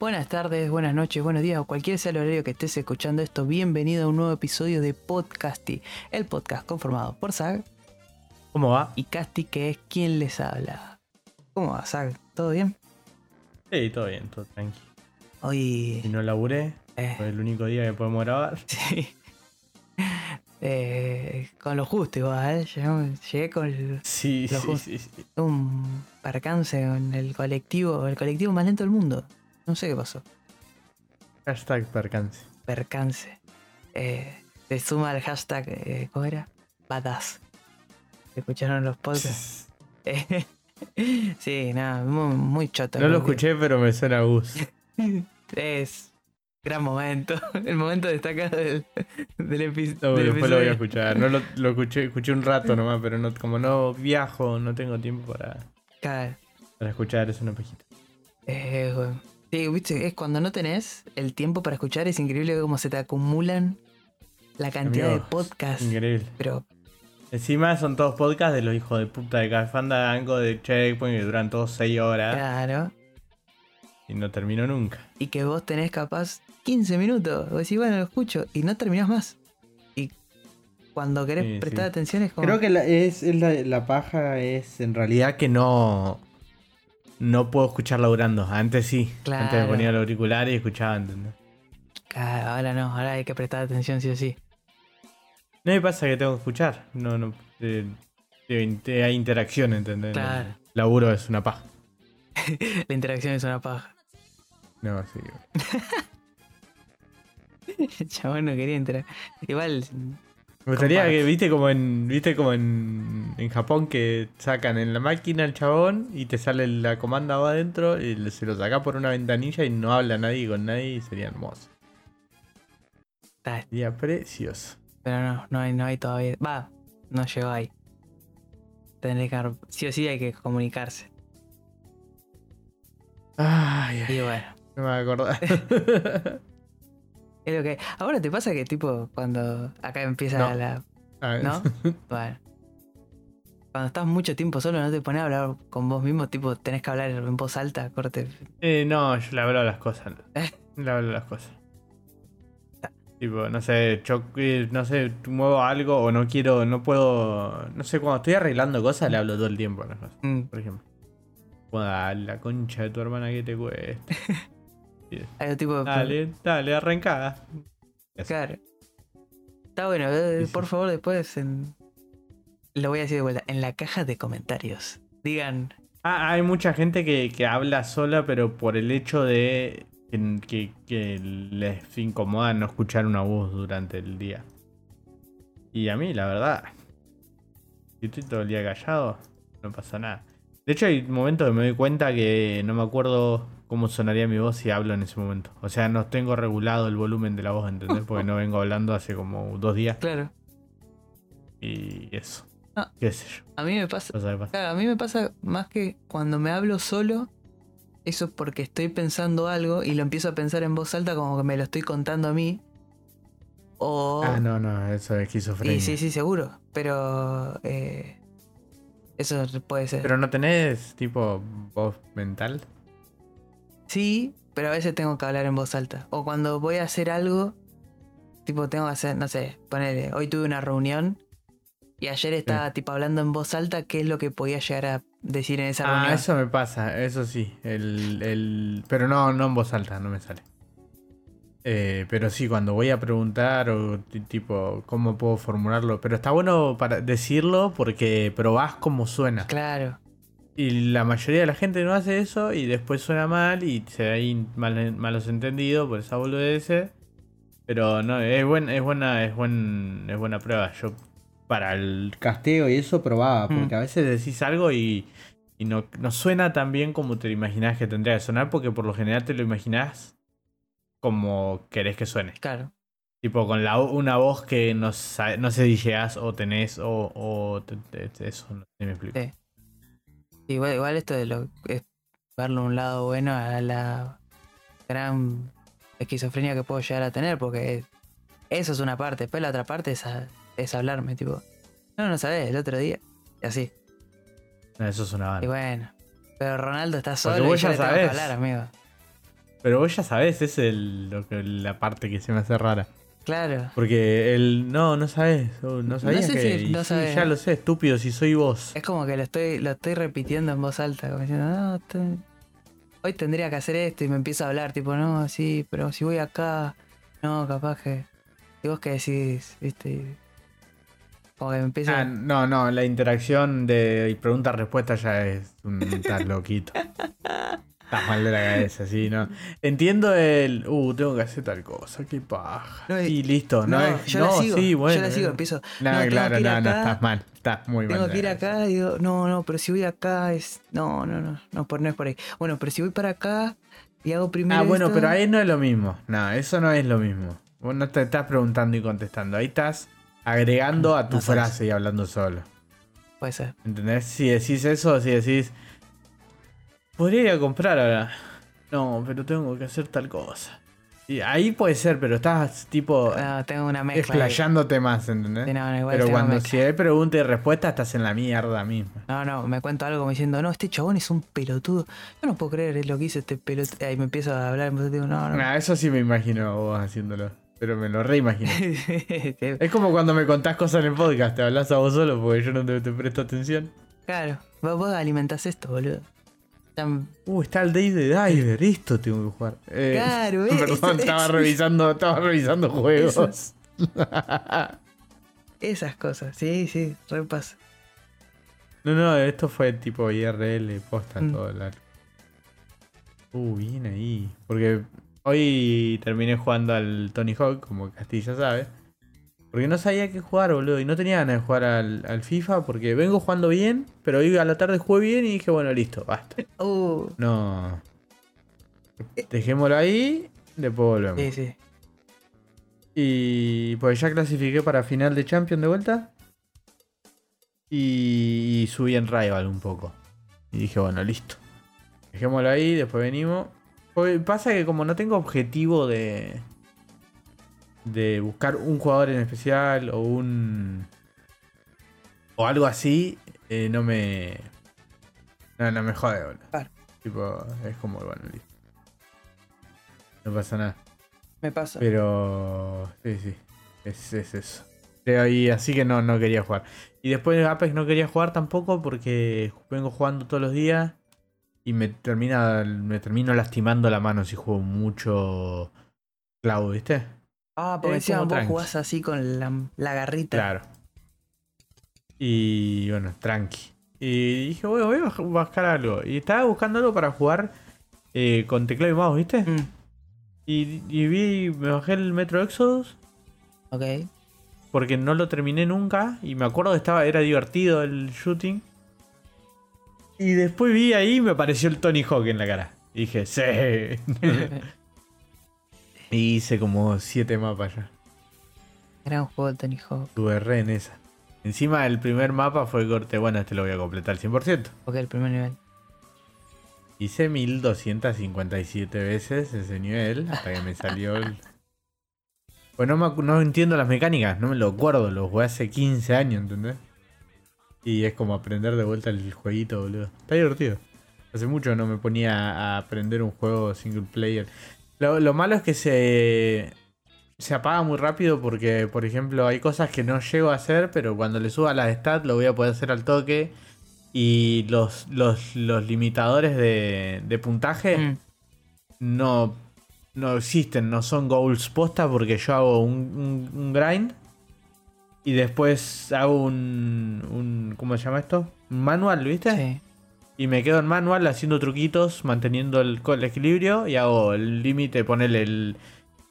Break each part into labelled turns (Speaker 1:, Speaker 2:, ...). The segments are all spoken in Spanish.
Speaker 1: Buenas tardes, buenas noches, buenos días o cualquier sea el horario que estés escuchando esto. Bienvenido a un nuevo episodio de Podcasty, el podcast conformado por Zag
Speaker 2: ¿Cómo va?
Speaker 1: y Casti, que es quien les habla. ¿Cómo va, Zag? ¿Todo bien?
Speaker 2: Sí, todo bien, todo tranquilo.
Speaker 1: Hoy.
Speaker 2: Y no laburé,
Speaker 1: eh,
Speaker 2: fue el único día que podemos grabar.
Speaker 1: sí. Eh, con lo justo igual, ¿eh? Llegué con el-
Speaker 2: Sí,
Speaker 1: Lo
Speaker 2: sí,
Speaker 1: justo.
Speaker 2: sí, sí.
Speaker 1: un percance en el colectivo, el colectivo más lento del mundo. No sé qué pasó.
Speaker 2: Hashtag percance.
Speaker 1: Percance. Eh, se suma al hashtag, eh, ¿cómo era? Badass. ¿Escucharon los podcasts? Sí, nada, muy, muy choto.
Speaker 2: No lo escuché, pero me suena a Gus.
Speaker 1: Es gran momento. El momento destacado del, del, epi-
Speaker 2: No,
Speaker 1: del
Speaker 2: después lo voy a
Speaker 1: episodio.
Speaker 2: escuchar. No lo, lo escuché, escuché un rato nomás, pero no, como no viajo, no tengo tiempo para,
Speaker 1: Claro.
Speaker 2: para escuchar, es una pejita.
Speaker 1: Eh, bueno. Sí, viste, es cuando no tenés el tiempo para escuchar, es increíble cómo se te acumulan la cantidad
Speaker 2: Amigo,
Speaker 1: de podcasts.
Speaker 2: Increíble.
Speaker 1: Pero,
Speaker 2: Encima son todos podcasts de los hijos de puta de Café Fandango, de Checkpoint, que duran todos 6 horas
Speaker 1: claro.
Speaker 2: y no termino nunca.
Speaker 1: Y que vos tenés capaz 15 minutos. Vos decís, bueno, lo escucho. Y no terminás más. Y cuando querés
Speaker 2: Sí,
Speaker 1: prestar
Speaker 2: sí.
Speaker 1: atención es como.
Speaker 2: Creo que la, es, es la, la paja es en realidad que no no puedo escuchar laburando. Antes sí.
Speaker 1: Claro.
Speaker 2: Antes me ponía el auricular y escuchaba, ¿entendés?
Speaker 1: Claro, ahora no, ahora hay que prestar atención sí o sí.
Speaker 2: No me pasa que tengo que escuchar. No, no. eh, hay interacción, ¿entendés?
Speaker 1: Claro.
Speaker 2: El laburo es una paja.
Speaker 1: La interacción es una paja.
Speaker 2: No, sí.
Speaker 1: El chabón no quería entrar. Igual,
Speaker 2: Me gustaría
Speaker 1: Comparte.
Speaker 2: que, viste como en, viste como en, en Japón que sacan en la máquina el chabón y te sale la comanda va adentro y se lo saca por una ventanilla y no habla nadie con nadie y sería hermoso.
Speaker 1: está,
Speaker 2: Sería precioso.
Speaker 1: pero no, no hay, no hay todavía. Va, no llegó ahí. Tendré que, sí o sí hay que comunicarse.
Speaker 2: Ay, ay,
Speaker 1: Y bueno,
Speaker 2: no me voy a acordar.
Speaker 1: es lo que. Ahora te pasa que, tipo, cuando acá empieza
Speaker 2: No.
Speaker 1: la. ¿No? Bueno. Cuando estás mucho tiempo solo, no te pones a hablar con vos mismo, tipo, tenés que hablar en voz alta, corte.
Speaker 2: Eh, no, yo le hablo las cosas. Le hablo las cosas. Tipo, no sé, yo, eh, no sé, muevo algo o no quiero, no puedo, no sé, cuando estoy arreglando cosas le hablo todo el tiempo a las cosas,
Speaker 1: Mm,
Speaker 2: por ejemplo. Joda, la concha de tu hermana que te cuesta.
Speaker 1: algo tipo.
Speaker 2: Dale, dale, arrancada.
Speaker 1: Claro. Está bueno, eh,
Speaker 2: Sí, sí.
Speaker 1: por favor, después en. Lo voy a decir de vuelta. En la caja de comentarios. Digan.
Speaker 2: Ah, hay mucha gente que, que habla sola, pero por el hecho de que, que- que les incomoda no escuchar una voz durante el día. Y a mí, la verdad, si estoy todo el día callado, no pasa nada. De hecho, hay momentos que me doy cuenta que no me acuerdo cómo sonaría mi voz si hablo en ese momento. O sea, no tengo regulado el volumen de la voz, ¿entendés? Porque no vengo hablando hace como dos días.
Speaker 1: Claro.
Speaker 2: Y eso.
Speaker 1: Ah.
Speaker 2: ¿Qué sé yo?
Speaker 1: A mí me pasa.
Speaker 2: Cosa que pasa.
Speaker 1: Claro, a mí me pasa más que cuando me hablo solo. Eso es porque estoy pensando algo y lo empiezo a pensar en voz alta como que me lo estoy contando a mí. O.
Speaker 2: Ah, no, no, eso es esquizofrenia.
Speaker 1: Sí, sí, sí, seguro. Pero. eh, eso puede ser.
Speaker 2: Pero no tenés tipo voz mental.
Speaker 1: Sí, pero a veces tengo que hablar en voz alta. O cuando voy a hacer algo, tipo tengo que hacer, no sé, ponerle, hoy tuve una reunión y ayer estaba tipo hablando en voz alta qué es lo que podía llegar a decir en esa
Speaker 2: Ah,
Speaker 1: reunión.
Speaker 2: eso me pasa, eso sí. El, el... Pero no, no en voz alta, no me sale. Eh, pero sí, cuando voy a preguntar o ti- tipo, ¿cómo puedo formularlo? Pero está bueno para decirlo porque probás cómo suena.
Speaker 1: Claro,
Speaker 2: Y la mayoría de la gente no hace eso y después suena mal y se hay mal, malos entendidos por esa boludez. Pero no, es, buen, es buena, es buen, es buena prueba. Yo para el casteo y eso probaba, porque
Speaker 1: Mm.
Speaker 2: a veces decís algo y, y no, no suena tan bien como te imaginás que tendría que sonar, porque por lo general te lo imaginás como querés que suene.
Speaker 1: claro.
Speaker 2: Tipo con la, una voz que no, no sé si llegás o tenés o, o te- eso, no sé si me explico.
Speaker 1: Sí. Igual, igual esto de lo es verle un lado bueno a la gran esquizofrenia que puedo llegar a tener, porque eso es una parte, después la otra parte es, a- es hablarme, tipo, no, no sabes, el otro día, y así.
Speaker 2: Eso es una banda.
Speaker 1: Y bueno, Pero Ronaldo está
Speaker 2: Porque
Speaker 1: solo y
Speaker 2: vos
Speaker 1: yo
Speaker 2: ya
Speaker 1: le tengo que
Speaker 2: sabés.
Speaker 1: hablar, amigo.
Speaker 2: Pero vos ya sabés, es el, lo que, la parte que se me hace rara.
Speaker 1: Claro.
Speaker 2: Porque el. No, no sabes. oh, No sabías
Speaker 1: sé
Speaker 2: que.
Speaker 1: si no
Speaker 2: sí,
Speaker 1: sabés.
Speaker 2: ya lo sé, estúpido, si soy vos.
Speaker 1: Es como que lo estoy, lo estoy repitiendo en voz alta, como diciendo, no, te- hoy tendría que hacer esto y me empiezo a hablar, tipo, no, sí, pero si voy acá, no, capaz que. ¿Y vos qué decís? ¿Viste? Como que me empiezo.
Speaker 2: Ah, no, no, la interacción de pregunta-respuesta ya es un. Estás loquito. Estás mal de la cabeza, sí, ¿no? Entiendo el. Uh, tengo que hacer tal cosa, qué paja.
Speaker 1: No,
Speaker 2: y listo, ¿no?
Speaker 1: no,
Speaker 2: es-
Speaker 1: yo
Speaker 2: no,
Speaker 1: la sigo,
Speaker 2: sí, bueno.
Speaker 1: yo la sigo,
Speaker 2: eh.
Speaker 1: empiezo.
Speaker 2: No,
Speaker 1: no,
Speaker 2: claro, no, no,
Speaker 1: acá,
Speaker 2: estás mal. Estás muy mal.
Speaker 1: Tengo que ir acá y digo, no, no, pero si voy acá es. No, no, no, no, por, no es por ahí. Bueno, pero si voy para acá y hago primero.
Speaker 2: Ah, bueno,
Speaker 1: esto-
Speaker 2: pero ahí no es lo mismo. No, eso no es lo mismo. Vos no te estás preguntando y contestando. Ahí estás agregando a tu
Speaker 1: No
Speaker 2: frase y hablando solo.
Speaker 1: Puede ser.
Speaker 2: ¿Entendés? Si decís eso, si decís. Podría ir a comprar ahora. No, pero tengo que hacer tal cosa. Y ahí puede ser, pero estás tipo
Speaker 1: No, tengo una mezcla. ahí.
Speaker 2: explayándote más, ¿entendés?
Speaker 1: Sí, no, no, igual
Speaker 2: pero cuando
Speaker 1: mezcla.
Speaker 2: si hay pregunta y respuesta, estás en la mierda misma.
Speaker 1: No, no, me cuento algo como diciendo, no, este chabón es un pelotudo. Yo no puedo creer lo que hizo este pelotudo. Ahí me empiezo a hablar, y digo, no, no.
Speaker 2: Ah, eso sí me imagino vos haciéndolo. Pero me lo reimagino. Es como cuando me contás cosas en el podcast, te hablas a vos solo porque yo no te, te presto atención.
Speaker 1: claro, vos, vos alimentás esto, boludo.
Speaker 2: Uh, está el Day de Diver, esto tengo que jugar. Eh,
Speaker 1: Claro, eh,
Speaker 2: Perdón, estaba revisando, estaba revisando juegos.
Speaker 1: Esas cosas, sí, sí, repasa.
Speaker 2: No, no, esto fue tipo IRL, posta,
Speaker 1: Mm.
Speaker 2: todo largo. Uh, bien ahí. Porque hoy terminé jugando al Tony Hawk, como Castilla sabe. Porque no sabía qué jugar, boludo. Y no tenía ganas de jugar al, al FIFA porque vengo jugando bien, pero hoy a la tarde jugué bien y dije, bueno, listo, basta.
Speaker 1: Uh,
Speaker 2: No. Dejémoslo ahí, después volvemos.
Speaker 1: sí, sí.
Speaker 2: Y pues ya clasifiqué para final de Champions de vuelta. Y, y subí en Rival un poco. Y dije, bueno, listo. Dejémoslo ahí, después venimos. Pasa que como no tengo objetivo de. De buscar un jugador en especial o un. o algo así, eh, no me. No, no me jode, boludo.
Speaker 1: Claro.
Speaker 2: Tipo, es como, bueno, listo. No pasa nada.
Speaker 1: Me pasa.
Speaker 2: Pero. Sí, sí. Es, es eso. Y así que no, no quería jugar. Y después de Apex no quería jugar tampoco porque vengo jugando todos los días. Y me termina. Me termino lastimando la mano si juego mucho Cloud, ¿viste?
Speaker 1: Ah, porque encima vos
Speaker 2: tranqui.
Speaker 1: jugás así con la, la garrita.
Speaker 2: Claro. Y bueno, tranqui. Y dije, bueno, voy a buscar algo. Y estaba buscando algo para jugar eh, con teclado y mouse, ¿viste?
Speaker 1: Mm,
Speaker 2: Y, y vi, me bajé el Metro Exodus.
Speaker 1: ok.
Speaker 2: porque no lo terminé nunca y me acuerdo que estaba era divertido el shooting. Y después vi ahí y me apareció el Tony Hawk en la cara. Y dije, sí. y hice como siete mapas ya.
Speaker 1: Gran juego de Tony Hawk.
Speaker 2: Tuve re en esa. Encima el primer mapa fue corte, bueno, este lo voy a completar al 100%.
Speaker 1: Ok, el primer nivel.
Speaker 2: Hice 1257 veces ese nivel hasta que me salió el... Pues no, me no entiendo las mecánicas, no me lo acuerdo, lo jugué hace 15 años, ¿entendés? Y es como aprender de vuelta el jueguito, boludo. Está divertido. Hace mucho no me ponía a aprender un juego single player. Lo, lo malo es que se, se apaga muy rápido porque, por ejemplo, hay cosas que no llego a hacer, pero cuando le suba las stats lo voy a poder hacer al toque. Y los, los, los limitadores de, de puntaje
Speaker 1: Mm,
Speaker 2: no, no existen, no son goals posta porque yo hago un, un- un grind y después hago un, un. ¿Cómo se llama esto? Un manual, ¿viste?
Speaker 1: sí.
Speaker 2: Y me quedo en manual haciendo truquitos, manteniendo el, el equilibrio y hago el límite, ponerle el.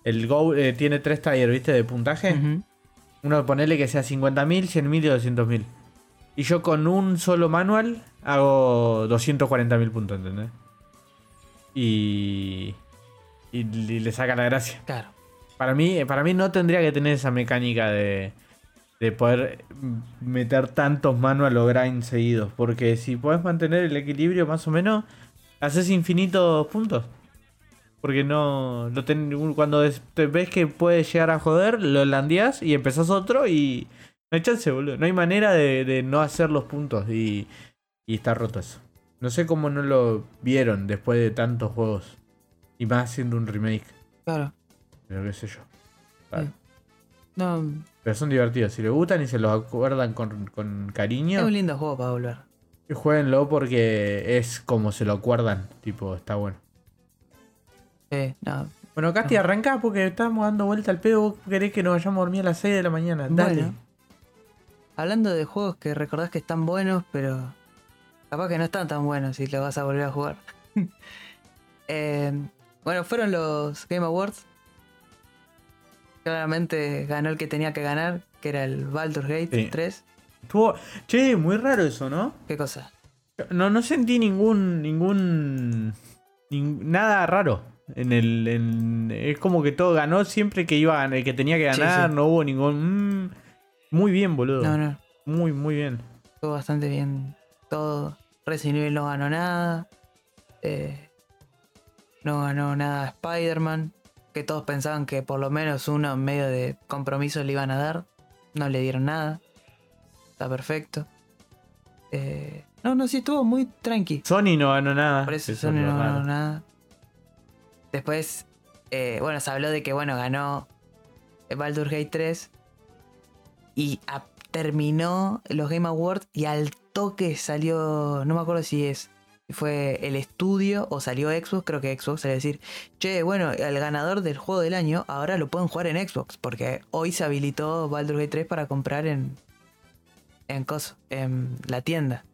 Speaker 2: El goal eh, tiene tres tiers, ¿viste? De puntaje. Uno ponerle que sea 50.000, 100.000 y 200.000. Y yo con un solo manual hago 240.000 puntos, ¿entendés? Y, y, y le saca la gracia.
Speaker 1: Claro.
Speaker 2: Para mí, para mí no tendría que tener esa mecánica de, de poder meter tantos manual o grind seguidos. Porque si podés mantener el equilibrio más o menos, haces infinitos puntos. Porque no. lo ten- cuando te ves que puede llegar a joder, lo landeás y empezás otro y. No hay chance, boludo. No hay manera de, de no hacer los puntos. Y, y está roto eso. No sé cómo no lo vieron después de tantos juegos. Y más haciendo un remake.
Speaker 1: Claro.
Speaker 2: Pero qué sé yo.
Speaker 1: Sí. No,
Speaker 2: Pero son divertidos. Si les gustan y se los acuerdan con, con
Speaker 1: es
Speaker 2: cariño,
Speaker 1: un lindo juego para volver.
Speaker 2: jueguenlo porque es como se lo acuerdan. Tipo, está bueno.
Speaker 1: Sí, no.
Speaker 2: Bueno, Casti, arranca porque estamos dando vuelta al pedo. Vos querés que nos vayamos a dormir a las 6 de la mañana. Dale.
Speaker 1: Bueno. Hablando de juegos que recordás que están buenos, pero capaz que no están tan buenos si los vas a volver a jugar. Eh, bueno, fueron los Game Awards. Claramente ganó el que tenía que ganar, que era el Baldur's Gate
Speaker 2: Sí.
Speaker 1: 3.
Speaker 2: Estuvo... Che, muy raro eso, ¿no?
Speaker 1: ¿Qué cosa?
Speaker 2: No, no sentí ningún. ningún. nin- nada raro. En el. en- es como que todo ganó siempre que iba el que tenía que ganar.
Speaker 1: sí.
Speaker 2: No hubo ningún. mm, muy bien, boludo.
Speaker 1: No, no.
Speaker 2: Muy, muy bien.
Speaker 1: Estuvo bastante bien todo. Resident Evil no ganó nada. Eh, no ganó nada Spider-Man. Que todos pensaban que por lo menos uno en medio de compromiso le iban a dar. No le dieron nada. Está perfecto. Eh, no, no, sí, estuvo muy tranqui.
Speaker 2: Sony no ganó nada.
Speaker 1: Por eso
Speaker 2: es
Speaker 1: Sony no ganó nada. Después, eh, bueno, se habló de que, bueno, ganó Baldur's Gate 3 y a- terminó los Game Awards y al toque salió, no me acuerdo si es, fue el estudio o salió Xbox, creo que Xbox, a decir, che, bueno, el ganador del juego del año ahora lo pueden jugar en Xbox, porque hoy se habilitó Baldur's Gate 3 para comprar en, en, coso, en la tienda.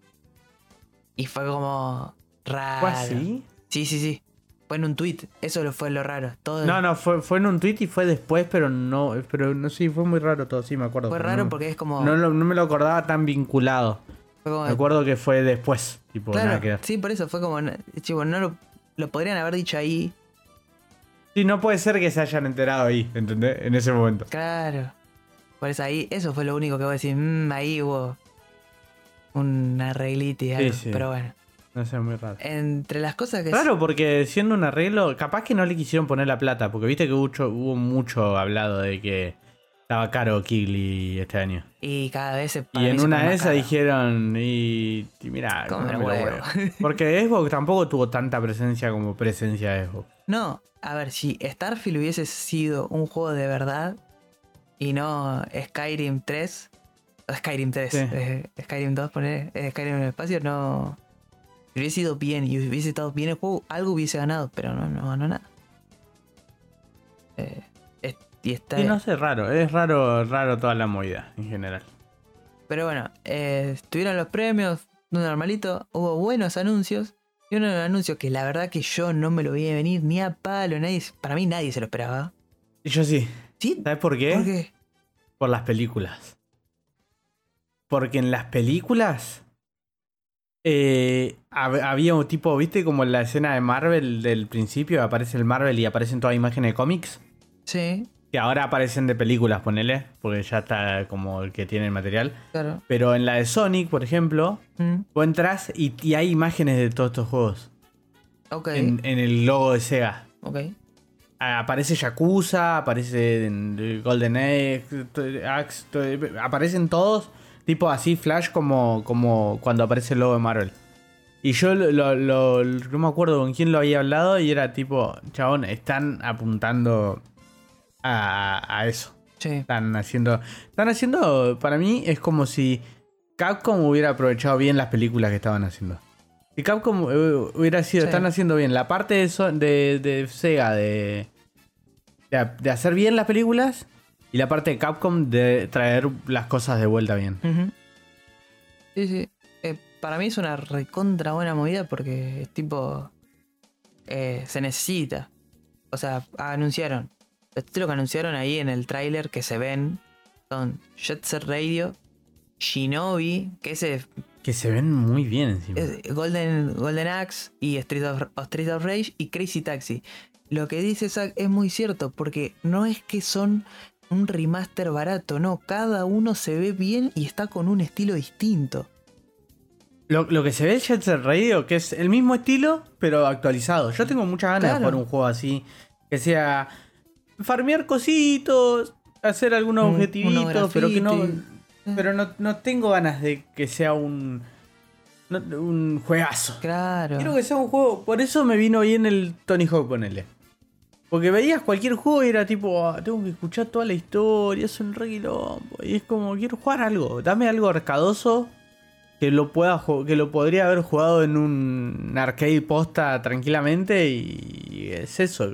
Speaker 1: Y fue como raro.
Speaker 2: ¿Fue así?
Speaker 1: Sí, sí, sí. Fue en un tweet. Eso lo fue lo raro. Todo
Speaker 2: No, no, fue, fue en un tweet y fue después, pero no. Pero no sé, fue muy raro todo, sí, me acuerdo.
Speaker 1: fue raro
Speaker 2: no-
Speaker 1: porque es como.
Speaker 2: No, no me lo acordaba tan vinculado.
Speaker 1: Como-
Speaker 2: Me acuerdo que fue después. Tipo,
Speaker 1: claro,
Speaker 2: nada que ver.
Speaker 1: sí, por eso fue como. Chivo, no lo, lo podrían haber dicho ahí.
Speaker 2: Sí, no puede ser que se hayan enterado ahí, ¿entendés? En ese momento.
Speaker 1: Claro. Por eso ahí. Eso fue lo único que voy a decir. "Mm, ahí hubo. Un arreglito y algo.
Speaker 2: sí.
Speaker 1: Pero bueno.
Speaker 2: No sé, muy raro.
Speaker 1: Entre las cosas que.
Speaker 2: Claro, porque siendo un arreglo, capaz que no le quisieron poner la plata, porque viste que mucho, hubo mucho hablado de que estaba caro Kigli este año.
Speaker 1: Y cada vez se.
Speaker 2: Y en una de esas dijeron, y, y mira, cómeme los
Speaker 1: huevo.
Speaker 2: Porque Xbox tampoco tuvo tanta presencia como presencia de Xbox.
Speaker 1: No, a ver, si Starfield hubiese sido un juego de verdad y no Skyrim 3, o Skyrim 3,
Speaker 2: Sí.
Speaker 1: eh, Skyrim 2, poner Skyrim en el espacio, no. Si hubiese ido bien y hubiese estado bien el juego, algo hubiese ganado, pero no, no ganó nada. Eh, y está.
Speaker 2: Y no sé, raro, es raro, raro toda la movida en general.
Speaker 1: Pero bueno, eh, estuvieron los premios, un normalito, hubo buenos anuncios. Y uno de los anuncios que la verdad que yo no me lo vi venir ni a palo, nadie, para mí nadie se lo esperaba.
Speaker 2: Y yo sí.
Speaker 1: ¿Sí?
Speaker 2: ¿Sabes por qué?
Speaker 1: ¿Por qué?
Speaker 2: Por las películas. Porque en las películas eh, hab- había un tipo, ¿viste? Como en la escena de Marvel del principio, aparece el Marvel y aparecen todas imágenes de cómics.
Speaker 1: Sí,
Speaker 2: Que ahora aparecen de películas, ponele, porque ya está como el que tiene el material.
Speaker 1: claro.
Speaker 2: Pero en la de Sonic, por ejemplo,
Speaker 1: Mm,
Speaker 2: vos entras y, y hay imágenes de todos estos juegos.
Speaker 1: ok,
Speaker 2: En, en el logo de Sega.
Speaker 1: ok.
Speaker 2: Aparece Yakuza, aparece en Golden Axe, aparecen todos, tipo así, Flash, como, como cuando aparece el logo de Marvel. Y yo lo, lo- lo- no me acuerdo con quién lo había hablado y era tipo, chabón, están apuntando a, a eso.
Speaker 1: Sí,
Speaker 2: Están haciendo, están haciendo, para mí es como si Capcom hubiera aprovechado bien las películas que estaban haciendo. Si Capcom eh, hubiera sido,
Speaker 1: Sí.
Speaker 2: están haciendo bien la parte de, Son- de, de Sega de, de, de hacer bien las películas y la parte de Capcom de traer las cosas de vuelta bien.
Speaker 1: Sí, sí. Eh, para mí es una recontra buena movida porque es tipo. eh, se necesita. O sea, anunciaron. Los títulos que anunciaron ahí en el tráiler que se ven son Jet Set Radio, Shinobi, que ese
Speaker 2: Que se ven muy bien encima.
Speaker 1: es Golden, Golden Axe y Street of, Street of Rage y Crazy Taxi. Lo que dice Zack es muy cierto, porque no es que son un remaster barato, no, cada uno se ve bien y está con un estilo distinto.
Speaker 2: Lo, lo que se ve en Jet Set Radio, que es el mismo estilo, pero actualizado. Yo tengo muchas ganas de jugar un juego así, que sea farmear cositos, hacer algunos
Speaker 1: Un-
Speaker 2: objetivitos,
Speaker 1: unos
Speaker 2: pero que no.
Speaker 1: graffiti.
Speaker 2: Pero no, no tengo ganas de que sea un. no- un juegazo.
Speaker 1: Claro.
Speaker 2: Quiero que sea un juego. Por eso me vino bien el Tony Hawk, ponele. Porque veías cualquier juego y era tipo, "Ah, tengo que escuchar toda la historia, es un re quilombo". Y es como, quiero jugar algo. Dame algo arcadoso que lo pueda que lo podría haber jugado en un arcade posta tranquilamente. Y es eso.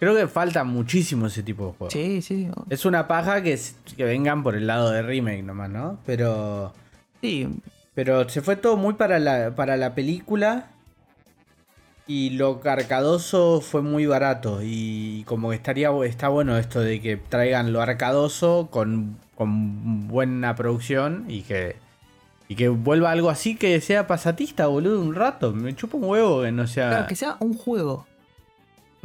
Speaker 2: Creo que falta muchísimo ese tipo de juegos.
Speaker 1: Sí, sí.
Speaker 2: Es una paja que, vengan por el lado de remake nomás, ¿no? Pero.
Speaker 1: Sí,
Speaker 2: Pero se fue todo muy para la, para la película. Y lo arcadoso fue muy barato. Y como que estaría está bueno esto de que traigan lo arcadoso con, con buena producción y que. Y que vuelva algo así que sea pasatista, boludo, un rato. Me chupa un huevo que no sea.
Speaker 1: claro, que sea un juego.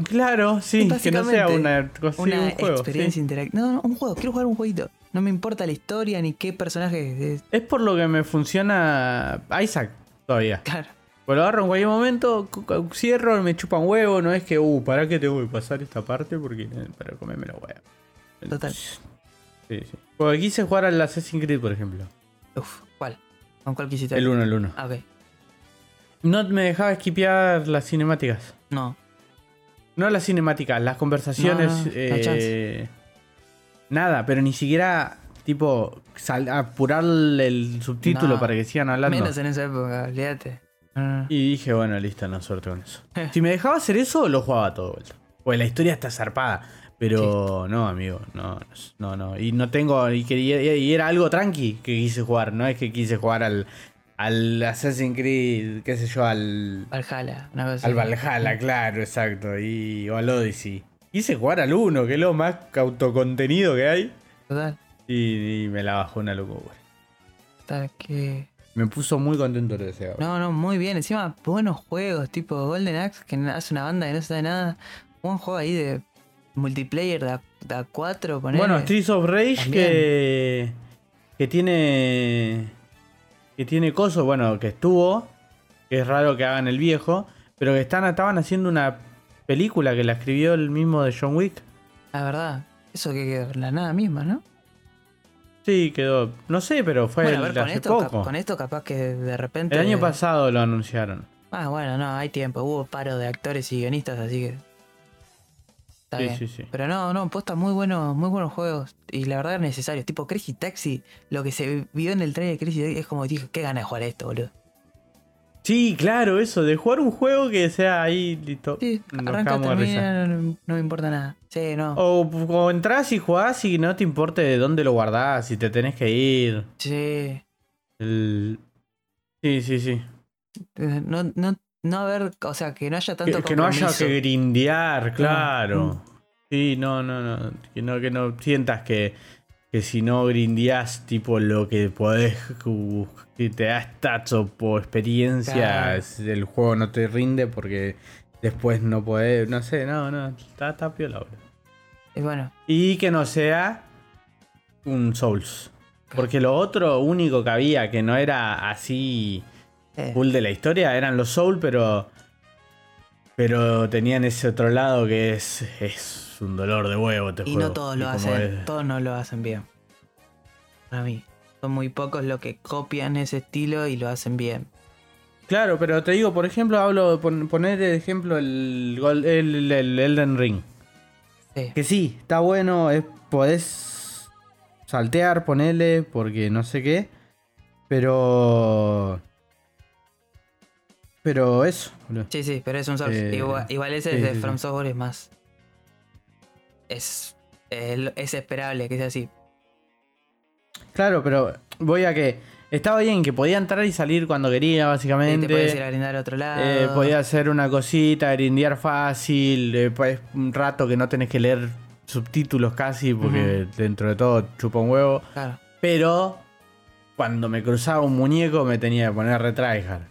Speaker 2: Claro, sí, que no sea una, cosa- sí,
Speaker 1: una
Speaker 2: un juego. sí.
Speaker 1: experiencia interactiva. No, no, un juego. Quiero jugar un jueguito. No me importa la historia ni qué personaje es.
Speaker 2: Es por lo que me funciona Isaac todavía.
Speaker 1: Claro.
Speaker 2: Pues lo agarro en cualquier momento, cierro, me chupa un huevo, no es que, uh, ¿para qué tengo que pasar esta parte? Porque eh, para comerme la hueá.
Speaker 1: Total.
Speaker 2: Sí, sí. Porque quise jugar al Assassin's Creed, por ejemplo.
Speaker 1: Uf, ¿cuál? ¿Con cuál quisiste?
Speaker 2: El 1, el 1.
Speaker 1: Ah, ok.
Speaker 2: No me dejaba esquipear las cinemáticas.
Speaker 1: No.
Speaker 2: No las cinemáticas, las conversaciones.
Speaker 1: No, no, no
Speaker 2: eh, nada, pero ni siquiera, tipo, sal- apurar el subtítulo
Speaker 1: No.
Speaker 2: para que sigan hablando.
Speaker 1: Menos en esa época, olvídate. No.
Speaker 2: Y dije, bueno, listo, no suerte con eso. si me dejaba hacer eso, lo jugaba todo vuelta. Pues la historia está zarpada. Pero no, amigo, no, no, no. Y no tengo. Y, quería, y era algo tranqui que quise jugar. No es que quise jugar al, al Assassin's Creed, qué sé yo, al,
Speaker 1: Valhalla, una cosa
Speaker 2: al
Speaker 1: así.
Speaker 2: Valhalla, claro, exacto. Y, o al Odyssey. Quise jugar al 1, que es lo más autocontenido que hay.
Speaker 1: Total.
Speaker 2: Y, y me la bajó una locura.
Speaker 1: Total, que.
Speaker 2: Me puso muy contento de ese
Speaker 1: No, no, muy bien. Encima, buenos juegos, tipo Golden Axe, que hace una banda que no sabe nada. Buen juego ahí de multiplayer de a, de a 4, poner.
Speaker 2: Bueno, Streets of Rage
Speaker 1: También.
Speaker 2: que, que tiene que tiene coso, bueno, que estuvo, que es raro que hagan el viejo, pero que están estaban haciendo una película que la escribió el mismo de John Wick.
Speaker 1: La verdad, eso que quedó la nada misma, ¿no?
Speaker 2: Sí, quedó, no sé, pero fue
Speaker 1: bueno, a
Speaker 2: el-
Speaker 1: ver, con
Speaker 2: hace
Speaker 1: esto, cap-
Speaker 2: poco.
Speaker 1: con esto capaz que de repente.
Speaker 2: El año pasado lo anunciaron.
Speaker 1: Ah, bueno, no, hay tiempo. Hubo paro de actores y guionistas, así que. Está
Speaker 2: Sí,
Speaker 1: bien.
Speaker 2: sí, sí.
Speaker 1: Pero no, no, posta muy buenos, muy buenos juegos. Y la verdad necesarios. Tipo Crazy Taxi, lo que se vio en el trailer de Crazy Taxi es como dije, qué ganas de jugar esto, boludo.
Speaker 2: Sí, claro, eso, de jugar un juego que sea ahí, listo.
Speaker 1: Sí, arranca, termina, no, no me importa nada. Sí, no.
Speaker 2: O, o entras y jugás y no te importe de dónde lo guardás, si te tenés que ir.
Speaker 1: Sí.
Speaker 2: El... Sí, sí, sí.
Speaker 1: No, no, no haber, o sea, que no haya tanto
Speaker 2: Que, que no haya que grindear, claro.
Speaker 1: Mm.
Speaker 2: Sí, no, no, no. Que no, que no sientas que, que si no grindeás, tipo lo que podés, que te da stats o por experiencia,
Speaker 1: Claro.
Speaker 2: el juego no te rinde porque después no podés, no sé, no, no, está, está piola.
Speaker 1: Y bueno,
Speaker 2: Y que no sea un Souls. Porque lo otro único que había que no era así full de la historia eran los Soul, pero. Pero tenían ese otro lado que es. es un dolor de huevo, te
Speaker 1: y
Speaker 2: juego.
Speaker 1: no todos lo hacen,
Speaker 2: es-
Speaker 1: todos no lo hacen bien. Para mí. Son muy pocos los que copian ese estilo y lo hacen bien.
Speaker 2: Claro, pero te digo, por ejemplo, hablo. Pon, poner de ejemplo el, el, el Elden Ring.
Speaker 1: Sí.
Speaker 2: Que sí, está bueno, es, podés saltear, ponerle, porque no sé qué. Pero. Pero eso, boludo.
Speaker 1: Sí, sí, pero es un Souls.
Speaker 2: Eh,
Speaker 1: igual, igual ese
Speaker 2: sí,
Speaker 1: es de
Speaker 2: sí, sí.
Speaker 1: From Software es más. Es, es, es esperable que sea así.
Speaker 2: Claro, pero voy a que. Estaba bien que podía entrar y salir cuando quería,
Speaker 1: Y te
Speaker 2: básicamente.
Speaker 1: puedes ir a brindar a otro lado.
Speaker 2: Eh, podía hacer una cosita, grindear fácil. eh, pues, un rato que no tenés que leer subtítulos casi, porque dentro de todo chupa un huevo.
Speaker 1: Claro.
Speaker 2: Pero cuando me cruzaba un muñeco me tenía que poner retryhard.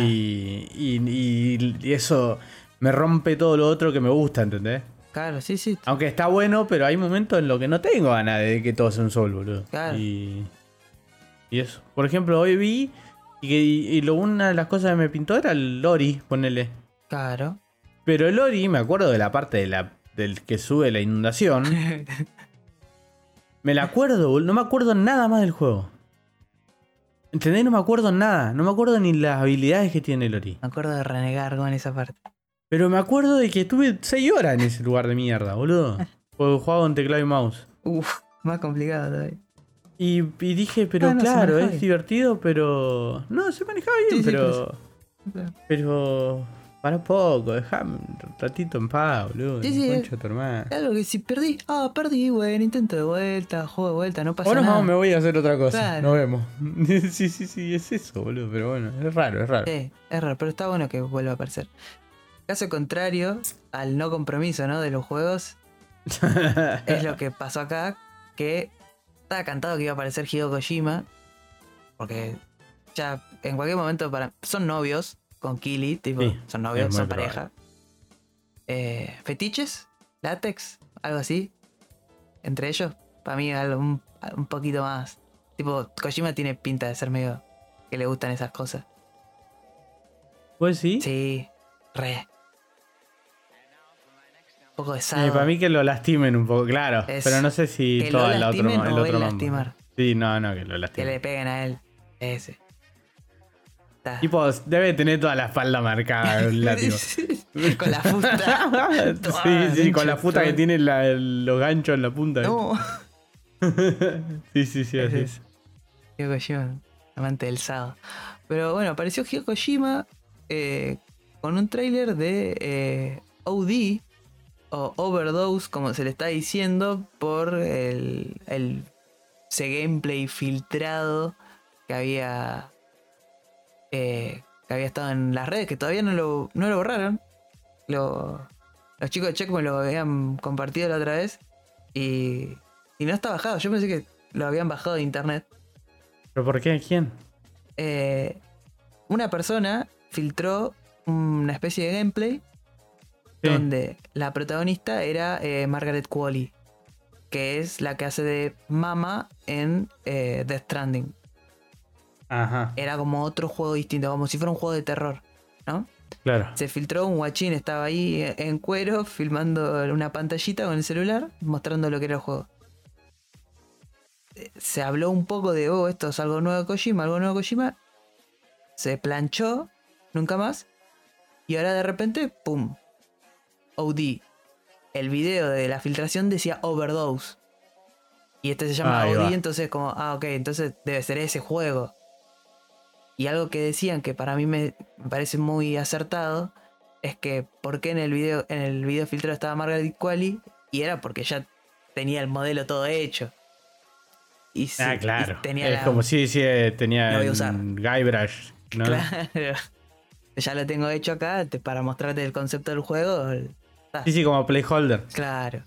Speaker 2: Y, y, eso me rompe todo lo otro que me gusta, ¿entendés?
Speaker 1: Claro, sí, sí.
Speaker 2: Aunque está bueno, pero hay momentos en los que no tengo ganas de que todo sea un sol, boludo.
Speaker 1: Claro.
Speaker 2: Y, y eso. Por ejemplo, hoy vi y, lo, una de las cosas que me pintó era el Lori, ponele.
Speaker 1: Claro.
Speaker 2: Pero el Lori, me acuerdo de la parte de la, del que sube la inundación. me la acuerdo, no me acuerdo nada más del juego. ¿Entendés? No me acuerdo nada. No me acuerdo ni las habilidades que tiene Lori.
Speaker 1: Me acuerdo de renegar con esa parte.
Speaker 2: Pero me acuerdo de que estuve 6 horas en ese lugar de mierda, boludo. Porque jugaba con teclado y mouse.
Speaker 1: Uf, más complicado todavía.
Speaker 2: Y, y dije, pero
Speaker 1: Ah, no,
Speaker 2: claro, es
Speaker 1: bien.
Speaker 2: divertido, pero. No, se manejaba bien,
Speaker 1: Sí, sí,
Speaker 2: pero. Pero. Para poco, dejame un ratito en paz, boludo.
Speaker 1: Sí, sí,
Speaker 2: Concha tu hermana.
Speaker 1: Algo que si perdí, ah, perdí, bueno, intento de vuelta, juego de vuelta, no pasa
Speaker 2: Ahora
Speaker 1: nada.
Speaker 2: vamos, me voy a hacer otra cosa.
Speaker 1: Claro.
Speaker 2: Nos vemos. sí, sí, sí, es eso, boludo. Pero bueno, es raro, es raro.
Speaker 1: Sí, es raro, pero está bueno que vuelva a aparecer. Caso contrario al no compromiso, ¿no? De los juegos, es lo que pasó acá, que estaba cantado que iba a aparecer Hideo Kojima, porque ya en cualquier momento para son novios con Kili, tipo,
Speaker 2: Sí,
Speaker 1: son novios, son pareja. Eh, ¿Fetiches? ¿Látex? ¿Algo así? Entre ellos, para mí algo un, un poquito más. Tipo, Kojima tiene pinta de ser medio que le gustan esas cosas.
Speaker 2: ¿Pues sí?
Speaker 1: Sí, re. Un poco de
Speaker 2: Eh,
Speaker 1: sado.
Speaker 2: para mí que lo lastimen un poco, claro.
Speaker 1: Es
Speaker 2: pero no sé si
Speaker 1: que
Speaker 2: todo
Speaker 1: lo
Speaker 2: el otro, el otro mambo. Sí, no, no, que lo
Speaker 1: Que
Speaker 2: lastimen.
Speaker 1: le peguen a él. Ese. Está.
Speaker 2: Tipo, debe tener toda la espalda marcada el látigo.
Speaker 1: con la fusta.
Speaker 2: sí, sí, con la puta que tiene la- los ganchos en la punta.
Speaker 1: No.
Speaker 2: sí, sí, sí, así
Speaker 1: Ese
Speaker 2: es.
Speaker 1: Hideo Kojima, amante del sado. Pero bueno, apareció Hideo Kojima eh, con un tráiler de eh, OD o Overdose, como se le está diciendo, por el, el ese gameplay filtrado que había eh, que había estado en las redes, que todavía no lo, no lo borraron. Lo- los chicos de Checkpoint lo habían compartido la otra vez y, y no está bajado. Yo pensé que lo habían bajado de internet.
Speaker 2: ¿Pero por qué? ¿Quién?
Speaker 1: Eh, una persona filtró una especie de gameplay
Speaker 2: Sí.
Speaker 1: donde la protagonista era eh, Margaret Qualley, que es la que hace de Mama en eh, Death Stranding.
Speaker 2: Ajá,
Speaker 1: Era como otro juego distinto, como si fuera un juego de terror, ¿no?
Speaker 2: claro.
Speaker 1: Se filtró un guachín, estaba ahí eh, en cuero, filmando una pantallita con el celular, mostrando lo que era el juego. Eh, Se habló un poco de, oh, esto es algo nuevo de Kojima, algo nuevo de Kojima. Se planchó, nunca más. Y ahora de repente, ¡pum! OD. El video de la filtración decía Overdose. Y este se llama
Speaker 2: Ahí
Speaker 1: OD, entonces como, ah, ok, entonces debe ser ese juego. Y algo que decían que para mí me, parece muy acertado es que por qué en el video, en el video filtrado estaba Margaret Qualley y era porque ya tenía el modelo todo hecho. Y
Speaker 2: Ah,
Speaker 1: y
Speaker 2: claro.
Speaker 1: tenía
Speaker 2: es
Speaker 1: la-
Speaker 2: como si sí, eh, tenía Guybrush, ¿no?
Speaker 1: Claro. Ya lo tengo hecho acá te- para mostrarte el concepto del juego.
Speaker 2: Sí, sí, como playholder.
Speaker 1: Claro.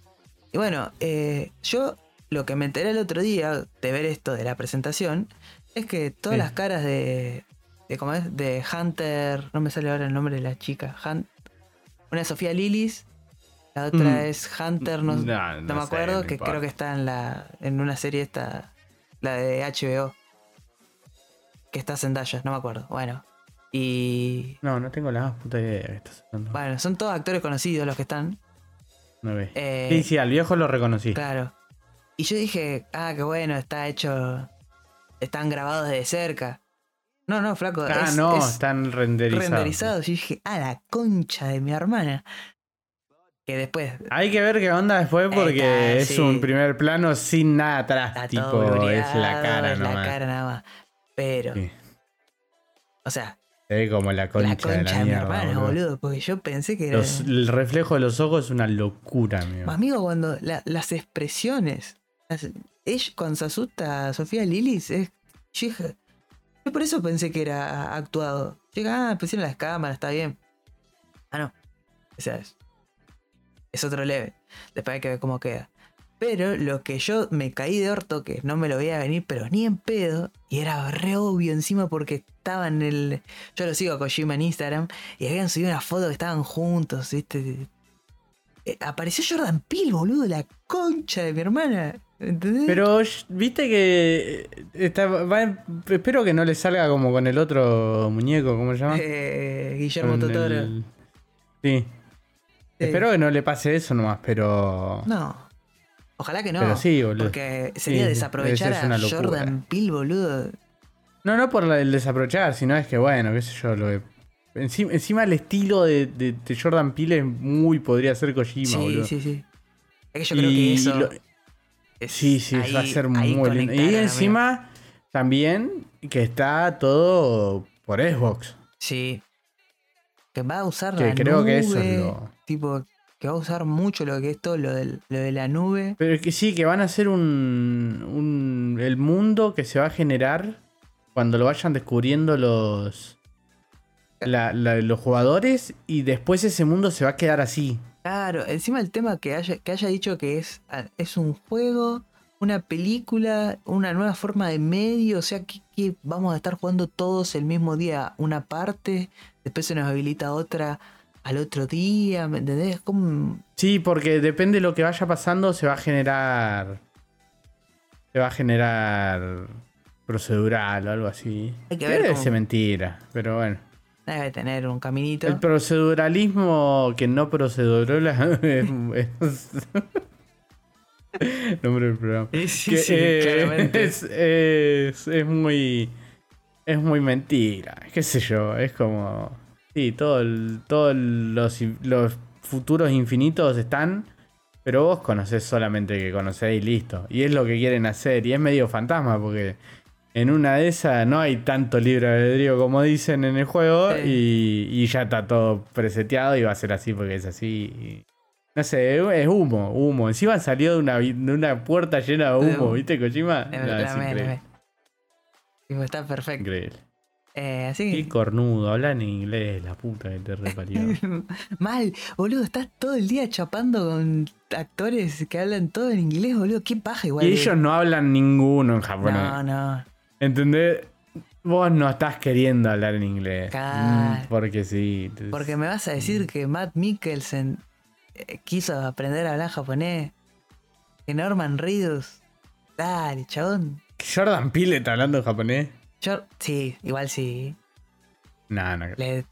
Speaker 1: Y bueno, eh, yo lo que me enteré el otro día de ver esto de la presentación es que todas
Speaker 2: Sí.
Speaker 1: las caras de, de ¿cómo es? De Hunter, no me sale ahora el nombre de la chica, Hun- una es Sofía Lillis, la otra
Speaker 2: Mm.
Speaker 1: es Hunter, no,
Speaker 2: No,
Speaker 1: no
Speaker 2: no
Speaker 1: me acuerdo, que creo que está en la en una serie esta, la de HBO, que está Zendaya, no me acuerdo. Bueno, y
Speaker 2: No, no tengo la más puta idea de qué estás hablando.
Speaker 1: bueno, son todos actores conocidos los que están.
Speaker 2: No ve.
Speaker 1: Eh,
Speaker 2: Sí, sí, al viejo lo reconocí.
Speaker 1: Claro. Y yo dije, ah, qué bueno, está hecho. Están grabados de cerca. No, no, flaco.
Speaker 2: ah,
Speaker 1: es,
Speaker 2: no,
Speaker 1: es
Speaker 2: están renderizados.
Speaker 1: renderizados. Y dije, ah, la concha de mi hermana. Que después
Speaker 2: Hay que ver qué onda después porque
Speaker 1: Está,
Speaker 2: es
Speaker 1: sí.
Speaker 2: un primer plano sin nada atrás.
Speaker 1: está
Speaker 2: tipo,
Speaker 1: todo
Speaker 2: es la cara
Speaker 1: es la cara nada más. Pero,
Speaker 2: Sí.
Speaker 1: o sea,
Speaker 2: Se ve como la concha,
Speaker 1: la concha
Speaker 2: de
Speaker 1: de,
Speaker 2: la
Speaker 1: mi
Speaker 2: mierda.
Speaker 1: hermana,
Speaker 2: boludo.
Speaker 1: boludo. Porque yo pensé que era.
Speaker 2: El reflejo de los ojos es una locura, amigo.
Speaker 1: Amigo, cuando la- las expresiones. las- ella, cuando se asusta a Sofía Lilis, es. Yo, yo por eso pensé que era actuado. Llega, ah, pusieron las cámaras, está bien. Ah, no. O es otro leve. Después hay que ver cómo queda. Pero lo que yo me caí de orto, que no me lo veía venir, pero ni en pedo, y era re obvio encima porque estaba en el. Yo lo sigo a Kojima en Instagram, y habían subido una foto que estaban juntos, ¿viste? Eh, apareció Jordan Peele, boludo, la concha de mi hermana. ¿Entendés?
Speaker 2: Pero viste que eh, está, va- espero que no le salga como con el otro muñeco, ¿cómo se llama?
Speaker 1: Eh, Guillermo
Speaker 2: Con
Speaker 1: Totoro.
Speaker 2: el- Sí.
Speaker 1: Sí.
Speaker 2: Espero que no le pase eso nomás, pero.
Speaker 1: No. Ojalá que no.
Speaker 2: Pero sí, boludo.
Speaker 1: Porque sería
Speaker 2: Sí,
Speaker 1: desaprovechar a. Jordan Peele, boludo.
Speaker 2: No, no por el desaprovechar, sino es que, bueno, qué sé yo, lo de- Encima, encima el estilo de, de- de Jordan Peele es muy podría ser Kojima,
Speaker 1: Sí,
Speaker 2: boludo.
Speaker 1: sí, sí. Es que yo creo que eso.
Speaker 2: lo-
Speaker 1: es-
Speaker 2: Sí, sí,
Speaker 1: ahí-
Speaker 2: va a ser muy lindo. Y encima, también que está todo por Xbox.
Speaker 1: Sí. Que va a usar
Speaker 2: Que
Speaker 1: la
Speaker 2: creo
Speaker 1: nube.
Speaker 2: que eso es lo-
Speaker 1: Tipo, que va a usar mucho lo que es todo lo, del- lo de la nube.
Speaker 2: Pero es que sí, que van a ser un, un- el mundo que se va a generar cuando lo vayan descubriendo los la- la- los jugadores y después ese mundo se va a quedar así.
Speaker 1: Claro, encima el tema que haya, que haya dicho que es, es un juego, una película, una nueva forma de medio, o sea que, que vamos a estar jugando todos el mismo día una parte, después se nos habilita otra al otro día, ¿me entendés? Como...
Speaker 2: Sí, porque depende de lo que vaya pasando, se va a generar. Se va a generar procedural o algo así.
Speaker 1: Hay que ver
Speaker 2: Debe
Speaker 1: cómo-
Speaker 2: ser mentira, pero bueno.
Speaker 1: Debe tener un caminito.
Speaker 2: El proceduralismo que no procedurala es, es- nombre del programa.
Speaker 1: Sí, sí,
Speaker 2: Que,
Speaker 1: sí,
Speaker 2: eh, es, es- es muy es muy mentira qué sé yo es como sí todo todos los, in- los futuros infinitos están pero vos conocés solamente que conocés y listo y es lo que quieren hacer y es medio fantasma porque en una de esas no hay tanto libre albedrío como dicen en el juego
Speaker 1: Sí.
Speaker 2: y, y ya está todo preseteado y va a ser así porque es así no sé, es humo, humo. Encima salió de una, de una puerta llena de humo. ¿viste, Kojima? No, es increíble.
Speaker 1: está perfecto.
Speaker 2: increíble.
Speaker 1: Eh, así
Speaker 2: Qué cornudo, habla en inglés, la puta que te reparió.
Speaker 1: Mal, boludo, estás todo el día chapando con actores que hablan todo en inglés, boludo. Qué paja igual.
Speaker 2: y ellos no hablan ninguno en japonés.
Speaker 1: No, no.
Speaker 2: ¿Entendés? Vos no estás queriendo hablar en inglés.
Speaker 1: Claro.
Speaker 2: Mm, Porque sí.
Speaker 1: Porque me vas a decir que Matt Mikkelsen eh, quiso aprender a hablar japonés. Que Norman Reedus. Dale, chabón.
Speaker 2: ¿Jordan Peele está hablando japonés?
Speaker 1: Yo, sí, igual sí.
Speaker 2: No, no.
Speaker 1: Le...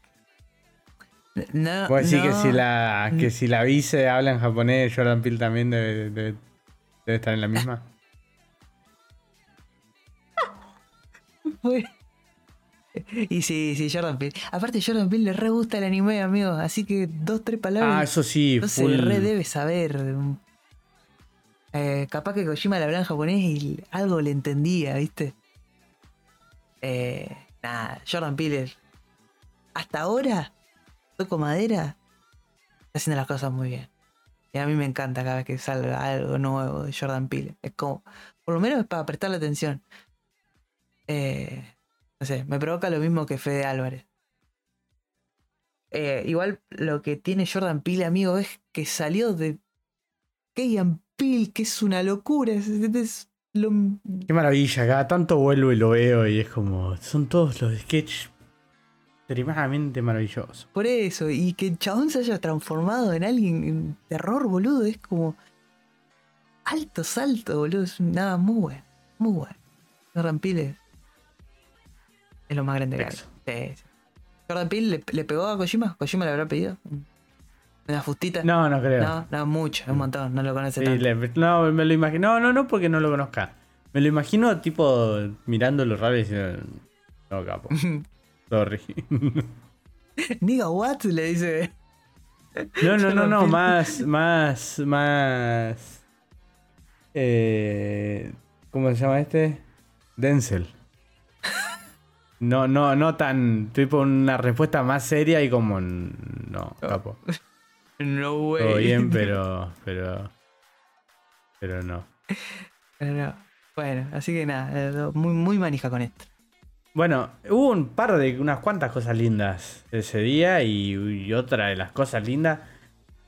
Speaker 1: No,
Speaker 2: Vos decís que si la que si la vice habla en japonés, Jordan Peele también debe, debe- debe estar en la misma.
Speaker 1: Fue- Y sí, sí, Jordan Peele. Aparte, Jordan Peele le re gusta el anime, amigo. Así que dos, tres palabras.
Speaker 2: Ah, eso sí,
Speaker 1: No se
Speaker 2: full.
Speaker 1: re debe saber. Eh, capaz que Kojima le hablaba en japonés y algo le entendía, ¿viste? Eh, nada, Jordan Peele. Hasta ahora, toco madera, está haciendo las cosas muy bien. Y a mí me encanta cada vez que salga algo nuevo de Jordan Peele. Es como, por lo menos es para prestarle atención. Eh, no sé, me provoca lo mismo que Fede Álvarez. Eh, igual lo que tiene Jordan Peele, amigo, es que salió de Keyan Peele, que es una locura. Es, es lo-
Speaker 2: Qué maravilla, cada tanto vuelvo y lo veo y es como. Son todos los sketches extremadamente maravillosos.
Speaker 1: por eso, y que el chabón se haya transformado en alguien en terror, boludo, es como alto salto, boludo. Es nada muy bueno, muy bueno. Jordan Peele es lo más grande que hay.
Speaker 2: Eso.
Speaker 1: Sí. Jordan Peele le, le pegó a Kojima, Kojima le habrá pedido una fustita.
Speaker 2: No, no creo.
Speaker 1: no, no, mucho, un montón, no lo conoce
Speaker 2: Sí,
Speaker 1: tanto.
Speaker 2: le- no, me lo imagino. No, no, no, porque no lo conozca. Me lo imagino tipo mirando lo raro y diciendo. No, capo. Sorry.
Speaker 1: Nigga, what? Le dice.
Speaker 2: No, no, no, no, más, más, más. Eh, ¿Cómo se llama este? Denzel. No, no, no tan. Tipo una respuesta más seria y como. No, capo.
Speaker 1: No way.
Speaker 2: Todo bien, pero. Pero. Pero no.
Speaker 1: Pero no. Bueno, así que nada, eh, muy, muy manija con esto.
Speaker 2: Bueno, hubo un par de. unas cuantas cosas lindas ese día y, y otra de las cosas lindas.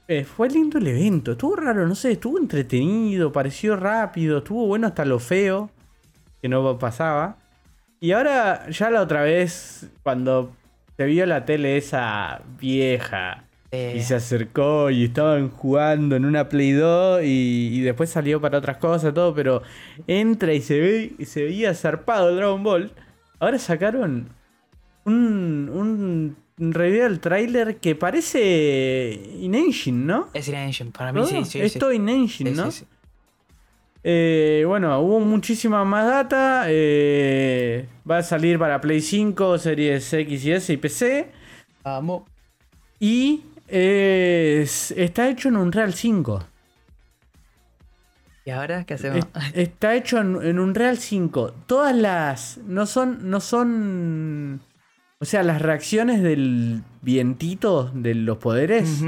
Speaker 2: eh, fue lindo el evento, estuvo raro, no sé, estuvo entretenido, pareció rápido, estuvo bueno hasta lo feo, que no pasaba. Y ahora, ya la otra vez, cuando se vio la tele esa vieja
Speaker 1: Eh,
Speaker 2: y se acercó y estaban jugando en una Play 2 y, y después salió para otras cosas, todo, pero entra y se ve y se veía zarpado el Dragon Ball. Ahora sacaron un, un reveal trailer que parece in-engine, ¿no?
Speaker 1: Es In Engine, para mí
Speaker 2: ¿No?
Speaker 1: sí, sí.
Speaker 2: es
Speaker 1: sí.
Speaker 2: todo in-engine,
Speaker 1: Sí,
Speaker 2: ¿no?
Speaker 1: sí, sí.
Speaker 2: Eh, bueno, hubo muchísima más data. eh, va a salir para Play 5, Series X y S y PC.
Speaker 1: Vamos.
Speaker 2: Y es- está hecho en Unreal 5.
Speaker 1: ¿Y ahora qué hacemos?
Speaker 2: Es- Está hecho en, en Unreal 5. Todas las. No son. No son. O sea, las reacciones del vientito de los poderes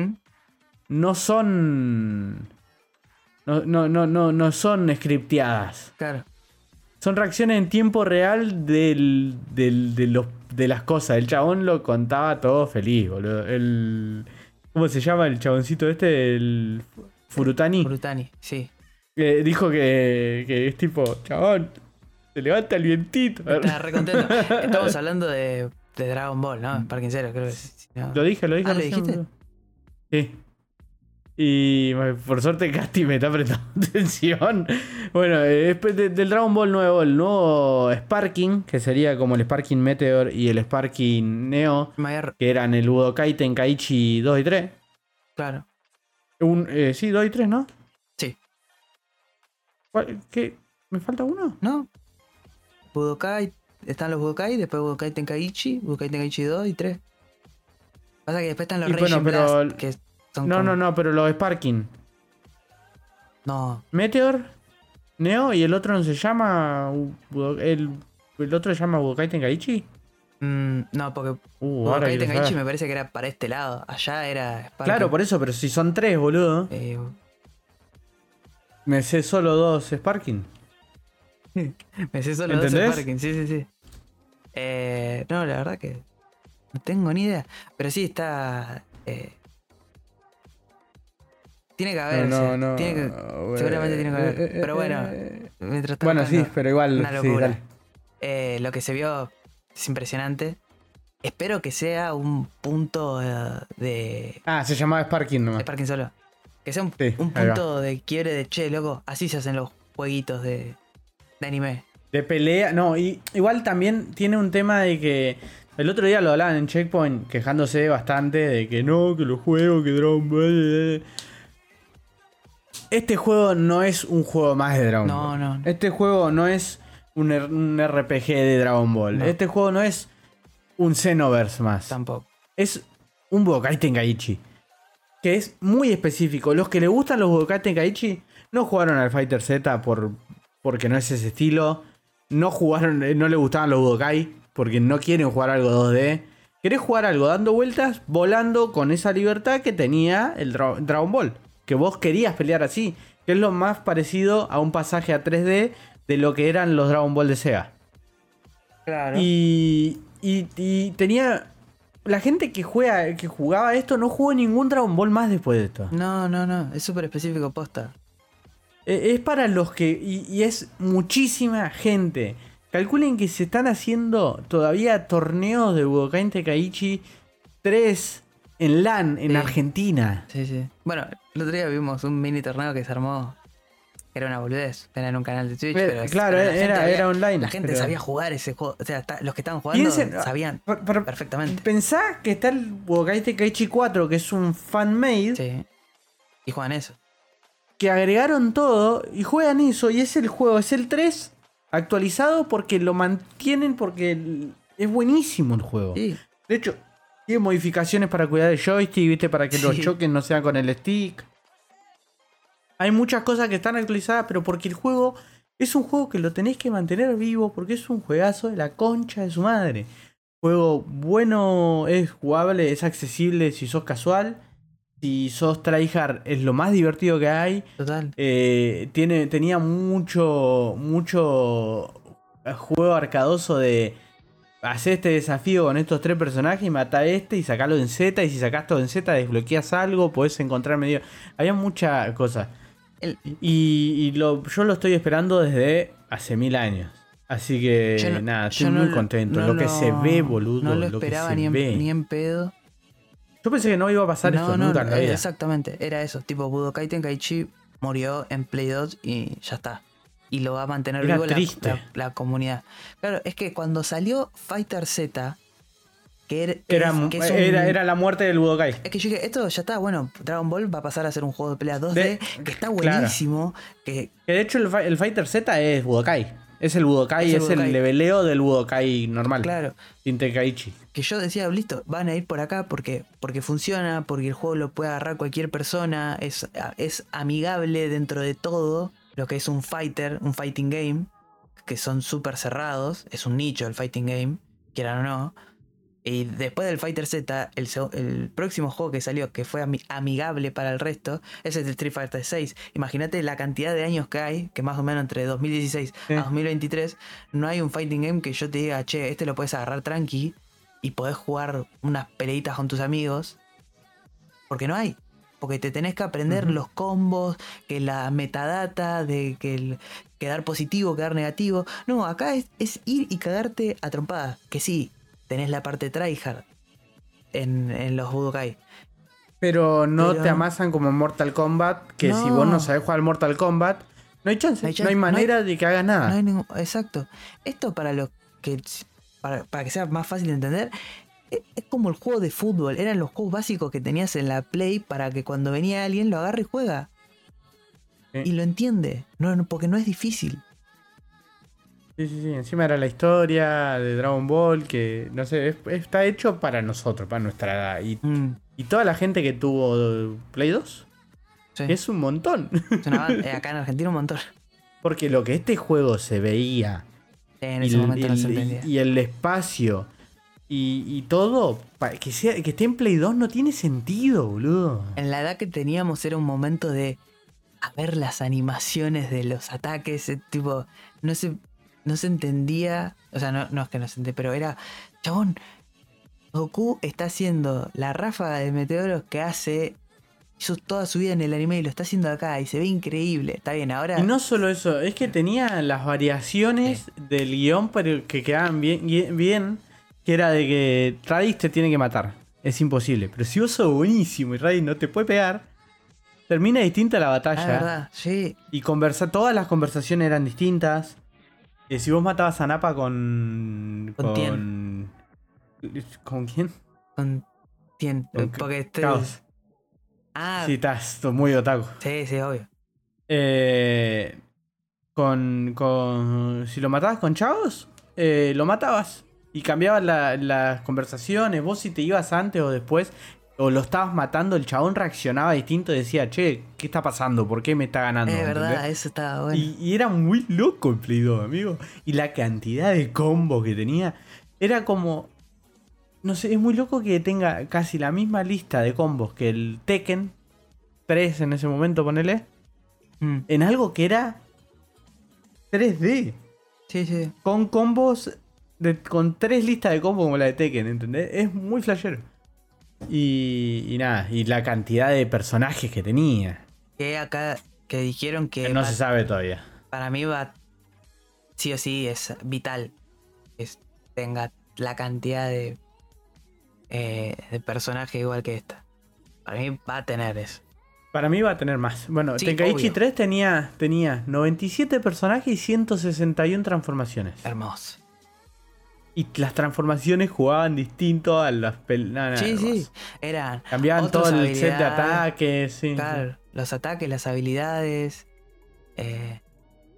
Speaker 2: no son. No, no, no, no, no son scripteadas.
Speaker 1: Claro.
Speaker 2: Son reacciones en tiempo real del, del- de, los, de las cosas. El chabón lo contaba todo feliz, boludo. El, ¿Cómo se llama el chaboncito este? El Furutani.
Speaker 1: Brutani, sí.
Speaker 2: Eh, dijo que, que es tipo, chabón, se levanta el vientito.
Speaker 1: Estaba re contento. Estamos hablando de, de Dragon Ball, ¿no? Parque Cero, creo que sí. no.
Speaker 2: Lo dije, lo dije.
Speaker 1: Ah, ¿lo dijiste?
Speaker 2: Sí. Y bueno, por suerte Casti me está prestando atención. Bueno, eh, después de- del Dragon Ball nuevo, el nuevo Sparking, que sería como el Sparking Meteor y el Sparking Neo, que eran el Budokai Tenkaichi 2 y 3.
Speaker 1: Claro.
Speaker 2: Un, eh, sí, 2 y 3, ¿no?
Speaker 1: Sí.
Speaker 2: ¿Cuál- ¿Qué? ¿Me falta uno?
Speaker 1: ¿No? Budokai. Están los Budokai, después Budokai Tenkaichi, Budokai Tenkaichi 2 y 3. Pasa que después están los
Speaker 2: Y bueno,
Speaker 1: Raging
Speaker 2: pero-
Speaker 1: Blast, que son
Speaker 2: No,
Speaker 1: como-
Speaker 2: no, no, pero los Sparking.
Speaker 1: No,
Speaker 2: Meteor, Neo y el otro no se llama. El, el otro se llama Budokai Tenkaichi.
Speaker 1: Mm, no, porque
Speaker 2: Uh,
Speaker 1: Budokai Tenkaichi me parece que era para este lado. Allá era Sparking.
Speaker 2: Claro, por eso, pero si son tres, boludo.
Speaker 1: Eh,
Speaker 2: Me sé solo dos Sparking.
Speaker 1: me sé solo dos
Speaker 2: ¿Entendés?
Speaker 1: Sparking, sí, sí, sí. Eh, no, la verdad que no tengo ni idea. Pero sí está. eh, tiene que haber.
Speaker 2: no, no, no.
Speaker 1: tiene que-
Speaker 2: bueno,
Speaker 1: seguramente tiene que haber.
Speaker 2: eh, eh,
Speaker 1: Pero bueno,
Speaker 2: eh,
Speaker 1: mientras está
Speaker 2: Bueno, sí, pero igual.
Speaker 1: una locura. lo que se vio es impresionante. Espero que sea un punto de,
Speaker 2: Ah, se llamaba Sparking nomás.
Speaker 1: de Parking solo. Que sea un,
Speaker 2: Sí,
Speaker 1: punto de quiebre de che, loco. Así se hacen los jueguitos de, de anime.
Speaker 2: De pelea, no, y igual también tiene un tema de que el otro día lo hablaban en Checkpoint quejándose bastante de que no, que los juegos, que Dragon Ball. Este juego no es un juego más de Dragon
Speaker 1: No,
Speaker 2: Ball.
Speaker 1: no.
Speaker 2: Este juego no es un, RPG de Dragon Ball.
Speaker 1: No.
Speaker 2: Este juego no es un Xenoverse más.
Speaker 1: Tampoco.
Speaker 2: Es un Budokai Tenkaichi. Que es muy específico. Los que le gustan los Budokai Tenkaichi no jugaron al Fighter Z por, porque no es ese estilo. No jugaron, eh, no le gustaban los Budokai porque no quieren jugar algo 2D. Querés jugar algo dando vueltas, volando con esa libertad que tenía el Dra- Dragon Ball. Que vos querías pelear así. Que es lo más parecido a un pasaje a 3D de lo que eran los Dragon Ball de Sega.
Speaker 1: Claro.
Speaker 2: Y, y, y tenía. La gente que juega, que jugaba esto no jugó ningún Dragon Ball más después de esto.
Speaker 1: No, no, no. Es súper específico posta.
Speaker 2: Eh, Es para los que. Y, y es muchísima gente. Calculen que se están haciendo todavía torneos de Budokai Tenkaichi 3 en LAN en
Speaker 1: Sí.
Speaker 2: Argentina.
Speaker 1: Sí, sí. Bueno, el otro día vimos un mini torneo que se armó. Era una boludez. Era en un canal de Twitch.
Speaker 2: Eh,
Speaker 1: pero
Speaker 2: claro,
Speaker 1: pero la
Speaker 2: era- online,
Speaker 1: La gente
Speaker 2: pero-
Speaker 1: sabía jugar ese juego. O sea, los que estaban jugando
Speaker 2: Piensen-
Speaker 1: sabían perfectamente.
Speaker 2: Pensá que está el Budokai Tenkaichi 4, que es un fan-made.
Speaker 1: Sí. Y juegan eso.
Speaker 2: que agregaron todo y juegan eso y es el juego, es el 3 actualizado porque lo mantienen porque es buenísimo el juego.
Speaker 1: Sí.
Speaker 2: De hecho, tiene modificaciones para cuidar el joystick, ¿viste? Para que los
Speaker 1: Sí.
Speaker 2: choques no sean con el stick. Hay muchas cosas que están actualizadas, pero porque el juego es un juego que lo tenés que mantener vivo porque es un juegazo de la concha de su madre. Juego bueno, es jugable, es accesible si sos casual. Si sos tryhard es lo más divertido que hay.
Speaker 1: Total.
Speaker 2: Eh, tiene, tenía mucho, mucho juego arcadoso de hacer este desafío con estos tres personajes y mata a este y sacarlo en Z. Y si sacas todo en Z, desbloqueas algo, podés encontrar medio. Había mucha cosa.
Speaker 1: El-
Speaker 2: Y, y lo, yo lo estoy esperando desde hace mil años. Así que
Speaker 1: no-
Speaker 2: nada, estoy muy contento.
Speaker 1: no
Speaker 2: lo que
Speaker 1: lo-
Speaker 2: se ve, boludo.
Speaker 1: No lo
Speaker 2: lo que
Speaker 1: esperaba
Speaker 2: se
Speaker 1: ni en,
Speaker 2: ve.
Speaker 1: ni en pedo.
Speaker 2: Yo pensé que no iba a pasar esto nunca en la
Speaker 1: eh,
Speaker 2: vida.
Speaker 1: exactamente. Era eso. Tipo, Budokai Tenkaichi murió en Play 2 y ya está. Y lo va a mantener
Speaker 2: Era
Speaker 1: vivo la,
Speaker 2: triste.
Speaker 1: la- la comunidad. Claro, es que cuando salió Fighter Z, que, er-
Speaker 2: Era,
Speaker 1: es, que es un-
Speaker 2: era, era la muerte del Budokai.
Speaker 1: es que yo dije, esto ya está, bueno, Dragon Ball va a pasar a ser un juego de pelea 2D,
Speaker 2: De-
Speaker 1: que está
Speaker 2: claro.
Speaker 1: buenísimo, que
Speaker 2: Que de hecho el, el Fighter Z es Budokai. Es el Budokai,
Speaker 1: Es
Speaker 2: es
Speaker 1: el
Speaker 2: el,
Speaker 1: Budokai.
Speaker 2: leveleo del Budokai normal.
Speaker 1: claro,
Speaker 2: Sin Tenkaichi.
Speaker 1: que yo decía, listo, van a ir por acá porque, porque funciona, porque el juego lo puede agarrar cualquier persona, es, es amigable dentro de todo lo que es un fighter, un fighting game, que son súper cerrados, es un nicho el fighting game, quieran o no. Y después del Fighter Z, el, próximo juego que salió, que fue ami- amigable para el resto, es el de Street Fighter 6. Imagínate la cantidad de años que hay, que más o menos entre 2016
Speaker 2: Sí.
Speaker 1: a 2023, no hay un fighting game que yo te diga, che, este lo puedes agarrar tranqui y podés jugar unas peleitas con tus amigos. Porque no hay. Porque te tenés que aprender los combos, que la metadata, de que el quedar positivo, quedar negativo. No, acá es, es ir y cagarte a trompadas. Que sí, tenés la parte tryhard en, en los Budokai.
Speaker 2: Pero no
Speaker 1: Pero-
Speaker 2: te amasan como Mortal Kombat, que si vos no sabés jugar Mortal Kombat, no hay chance,
Speaker 1: No
Speaker 2: no
Speaker 1: hay no
Speaker 2: manera de que hagas nada.
Speaker 1: No hay ningún- exacto. Esto para los que para, para que sea más fácil de entender, es, es como el juego de fútbol. Eran los juegos básicos que tenías en la Play para que cuando venía alguien lo agarre y juega.
Speaker 2: Sí.
Speaker 1: Y lo entiende. No, no, porque no es difícil.
Speaker 2: Sí, sí, sí. Encima era la historia de Dragon Ball, que no sé, es- está hecho para nosotros, para nuestra edad. Y,
Speaker 1: Mm,
Speaker 2: y toda la gente que tuvo Play 2,
Speaker 1: sí.
Speaker 2: es un montón.
Speaker 1: Es una banda- eh, acá en Argentina un montón.
Speaker 2: Porque lo que este juego se veía,
Speaker 1: En
Speaker 2: y
Speaker 1: ese
Speaker 2: el,
Speaker 1: momento no
Speaker 2: y
Speaker 1: se entendía.
Speaker 2: y el espacio, y, y todo, que, sea, que esté en Play 2 no tiene sentido, boludo.
Speaker 1: En la edad que teníamos era un momento de a ver las animaciones de los ataques, eh, tipo, no se, no se entendía, o sea, no, no es que no se entendía, pero era, chabón, Goku está haciendo la ráfaga de meteoros que hace, hizo toda su vida en el anime y lo está haciendo acá y se ve increíble, está bien, ahora...
Speaker 2: Y no solo eso, es que tenía las variaciones del guion pero que quedaban bien, bien, que era de que Raditz te tiene que matar. Es imposible. Pero si vos sos buenísimo y Raditz no te puede pegar, termina distinta la
Speaker 1: Ah,
Speaker 2: batalla.
Speaker 1: verdad, sí,
Speaker 2: y conversa, todas las conversaciones eran distintas. Eh, si vos matabas a Napa con.
Speaker 1: Con
Speaker 2: con. ¿Con quién?
Speaker 1: con Tien,
Speaker 2: Con
Speaker 1: porque este...
Speaker 2: Caos.
Speaker 1: Ah,
Speaker 2: Sí, estás muy otaku.
Speaker 1: sí, sí, obvio.
Speaker 2: Eh, con, con. Si lo matabas con chavos, eh, lo matabas. Y cambiabas la- las conversaciones. Vos, si te ibas antes o después, o lo estabas matando, el chabón reaccionaba distinto y decía, che, ¿qué está pasando? ¿Por qué me está ganando?
Speaker 1: Es verdad,
Speaker 2: ¿Entendés?
Speaker 1: eso estaba bueno.
Speaker 2: Y, y era muy loco el Play 2, amigo. Y la cantidad de combos que tenía. Era como. No sé, es muy loco que tenga casi la misma lista de combos que el Tekken 3 en ese momento, ponele
Speaker 1: Mm,
Speaker 2: en algo que era 3D.
Speaker 1: sí, sí.
Speaker 2: Con combos. De- con tres listas de combos como la de Tekken, ¿entendés? Es muy flashero. Y, y nada, y la cantidad de personajes que tenía.
Speaker 1: Que acá, que dijeron que...
Speaker 2: Que no
Speaker 1: va-
Speaker 2: se sabe todavía.
Speaker 1: para mí va sí o sí es vital que tenga la cantidad de eh, de personajes igual que esta para mí va a tener eso
Speaker 2: Para mí va a tener más. Bueno,
Speaker 1: Sí,
Speaker 2: Tenkaichi
Speaker 1: obvio.
Speaker 2: 3 tenía, tenía 97 personajes y 161 transformaciones.
Speaker 1: hermoso
Speaker 2: Y las transformaciones jugaban distinto a las peleas.
Speaker 1: sí sí eran
Speaker 2: Cambiaban todo el set de ataques. Sí, sí.
Speaker 1: claro, los ataques las habilidades eh,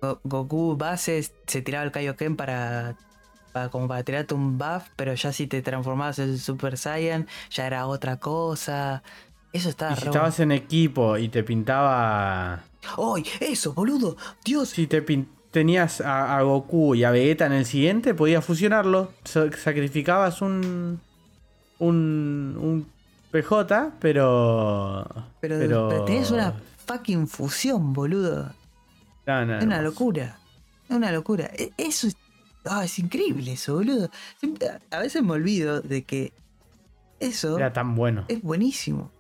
Speaker 1: Go- Goku bases se tiraba el Kaioken para, para como para tirarte un buff pero ya si te transformabas en Super Saiyan ya era otra cosa eso estaba
Speaker 2: Y si estabas en equipo y te pintaba.
Speaker 1: ¡Ay! ¡Eso, boludo! ¡Dios!
Speaker 2: Si te pin- tenías a, a Goku y a Vegeta en el siguiente, podías fusionarlo. Sa- sacrificabas un. un. un PJ, pero.
Speaker 1: Pero, pero tenés una fucking fusión, boludo.
Speaker 2: No, no,
Speaker 1: Es una locura. Es una locura. E- Eso es. ah, es increíble eso, boludo. Siempre- a veces me olvido de que eso
Speaker 2: Era tan bueno.
Speaker 1: es buenísimo.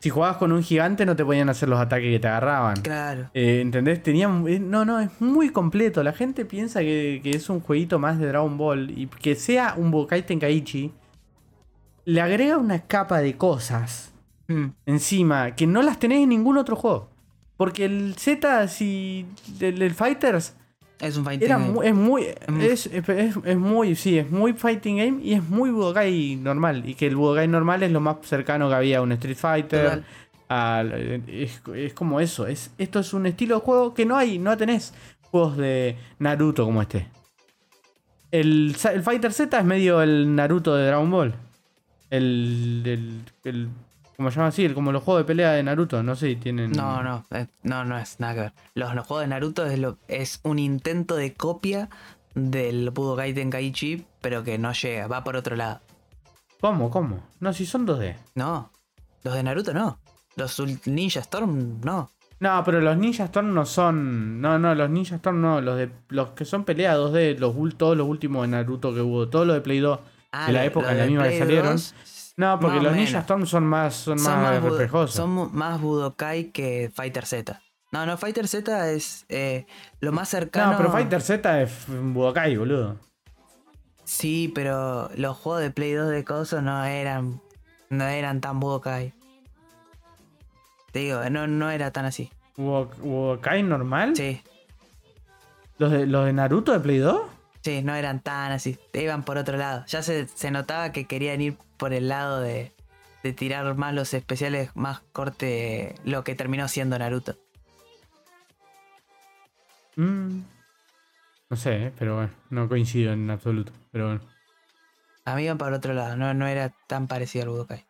Speaker 2: Si jugabas con un gigante, no te podían hacer los ataques que te agarraban.
Speaker 1: Claro.
Speaker 2: Eh, ¿Entendés? Tenía, eh, no, no, es muy completo. La gente piensa que, que es un jueguito más de Dragon Ball. Y que sea un Budokai Tenkaichi. Le agrega una capa de cosas
Speaker 1: Mm,
Speaker 2: encima que no las tenés en ningún otro juego. Porque el Z, si. El, el Fighters
Speaker 1: Es un fighting
Speaker 2: Era
Speaker 1: game.
Speaker 2: muy, es muy, es, es, es- es muy, sí, es muy fighting game y es muy Budokai normal. Y que el Budokai normal es lo más cercano que había a un Street Fighter. Al- es, es como eso. Es, esto es un estilo de juego que no hay, no tenés juegos de Naruto como este. El, el Fighter Z es medio el Naruto de Dragon Ball. El, el, el como se llama así, como los juegos de pelea de Naruto, no sé si tienen.
Speaker 1: No, no, eh, no, no es nada que ver. Los, los juegos de Naruto es, lo, es un intento de copia del Budokai Tenkaichi, pero que no llega, va por otro lado.
Speaker 2: ¿Cómo? ¿Cómo? No, si son 2D.
Speaker 1: No, los de Naruto no. Los Ninja Storm no.
Speaker 2: No, pero los Ninja Storm no son. No, no, los Ninja Storm no. Los de los que son pelea 2D, los, todos los últimos de Naruto que hubo, todo lo de Play 2.
Speaker 1: Ah,
Speaker 2: De la época en la misma que salieron.
Speaker 1: 2,
Speaker 2: No, porque
Speaker 1: más
Speaker 2: los. Ninja Storm son más, son
Speaker 1: son
Speaker 2: más,
Speaker 1: más, Budo-
Speaker 2: reflejosos.
Speaker 1: son más Budokai que Fighter Z. No, no, Fighter Z es eh, lo más cercano.
Speaker 2: No, pero Fighter Z es Budokai, boludo.
Speaker 1: Sí, pero los juegos de Play 2 de Coso no eran. No eran tan Budokai. Te digo, no, no era tan así.
Speaker 2: Budo- ¿Budokai normal?
Speaker 1: Sí,
Speaker 2: ¿Los, de, ¿Los de Naruto de Play 2?
Speaker 1: Sí, no eran tan así. Iban por otro lado. Ya se, se notaba que querían ir por el lado de, de tirar más los especiales, más corte lo que terminó siendo Naruto.
Speaker 2: Mm. No sé, eh, pero bueno, no coincido en absoluto. Pero bueno.
Speaker 1: A mí iban por otro lado, no, no era tan parecido al Budokai.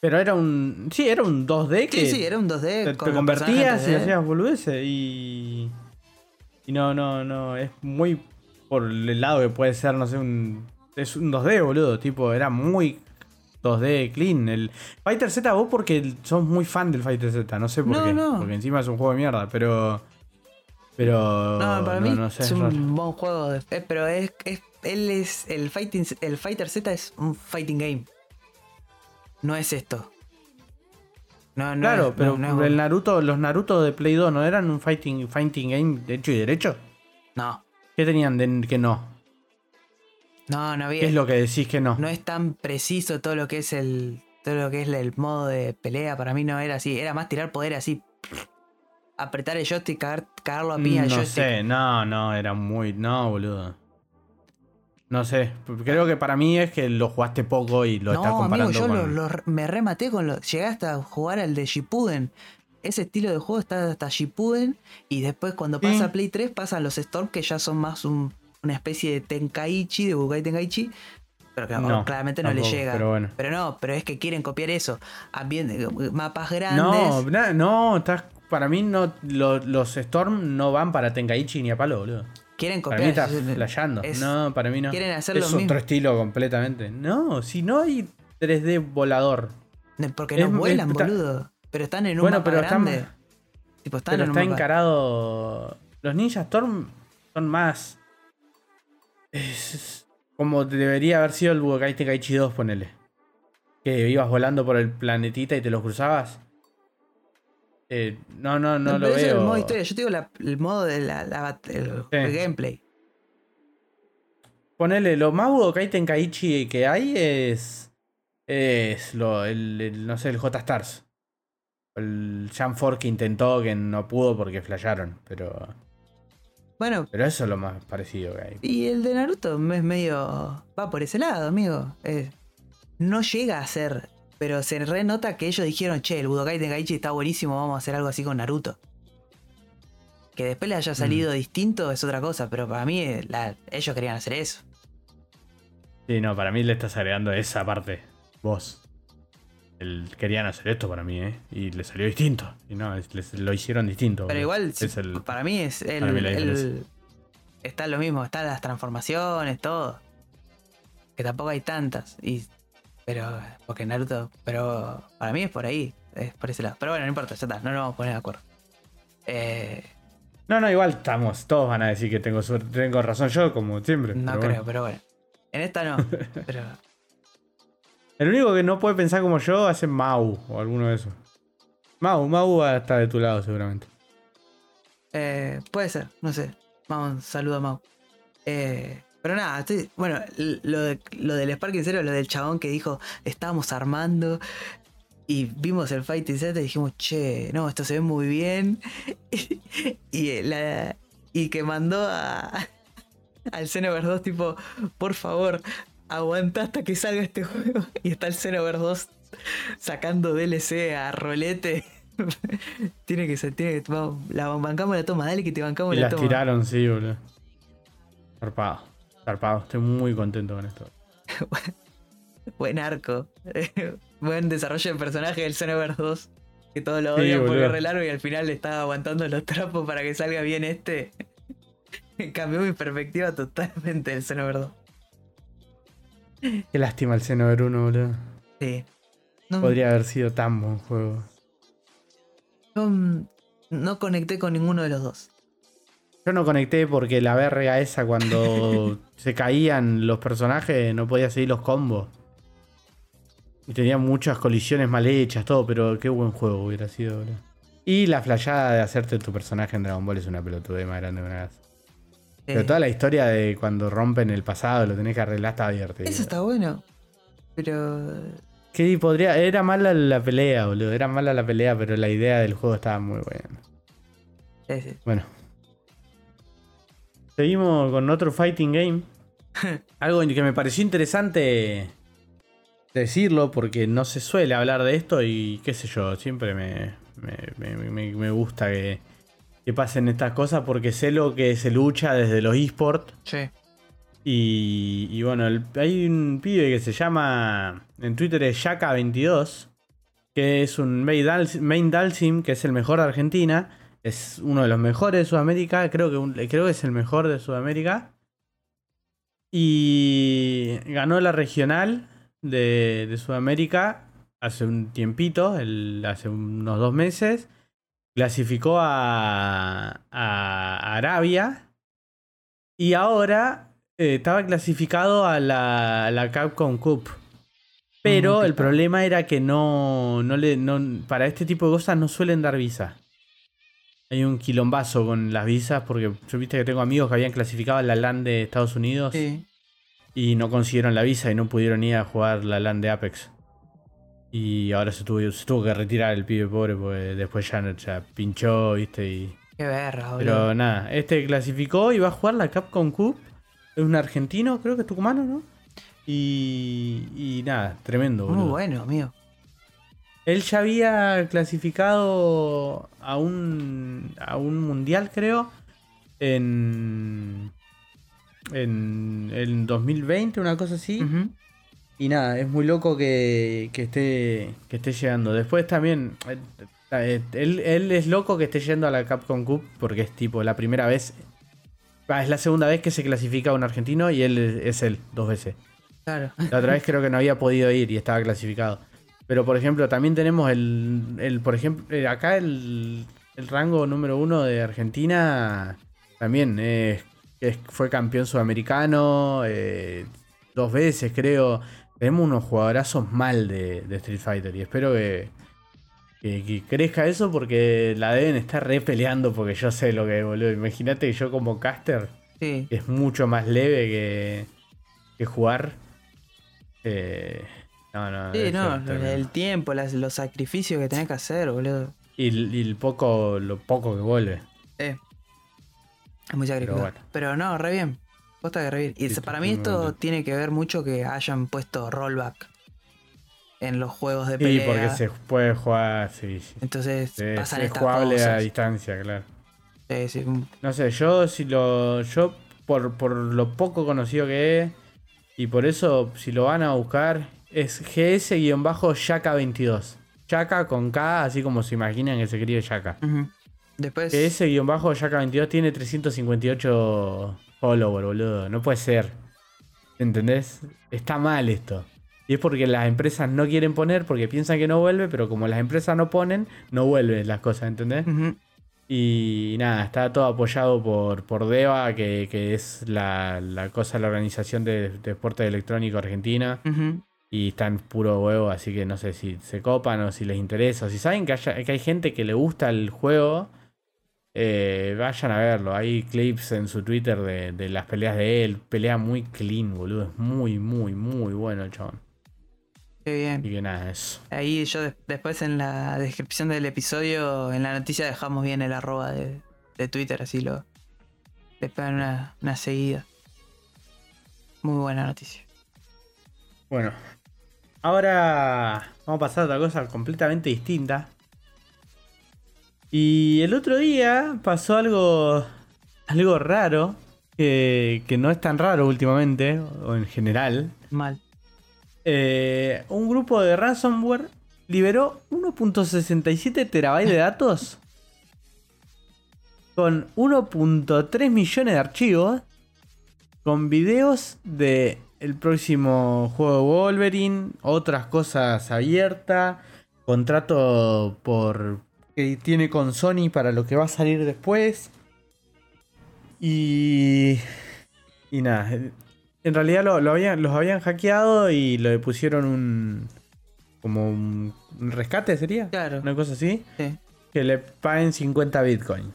Speaker 2: Pero era un. Sí, era un 2D que.
Speaker 1: Sí, sí, era un 2D.
Speaker 2: te, convertías y
Speaker 1: personajes 3D.
Speaker 2: hacías boludeces y. Y no, no, no. Es muy por el lado que puede ser, no sé, un. Es un 2D, boludo. Tipo, era muy 2D clean. El Fighter Z, vos porque sos muy fan del Fighter Z. No sé por
Speaker 1: No,
Speaker 2: qué.
Speaker 1: no.
Speaker 2: Porque encima es un juego de mierda, pero. Pero.
Speaker 1: No, para mí
Speaker 2: no sé,
Speaker 1: es un buen juego. de- eh, pero es, es- él es. El, fighting, el Fighter Z es un fighting game. No es esto. No, no
Speaker 2: Claro,
Speaker 1: es-
Speaker 2: pero
Speaker 1: no,
Speaker 2: el Naruto, los Naruto de Play 2 no eran un fighting, fighting game de hecho y derecho.
Speaker 1: no,
Speaker 2: ¿Qué tenían de que no?
Speaker 1: no, no había.
Speaker 2: ¿Qué es lo que decís que no?
Speaker 1: No es tan preciso todo lo que es el. Todo lo que es el modo de pelea. Para mí no era así. Era más tirar poder así. Apretar el joystick, cagar, cagarlo a piña
Speaker 2: Mm, No
Speaker 1: joystick.
Speaker 2: sé, no, no, era muy. No, boludo. No sé, creo que para mí es que lo jugaste poco y lo estás
Speaker 1: no, amigo,
Speaker 2: comparando
Speaker 1: yo
Speaker 2: con.
Speaker 1: lo, lo- me rematé con lo. Llegaste a jugar al de Shippuden. Ese estilo de juego está hasta Shippuden. Y después, cuando
Speaker 2: Sí.
Speaker 1: pasa a Play 3, pasan los Storm, que ya son más un- una especie de Tenkaichi, de Bukai Tenkaichi. Pero que
Speaker 2: No,
Speaker 1: claramente no le llega.
Speaker 2: pero bueno.
Speaker 1: no, pero es que quieren copiar eso. Ambiente, mapas grandes.
Speaker 2: No, no, estás. Para mí no, lo- los Storm no van para Tenkaichi ni a palo, boludo.
Speaker 1: Quieren
Speaker 2: Para mí
Speaker 1: copiar.
Speaker 2: estás flasheando.
Speaker 1: es-
Speaker 2: no, para mí no.
Speaker 1: quieren hacer
Speaker 2: es
Speaker 1: lo
Speaker 2: otro
Speaker 1: mismo.
Speaker 2: estilo completamente. No, si no hay 3D volador.
Speaker 1: Porque no
Speaker 2: es-
Speaker 1: vuelan,
Speaker 2: está-
Speaker 1: boludo. Pero están en un
Speaker 2: Bueno,
Speaker 1: mapa
Speaker 2: pero está
Speaker 1: grande.
Speaker 2: más-
Speaker 1: Tipo, están
Speaker 2: Pero
Speaker 1: en un
Speaker 2: está
Speaker 1: mapa-
Speaker 2: encarado. Los Ninja Storm son más. Es como debería haber sido el Budokai Tenkaichi 2, ponele. Que ibas volando por el planetita y te los cruzabas. Eh, no, no, no
Speaker 1: No,
Speaker 2: lo veo.
Speaker 1: el modo historia. Yo te digo la- el modo de la, la- el, el gameplay.
Speaker 2: Ponele, lo más Budokai Tenkaichi que hay es. Es lo, el, el- no sé, el J-Stars. El Jam 4 que intentó, que no pudo porque flasharon. Pero.
Speaker 1: Bueno,
Speaker 2: Pero eso es lo más parecido que hay.
Speaker 1: y el de Naruto es medio. va por ese lado, amigo. Eh, no llega a ser. Pero se renota que ellos dijeron, che, el Budokai Tenkaichi está buenísimo, vamos a hacer algo así con Naruto. Que después le haya salido distinto es otra cosa, pero para mí eh, la- ellos querían hacer eso.
Speaker 2: Sí, no, para mí le estás agregando esa parte. Vos. El, querían hacer esto para mí, ¿eh? Y le salió distinto. Y no, es- les- lo hicieron distinto.
Speaker 1: Pero
Speaker 2: boludo.
Speaker 1: igual,
Speaker 2: Es
Speaker 1: sí,
Speaker 2: el-
Speaker 1: para mí es el,
Speaker 2: para mí la
Speaker 1: el- está lo mismo, están las transformaciones, todo. Que tampoco hay tantas. Y, pero, porque Naruto, pero para mí es por ahí, es por ese lado. Pero bueno, no importa, ya está, no nos vamos a poner de acuerdo. Eh,
Speaker 2: No, no, igual estamos. Todos van a decir que tengo suerte, tengo razón yo, como siempre.
Speaker 1: no
Speaker 2: pero
Speaker 1: creo,
Speaker 2: bueno.
Speaker 1: pero bueno. En esta no, pero
Speaker 2: El único que no puede pensar como yo hace Mau o alguno de esos. Mau, Mau va a estar de tu lado seguramente.
Speaker 1: eh, puede ser, no sé. Vamos, saludo a Mau. Eh, pero nada, estoy- bueno, lo, de- lo del Sparking Zero, lo del chabón que dijo, estábamos armando y vimos el Fighting Z y dijimos, che, no, esto se ve muy bien. y eh, la, y que mandó a, al Xenoverse 2 tipo, por favor, aguanta hasta que salga este juego. Y está el Xenoverse 2 sacando DLC a rolete. tiene que ser, tiene que, la bancamos la toma, dale que te bancamos
Speaker 2: Y
Speaker 1: la
Speaker 2: las
Speaker 1: toma.
Speaker 2: tiraron, sí, boludo. Zarpado. Zarpado. Estoy muy contento con esto.
Speaker 1: Buen arco. Buen desarrollo de personaje del Xenoverse 2. Que todos lo
Speaker 2: Sí,
Speaker 1: odian porque
Speaker 2: boludo.
Speaker 1: es re largo y al final le estaba aguantando los trapos para que salga bien este. Cambió mi perspectiva totalmente del Xenoverse 2.
Speaker 2: Qué lástima el Xenover 1, boludo.
Speaker 1: Sí. No,
Speaker 2: Podría haber sido tan buen juego.
Speaker 1: yo, no conecté con ninguno de los dos.
Speaker 2: Yo no conecté porque la verga esa cuando se caían los personajes no podía seguir los combos. Y tenía muchas colisiones mal hechas, todo, pero qué buen juego hubiera sido, boludo. Y la flayada de hacerte tu personaje en Dragon Ball es una pelotudez más grande de una gas. Pero toda la historia de cuando rompen el pasado, lo tenés que arreglar, está divertido.
Speaker 1: Eso está bueno. Pero.
Speaker 2: Que podría, era mala la pelea, boludo. Era mala la pelea, pero la idea del juego estaba muy buena.
Speaker 1: sí, sí.
Speaker 2: Bueno. Seguimos con otro fighting game. Algo que me pareció interesante decirlo porque no se suele hablar de esto y qué sé yo, siempre me, me, me- me- gusta que, que pasen estas cosas porque sé lo que se lucha desde los esports
Speaker 1: Sí.
Speaker 2: y, y bueno, el- hay un pibe que se llama, en Twitter es Yaka22, que es un main dal- main Dalsim, que es el mejor de Argentina, es uno de los mejores de Sudamérica, creo que, un- creo que es el mejor de Sudamérica. Y ganó la regional de, de Sudamérica hace un tiempito, el- hace unos dos meses. Clasificó a, a Arabia. Y ahora eh, estaba clasificado a la, a la Capcom Cup. Pero
Speaker 1: Mm,
Speaker 2: el problema era que no, no le. No, para este tipo de cosas no suelen dar visa. Hay un quilombazo con las visas porque yo viste que tengo amigos que habían clasificado a la LAN de Estados Unidos
Speaker 1: Sí.
Speaker 2: y no consiguieron la visa y no pudieron ir a jugar la LAN de Apex. Y ahora se tuvo, se tuvo que retirar el pibe pobre porque después ya, ya pinchó, viste, y
Speaker 1: Qué verga, boludo.
Speaker 2: pero nada, este clasificó y va a jugar la Capcom Cup. Es un argentino, creo que es tucumano, ¿no? Y, y nada, tremendo,
Speaker 1: Muy
Speaker 2: boludo.
Speaker 1: bueno, amigo.
Speaker 2: Él ya había clasificado a un, a un mundial, creo, en, en, en 2020, una cosa así. Y nada, es muy loco que, que esté, que esté llegando. Después también, eh, eh, él, él es loco que esté yendo a la Capcom Cup porque es tipo la primera vez, ah, es la segunda vez que se clasifica un argentino y él es, es él, dos veces.
Speaker 1: Claro.
Speaker 2: La otra vez creo que no había podido ir y estaba clasificado. Pero por ejemplo, también tenemos el, el por ejemplo, eh, acá el, el rango número uno de Argentina también es- fue campeón sudamericano eh, dos veces, creo. Tenemos unos jugadorazos mal de, de Street Fighter y espero que, que, que crezca eso porque la deben estar re peleando porque yo sé lo que es, boludo. Imagínate que yo como caster
Speaker 1: Sí.
Speaker 2: es mucho más leve que, que jugar. Eh, no, no.
Speaker 1: Sí, no, el tiempo, las- los sacrificios que tenés que hacer, boludo.
Speaker 2: Y, el- y el poco, lo poco que vuelve.
Speaker 1: Eh. Es muy sacrificado.
Speaker 2: bueno.
Speaker 1: Pero no, re bien. Posta que re bien. Y
Speaker 2: Sí,
Speaker 1: para mí esto tiene que ver mucho que hayan puesto rollback en los juegos de
Speaker 2: Sí,
Speaker 1: pelea.
Speaker 2: porque se puede jugar, sí, sí.
Speaker 1: Entonces
Speaker 2: Es,
Speaker 1: pasan
Speaker 2: es
Speaker 1: estas
Speaker 2: jugable a distancia, claro.
Speaker 1: Sí, sí,
Speaker 2: No sé, yo si lo. Yo, por, por lo poco conocido que es, y por eso, si lo van a buscar, es GS-Yaka22. Yaka con K, así como se imaginan que se escribe Yaka.
Speaker 1: ujú. Después.
Speaker 2: GS-Yaka22 tiene 358 followers, boludo. No puede ser. ¿Entendés? Está mal esto. Y es porque las empresas no quieren poner porque piensan que no vuelve, pero como las empresas no ponen, no vuelven las cosas, ¿entendés? Y nada, está todo apoyado por, por DEVA, que, que es la, la cosa, la organización de, de deporte electrónico argentina. Y están puro huevo, así que no sé si se copan o si les interesa. O si saben que, haya- que hay gente que le gusta el juego, eh, vayan a verlo. Hay clips en su Twitter de, de las peleas de él. Pelea muy clean, boludo. Es muy, muy, muy bueno el chabón.
Speaker 1: Qué bien.
Speaker 2: Y que nada, eso.
Speaker 1: Ahí yo des- después en la descripción del episodio, en la noticia dejamos bien el arroba de, de Twitter, así lo, Le pegan una, una seguida. Muy buena noticia.
Speaker 2: Bueno, ahora vamos a pasar a otra cosa completamente distinta. Y el otro día pasó algo, algo raro, que, que no es tan raro últimamente, o en general.
Speaker 1: Mal.
Speaker 2: Eh, un grupo de ransomware liberó 1.67 terabytes de datos con 1.3 millones de archivos con videos de el próximo juego de Wolverine, otras cosas abiertas, contrato por que tiene con Sony para lo que va a salir después. Y y nada, en realidad lo, lo habían, los habían hackeado y le pusieron un como un, un rescate sería,
Speaker 1: Claro.
Speaker 2: una cosa así,
Speaker 1: Sí.
Speaker 2: que le paguen 50 bitcoin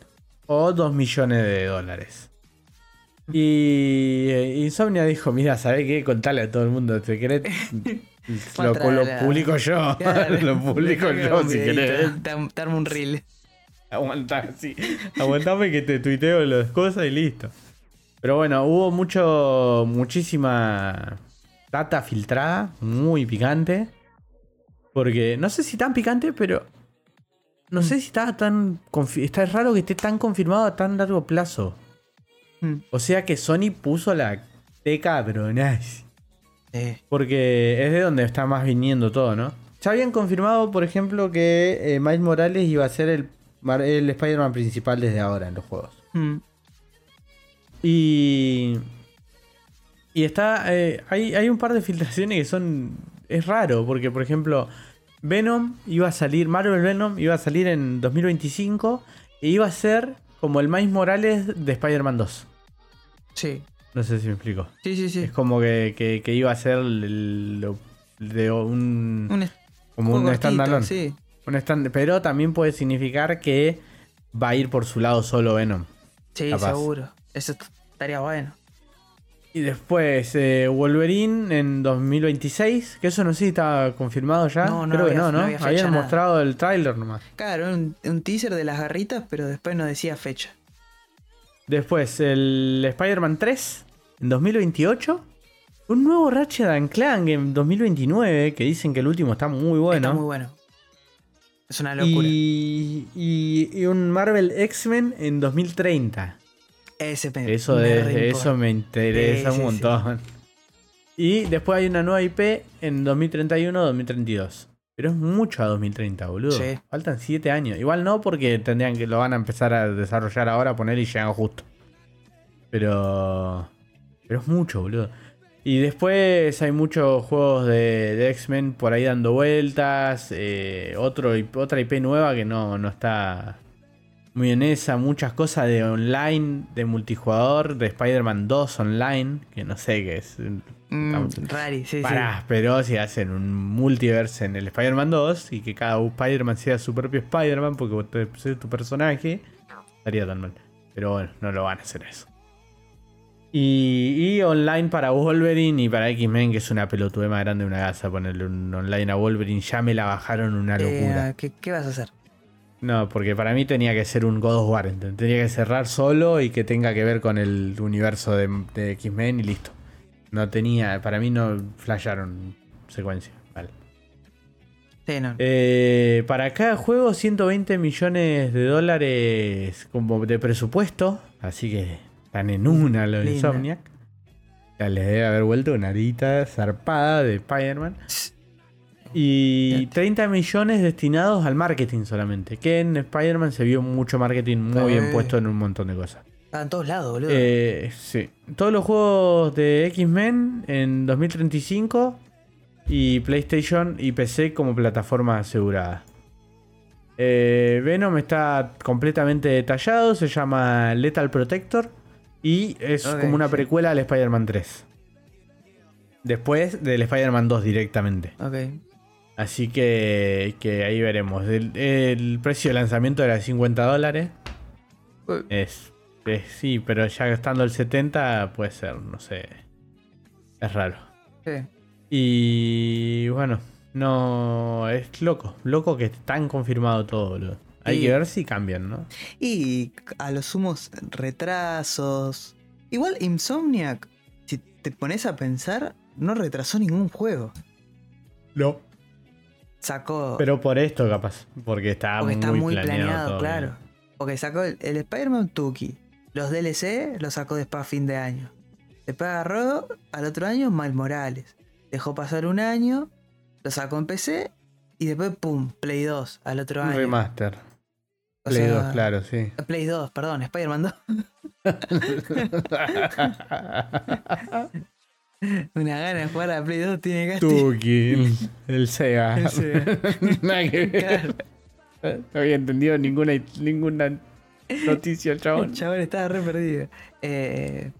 Speaker 2: o 2 millones de dólares. Y eh, Insomnia dijo, mira, ¿sabes qué? Contale a todo el mundo, ¿te querés? lo, lo publico yo,
Speaker 1: Claro.
Speaker 2: lo publico yo si querés.
Speaker 1: da- Darme un reel.
Speaker 2: Aguantá, sí. Aguantame que te tuiteo las cosas y listo. Pero bueno, hubo mucho, muchísima data filtrada, muy picante. Porque no sé si tan picante, pero no sé si está tan. Está raro que esté tan confirmado a tan largo plazo.
Speaker 1: Mm.
Speaker 2: O sea que Sony puso la teca, pero nice.
Speaker 1: Sí.
Speaker 2: Porque es de donde está más viniendo todo, ¿no? Ya habían confirmado, por ejemplo, que eh, Miles Morales iba a ser el, el Spider-Man principal desde ahora en los juegos.
Speaker 1: Mm.
Speaker 2: Y. Y está. eh, hay, hay un par de filtraciones que son. Es raro, porque por ejemplo, Venom iba a salir. Marvel Venom iba a salir en 2025. E iba a ser como el Miles Morales de Spider-Man 2.
Speaker 1: Sí.
Speaker 2: No sé si me explico.
Speaker 1: Sí, sí, sí.
Speaker 2: Es como que, que- que iba a ser el- lo- de un. Como un standalone.
Speaker 1: Sí.
Speaker 2: Un stand- pero también puede significar que va a ir por su lado solo Venom.
Speaker 1: Sí,
Speaker 2: Capaz.
Speaker 1: seguro. Eso estaría bueno.
Speaker 2: Y después eh, Wolverine en 2026, que eso no sé si estaba confirmado ya.
Speaker 1: No, no
Speaker 2: Creo que no, ¿no? Habían mostrado el tráiler nomás.
Speaker 1: Claro, un, un teaser de las garritas, pero después no decía fecha.
Speaker 2: Después el Spider-Man 3 en 2028. Un nuevo Ratchet and Clank en 2029, que dicen que el último está muy bueno.
Speaker 1: Está muy bueno. Es una locura.
Speaker 2: y, y- y un Marvel X-Men en 2030.
Speaker 1: Ese
Speaker 2: Eso,
Speaker 1: me
Speaker 2: de, eso me interesa
Speaker 1: Sí,
Speaker 2: un
Speaker 1: sí,
Speaker 2: montón. Y después hay una nueva IP en 2031-2032. Pero es mucho a 2030, boludo.
Speaker 1: Sí.
Speaker 2: Faltan 7 años. Igual no porque tendrían que lo van a empezar a desarrollar ahora, poner y llegan justo. Pero. Pero es mucho, boludo. Y después hay muchos juegos de, de X-Men por ahí dando vueltas. eh, otro, otra IP nueva que no, no está muy en esa. Muchas cosas de online, de multijugador, de Spider-Man 2 online. Que no sé qué es.
Speaker 1: Mm, rari, sí,
Speaker 2: Pará, pero si hacen un multiverse en el Spider-Man 2 y que cada Spider-Man sea su propio Spider-Man porque vos te- tu personaje, estaría tan mal. Pero bueno, no lo van a hacer eso. Y, y online para Wolverine y para X-Men, que es una pelotude más grande de una gasa ponerle un online a Wolverine, ya me la bajaron una
Speaker 1: sí.
Speaker 2: locura.
Speaker 1: Eh, ¿qué, qué vas a hacer?
Speaker 2: No, porque para mí tenía que ser un God of War, tenía que cerrar solo y que tenga que ver con el universo de, de X-Men y listo. No tenía, para mí no flasharon secuencia. Vale.
Speaker 1: Sí, no.
Speaker 2: Eh, para cada juego 120 millones de dólares como de presupuesto, así que están en una los
Speaker 1: Linda.
Speaker 2: Insomniac. Ya les debe haber vuelto una arita zarpada de Spider-Man. Y
Speaker 1: Fíjate.
Speaker 2: 30 millones destinados al marketing solamente. Que en Spider-Man se vio mucho marketing muy bien puesto en un montón de cosas.
Speaker 1: Está en todos lados, boludo.
Speaker 2: Eh, sí. Todos los juegos de X-Men en 2035 y PlayStation y PC como plataforma asegurada. Eh, Venom está completamente detallado, se llama Lethal Protector y es como una
Speaker 1: sí.
Speaker 2: precuela al Spider-Man 3. Después del Spider-Man 2 directamente.
Speaker 1: ok.
Speaker 2: Así que, que ahí veremos. El, el precio de lanzamiento era 50 dólares. Es, es- sí, pero ya gastando el 70 puede ser, no sé. Es raro.
Speaker 1: Sí.
Speaker 2: Y bueno, no. Es loco. Loco que tan confirmado todo, boludo. Hay
Speaker 1: Y-
Speaker 2: que ver si cambian, ¿no?
Speaker 1: Y a los sumos retrasos. Igual Insomniac, si te pones a pensar, no retrasó ningún juego.
Speaker 2: No.
Speaker 1: Sacó.
Speaker 2: Pero por esto, capaz. Porque está,
Speaker 1: porque
Speaker 2: muy,
Speaker 1: está muy
Speaker 2: planeado,
Speaker 1: planeado,
Speaker 2: todo
Speaker 1: claro. Porque sacó el, el Spider-Man Tuki. Los DLC los sacó después a fin de año. Después agarró al otro año Miles Morales. Dejó pasar un año, lo sacó en PC y después, pum, Play 2 al otro año.
Speaker 2: remaster.
Speaker 1: O
Speaker 2: Play
Speaker 1: sea,
Speaker 2: 2, claro, sí.
Speaker 1: Play 2, perdón, Spider-Man 2. Una gana de jugar a Play 2 tiene que
Speaker 2: Tuki, el Sega.
Speaker 1: El Sega.
Speaker 2: Nada que ver.
Speaker 1: Claro.
Speaker 2: No había entendido ninguna, ninguna noticia,
Speaker 1: El
Speaker 2: chabón.
Speaker 1: chabón estaba re perdido. Eh,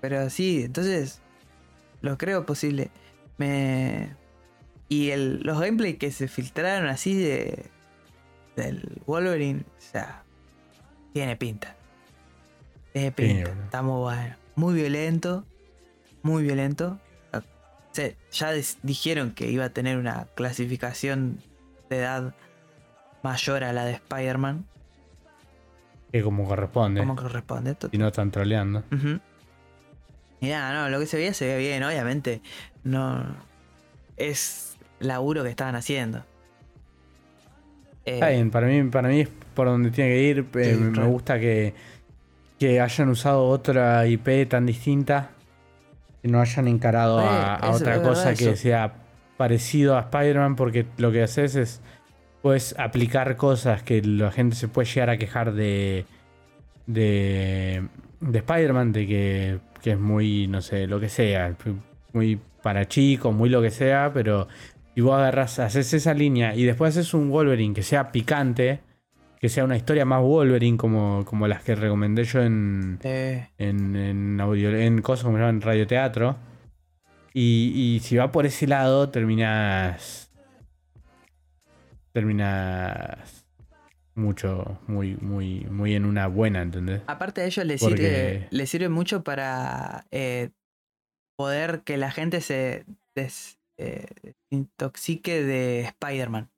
Speaker 1: pero sí, entonces lo creo posible. Me... Y el, los gameplays que se filtraron así de del Wolverine, o sea, tiene pinta. Tiene pinta.
Speaker 2: boludo.
Speaker 1: Está muy bueno. Muy violento. Muy violento. O sea, ya dijeron que iba a tener una clasificación de edad mayor a la de Spider-Man.
Speaker 2: Que como corresponde.
Speaker 1: Como corresponde.
Speaker 2: Si no están troleando.
Speaker 1: Y nada, no, lo que se veía se ve bien, obviamente. No. Es laburo que estaban haciendo. Eh,
Speaker 2: Está bien, para mí, para mí es por donde tiene que ir. Eh, me gusta que, que hayan usado otra IP tan distinta. Que no hayan encarado a,
Speaker 1: Eh,
Speaker 2: a otra cosa que
Speaker 1: eso.
Speaker 2: sea parecido a Spider-Man. Porque lo que haces es. Puedes aplicar cosas que la gente se puede llegar a quejar de. De, de Spider-Man. De que, que es muy, no sé, lo que sea. Muy para chicos, muy lo que sea. Pero y vos agarras, haces esa línea y después haces un Wolverine que sea picante, que sea una historia más Wolverine como, como las que recomendé yo en,
Speaker 1: eh,
Speaker 2: en, en audio, en cosas como en radioteatro. Y, y si va por ese lado, terminas. Terminas mucho, muy, muy, muy en una buena, ¿entendés?
Speaker 1: aparte de ello, le
Speaker 2: Porque-
Speaker 1: sirve, le sirve mucho para eh, poder que la gente se eh, intoxique de Spider-Man.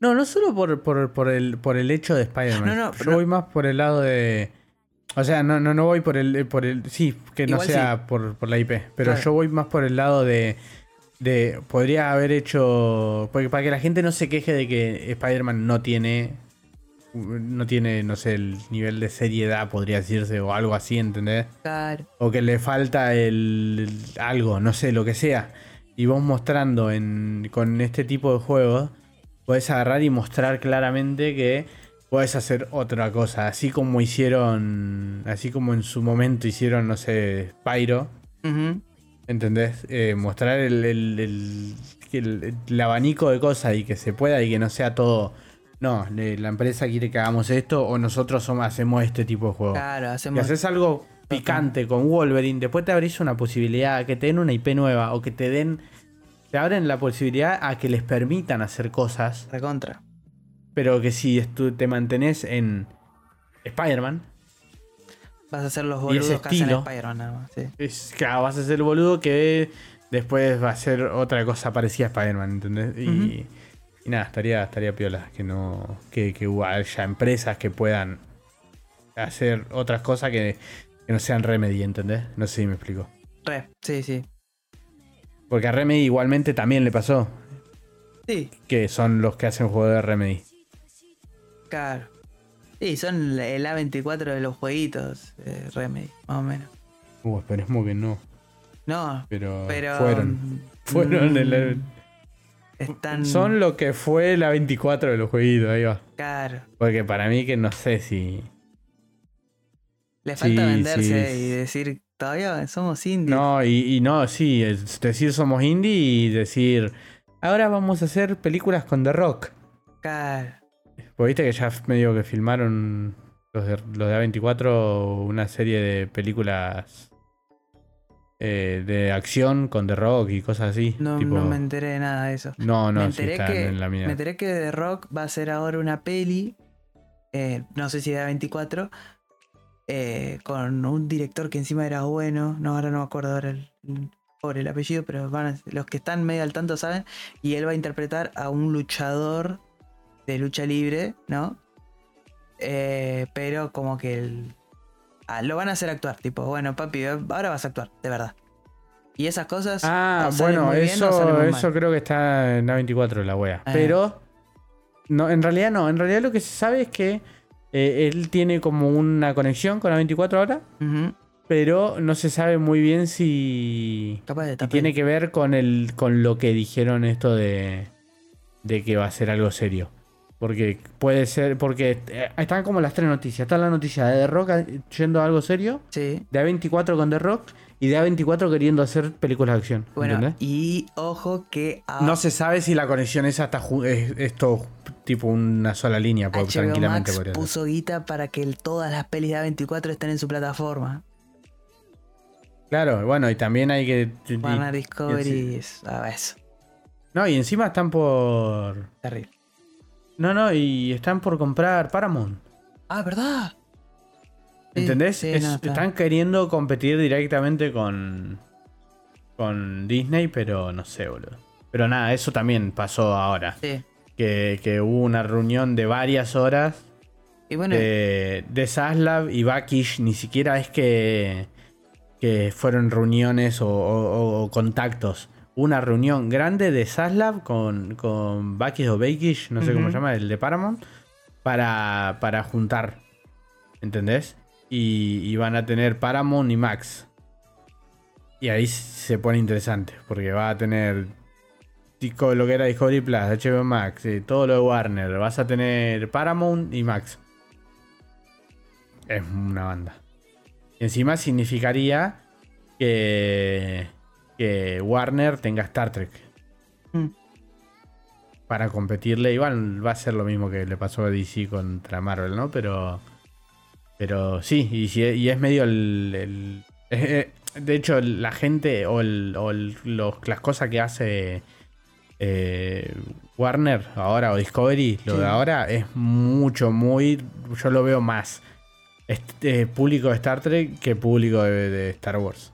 Speaker 2: No, no solo por, por, por el, por el hecho de Spider-Man.
Speaker 1: No, no,
Speaker 2: Yo
Speaker 1: no.
Speaker 2: voy más por el lado de. O sea, no, no, no voy por el, por el. Sí, que no
Speaker 1: Igual
Speaker 2: sea por, por la IP. Pero
Speaker 1: Claro.
Speaker 2: yo voy más por el lado de. De podría haber hecho. Porque para que la gente no se queje de que Spider-Man no tiene. No tiene, no sé, el nivel de seriedad, podría decirse, o algo así, ¿entendés?
Speaker 1: Claro.
Speaker 2: O que le falta el, el- algo, no sé, lo que sea. Y vos mostrando en, con este tipo de juegos, podés agarrar y mostrar claramente que podés hacer otra cosa. Así como hicieron, así como en su momento hicieron, no sé, Pyro.
Speaker 1: Ujú.
Speaker 2: ¿Entendés? Eh, mostrar el, el- el- abanico de cosas y que se pueda y que no sea todo. No, le- la empresa quiere que hagamos esto o nosotros somos, hacemos este tipo de juego.
Speaker 1: Claro,
Speaker 2: Y
Speaker 1: hacemos.
Speaker 2: haces algo picante con Wolverine, después te abrís una posibilidad, que te den una IP nueva o que te den. Te abren la posibilidad a que les permitan hacer cosas,
Speaker 1: Recontra.
Speaker 2: pero que si te mantenés en Spider-Man,
Speaker 1: Vas a hacer los boludos que hacen. Spider-Man nada más. Sí.
Speaker 2: es, claro, vas a ser el boludo que después va a ser otra cosa parecida a Spider-Man, ¿entendés? Y, nada, estaría, estaría piola que no. Que, que haya empresas que puedan hacer otras cosas que, que no sean Remedy, ¿entendés? No sé si me explico.
Speaker 1: Re, sí, sí.
Speaker 2: Porque a Remedy igualmente también le pasó.
Speaker 1: Sí,
Speaker 2: Que son los que hacen juegos de Remedy.
Speaker 1: claro. Sí, son el A24 de los jueguitos, eh, Remedy, más o menos.
Speaker 2: Uh, esperemos que no.
Speaker 1: No,
Speaker 2: Pero,
Speaker 1: pero.
Speaker 2: fueron.
Speaker 1: mm,
Speaker 2: Fueron el-
Speaker 1: Están.
Speaker 2: Son lo que fue la 24 de los jueguitos, ahí va.
Speaker 1: Claro.
Speaker 2: Porque para mí que no sé si.
Speaker 1: Le falta
Speaker 2: Sí,
Speaker 1: venderse
Speaker 2: sí.
Speaker 1: y decir, todavía somos indies.
Speaker 2: No, y, y no, sí, es decir somos indie y decir. Ahora vamos a hacer películas con The Rock.
Speaker 1: Claro.
Speaker 2: Pues viste que ya medio que filmaron los de, los de A24 una serie de películas eh, de acción con The Rock y cosas así.
Speaker 1: No,
Speaker 2: tipo-
Speaker 1: no me enteré de nada de eso.
Speaker 2: No, no,
Speaker 1: me,
Speaker 2: sí
Speaker 1: enteré
Speaker 2: están
Speaker 1: que,
Speaker 2: en la mía.
Speaker 1: me enteré que The Rock va a hacer ahora una peli. eh, no sé si de A24. eh, con un director que encima era bueno. No, ahora no me acuerdo ahora el, el- por el apellido, pero van a- los que están medio al tanto saben. Y él va a interpretar a un luchador de lucha libre, ¿no? Eh, pero como que el- ah, lo van a hacer actuar, tipo, bueno, papi, ahora vas a actuar, de verdad. Y esas cosas.
Speaker 2: Ah, bueno,
Speaker 1: muy
Speaker 2: eso, eso
Speaker 1: mal.
Speaker 2: creo que está en A24 la wea.
Speaker 1: Ah.
Speaker 2: Pero. No, en realidad no. En realidad lo que se sabe es que eh, él tiene como una conexión con A24 ahora. Pero no se sabe muy bien si.
Speaker 1: Capaz de
Speaker 2: si tiene que ver con el. con lo que dijeron esto de. de que va a ser algo serio. Porque puede ser. Porque eh, están como las tres noticias. Está la noticia de The Rock eh, yendo a algo serio.
Speaker 1: Sí.
Speaker 2: De A24 con The Rock. Y de A24 queriendo hacer películas de acción.
Speaker 1: Bueno,
Speaker 2: ¿entendés?
Speaker 1: y ojo que a-
Speaker 2: No se sabe si la conexión esa está es, es todo tipo una sola línea, porque
Speaker 1: HBO
Speaker 2: tranquilamente
Speaker 1: Max puso guita para que el- todas las pelis de A24 estén en su plataforma.
Speaker 2: Claro, bueno, y también hay que. y-
Speaker 1: Warner
Speaker 2: y-
Speaker 1: Discovery es ah, eso,
Speaker 2: No, y encima están por.
Speaker 1: terrible.
Speaker 2: No, no, y están por comprar Paramount.
Speaker 1: Ah, ¿verdad?
Speaker 2: ¿Entendés?
Speaker 1: sí,
Speaker 2: Es-
Speaker 1: no, está.
Speaker 2: están queriendo competir directamente con. con Disney, pero no sé, boludo. Pero nada, eso también pasó ahora.
Speaker 1: Sí.
Speaker 2: Que, que hubo una reunión de varias horas
Speaker 1: Y bueno,
Speaker 2: de, de Zaslav y Bakish ni siquiera es que, que fueron reuniones o, o- o contactos. Una reunión grande de Zaslav con, con Bakish o Bakish, no sé cómo se llama, el de Paramount, para, para juntar. ¿Entendés? Y, y van a tener Paramount y Max. Y ahí se pone interesante, porque va a tener Disco- lo que era Discovery Plus, HBO Max, eh, todo lo de Warner. Vas a tener Paramount y Max. Es una banda. Y encima significaría que, que Warner tenga Star Trek.
Speaker 1: mm,
Speaker 2: Para competirle, igual va a ser lo mismo que le pasó a DC contra Marvel, ¿no? Pero. Pero sí, y, y es medio el. el- eh, de hecho, la gente o, el- o el- los- las cosas que hace eh, Warner ahora o Discovery, lo
Speaker 1: Sí.
Speaker 2: de ahora es mucho, muy. Yo lo veo más este, público de Star Trek que público de, de Star Wars.